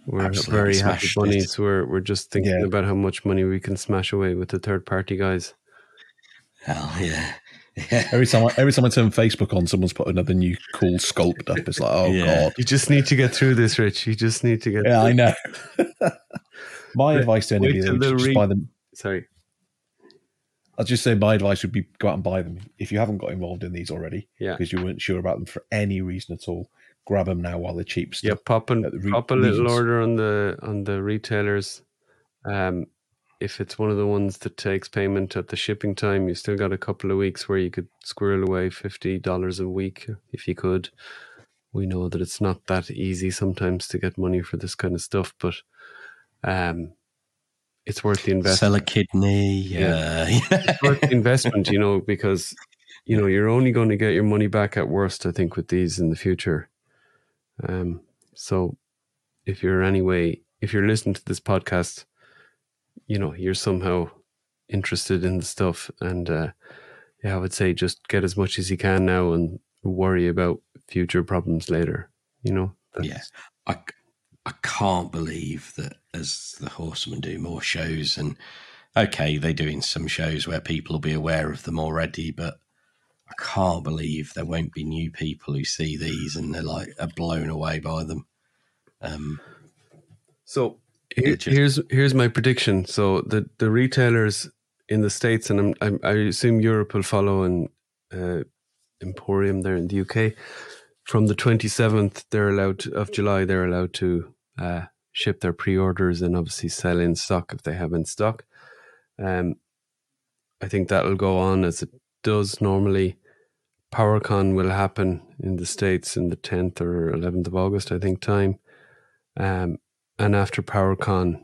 We're Absolutely very happy smashed it. We're we're just thinking Yeah. about how much money we can smash away with the third party guys. hell yeah, yeah. Every time I every time I turn Facebook on, someone's put another new cool sculpt up. It's like, oh Yeah. god. You just need to get through this, Rich. You just need to get. Yeah, I know. my Wait- advice to anybody till would the just re- buy them. Sorry. I'll just say my advice would be go out and buy them if you haven't got involved in these already Yeah. because you weren't sure about them for any reason at all. Grab them now while they're cheap. Yeah, pop, an, at the re- pop a little regions. order on the on the retailers. Um, if it's one of the ones that takes payment at the shipping time, you still got a couple of weeks where you could squirrel away fifty dollars a week if you could. We know that it's not that easy sometimes to get money for this kind of stuff, but um, it's worth the investment. Sell a kidney. Yeah. Yeah, It's worth the investment, you know, because you know you're only going to get your money back at worst. I think with these in the future. Um, so if you're anyway, if you're listening to this podcast, you know you're somehow interested in the stuff, and uh, yeah, I would say just get as much as you can now and worry about future problems later. You know, Yeah. I, I can't believe that as the Horsemen do more shows, and okay, they're doing some shows where people will be aware of them already, but I can't believe there won't be new people who see these and they're like are blown away by them. Um, So here, here's here's my prediction. So the the retailers in the states and I'm, I'm, I assume Europe will follow and uh, Emporium there in the UK. From the 27th, they're allowed to, of July. They're allowed to uh, ship their pre-orders and obviously sell in stock if they have in stock. Um, I think that'll go on as it does normally. PowerCon will happen in the states in the 10th or 11th of August, I think, time. Um, and after PowerCon,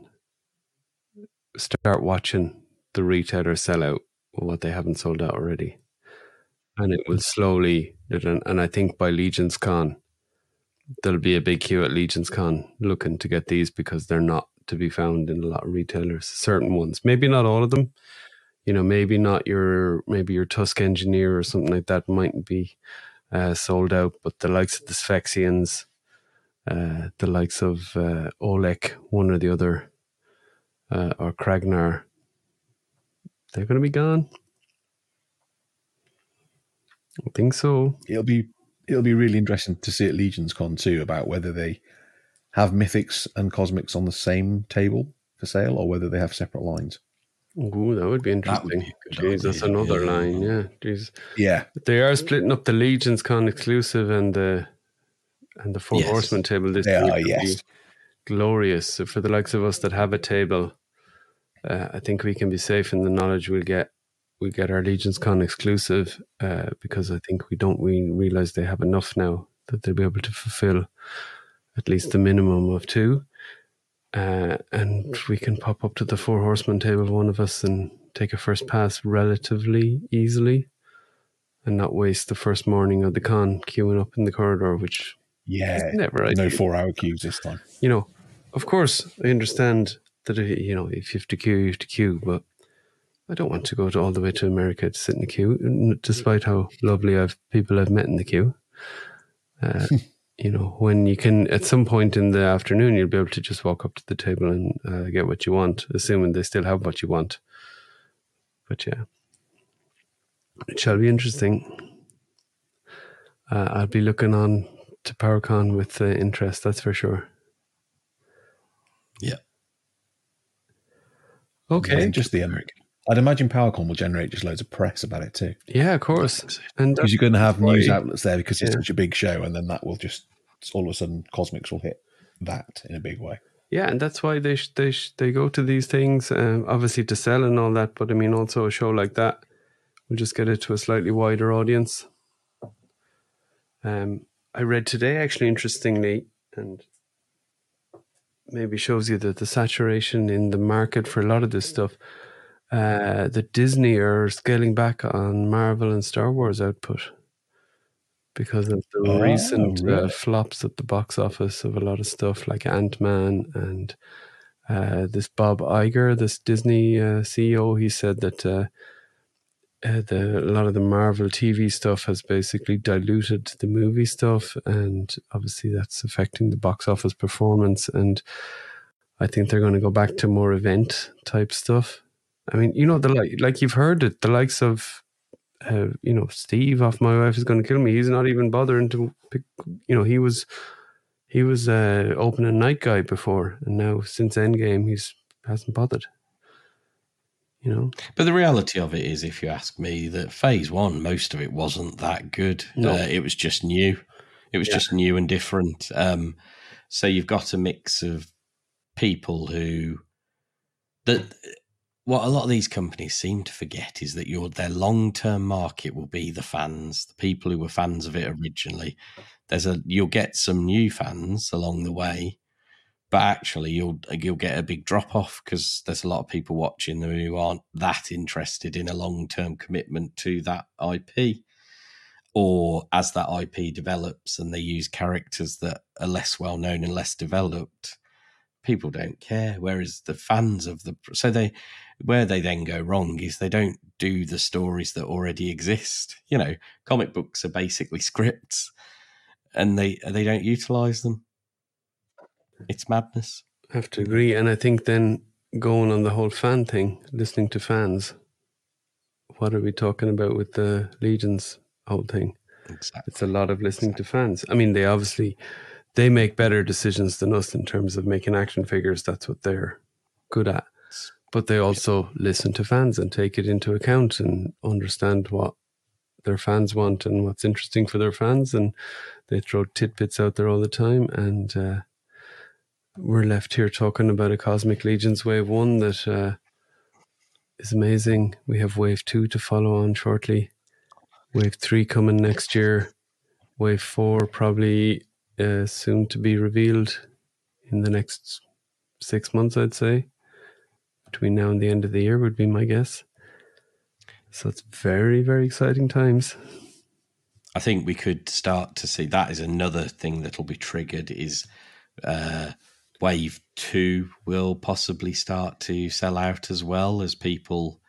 start watching the retailer sell out what they haven't sold out already, and it will slowly. And, I think by Legion's Con, there'll be a big queue at Legion's Con looking to get these because they're not to be found in a lot of retailers. Certain ones, maybe not all of them. You know, maybe not your maybe your Tusk Engineer or something like that mightn't be uh, sold out, but the likes of the Sphexians uh, the likes of uh, Oleg, one or the other, uh, or Kragnar, they're going to be gone. I think so. It'll be it'll be really interesting to see at Legion's Con too about whether they have mythics and cosmics on the same table for sale or whether they have separate lines. Ooh, that would be That would interesting. Jeez, that's another yeah. line. Yeah, jeez. Yeah, They are splitting up the Legions Con exclusive and the and the Four Yes. Horsemen table. This they year are. could be Yes, glorious. So for the likes of us that have a table, uh, I think we can be safe in the knowledge we'll get we get our Legions Con exclusive uh, because I think we don't we realize they have enough now that they'll be able to fulfill at least the minimum of two. Uh, and we can pop up to the four horsemen table, one of us, and take a first pass relatively easily, and not waste the first morning of the con queuing up in the corridor, which yeah. never No four hour queues this time. you know, of course, I understand that uh, you know if you have to queue, you have to queue, but I don't want to go to all the way to America to sit in the queue, despite how lovely I've people I've met in the queue. Uh, you know, when you can at some point in the afternoon, you'll be able to just walk up to the table and uh, get what you want, assuming they still have what you want. But yeah, it shall be interesting. Uh, I'll be looking on to PowerCon with uh, interest, that's for sure. Yeah. Okay. Just the um, I'd imagine PowerCon will generate just loads of press about it too, Yeah, of course. And because you're going to have news outlets there because it's Yeah. such a big show, and then that will just all of a sudden cosmics will hit that in a big way. yeah, and that's why they sh- they sh- they go to these things, um, obviously to sell and all that. But I mean, also a show like that will just get it to a slightly wider audience. Um, I read today, actually, interestingly, and maybe shows you that the saturation in the market for a lot of this stuff. Uh, that Disney are scaling back on Marvel and Star Wars output because of the Oh, recent uh, flops at the box office of a lot of stuff like Ant Man and uh, this Bob Iger, this Disney uh, CEO. He said that uh, uh, the a lot of the Marvel TV stuff has basically diluted the movie stuff, and obviously that's affecting the box office performance. And I think they're going to go back to more event type stuff. I mean, you know, the like, like you've heard it, the likes of, uh, you know, Steve off My Wife is going to kill me. He's not even bothering to pick. You know, he was, he was uh, opening night guy before, and now since Endgame, he's hasn't bothered. You know, But the reality of it is, if you ask me, that phase one, most of it wasn't that good. No. Uh, it was just new. It was Yeah. just new and different. Um, so you've got a mix of people who that what a lot of these companies seem to forget is that your their long term market will be the fans, the people who were fans of it originally. There's a you'll get some new fans along the way, but actually you'll you'll get a big drop off because there's a lot of people watching who aren't that interested in a long term commitment to that IP. Or as that IP develops and they use characters that are less well known and less developed, people don't care. Whereas the fans of the so they where they then go wrong is they don't do the stories that already exist. You know, comic books are basically scripts, and they they don't utilize them. It's madness. I have to agree. And I think then going on the whole fan thing, listening to fans, what are we talking about with the legions? whole thing. Exactly. It's a lot of listening to fans. I mean, they obviously they make better decisions than us in terms of making action figures. That's what they're good at. But they also listen to fans and take it into account and understand what their fans want and what's interesting for their fans. And they throw tidbits out there all the time. And uh, we're left here talking about a Cosmic Legions Wave 1 that uh, is amazing. We have Wave 2 to follow on shortly. Wave 3 coming next year. Wave 4 probably uh, soon to be revealed in the next six months, I'd say. Between now and the end of the year would be my guess. So it's very, very exciting times. I think we could start to see that is another thing that'll be triggered is uh, wave two will possibly start to sell out as well as people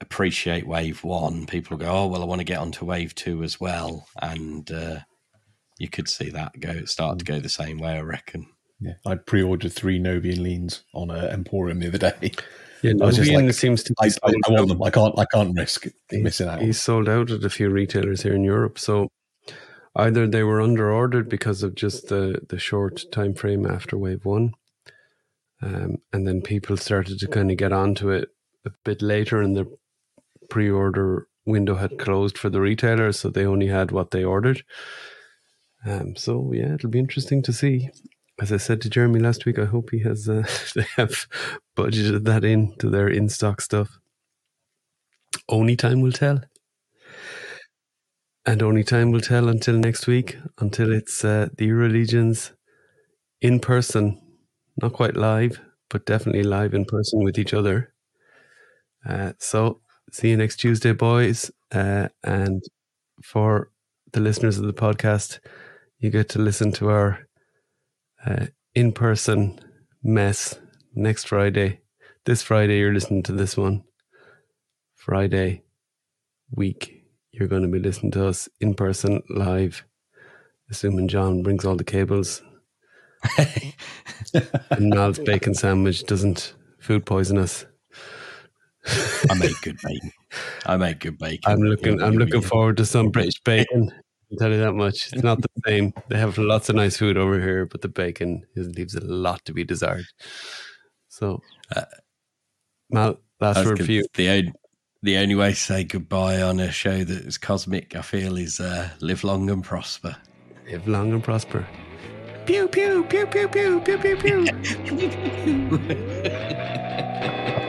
appreciate wave one. People go, oh well, I want to get onto wave two as well, and uh, you could see that go start to go the same way. I reckon. Yeah, I pre-ordered three Novian leans on uh, Emporium the other day. Yeah, Novian like, seems to I, be I, I want them. I can't. I can't risk He- missing out. He's sold out at a few retailers here in Europe. So either they were under ordered because of just the, the short time frame after wave one. Um, and then people started to kind of get onto it a bit later and the pre order window had closed for the retailers, so they only had what they ordered. Um, so yeah, it'll be interesting to see. As I said to Jeremy last week, I hope he has uh, they have budgeted that into their in stock stuff. Only time will tell. And only time will tell until next week, until it's uh, the Euro Legions in person, not quite live, but definitely live in person with each other. Uh, so, see you next Tuesday, boys. Uh, and for the listeners of the podcast, you get to listen to our uh, in person mess next Friday. This Friday, you're listening to this one. Friday week, you're going to be listening to us in person live, assuming John brings all the cables and Mal's bacon sandwich doesn't food poison us. I make good bacon. I make good bacon. I'm looking. I'm looking forward to some British bacon. I'll tell you that much. It's not the same. They have lots of nice food over here, but the bacon leaves a lot to be desired. So, Uh, Mal, last word for you. The only, the only way to say goodbye on a show that is cosmic, I feel, is uh, live long and prosper. Live long and prosper. Pew pew pew pew pew pew pew pew.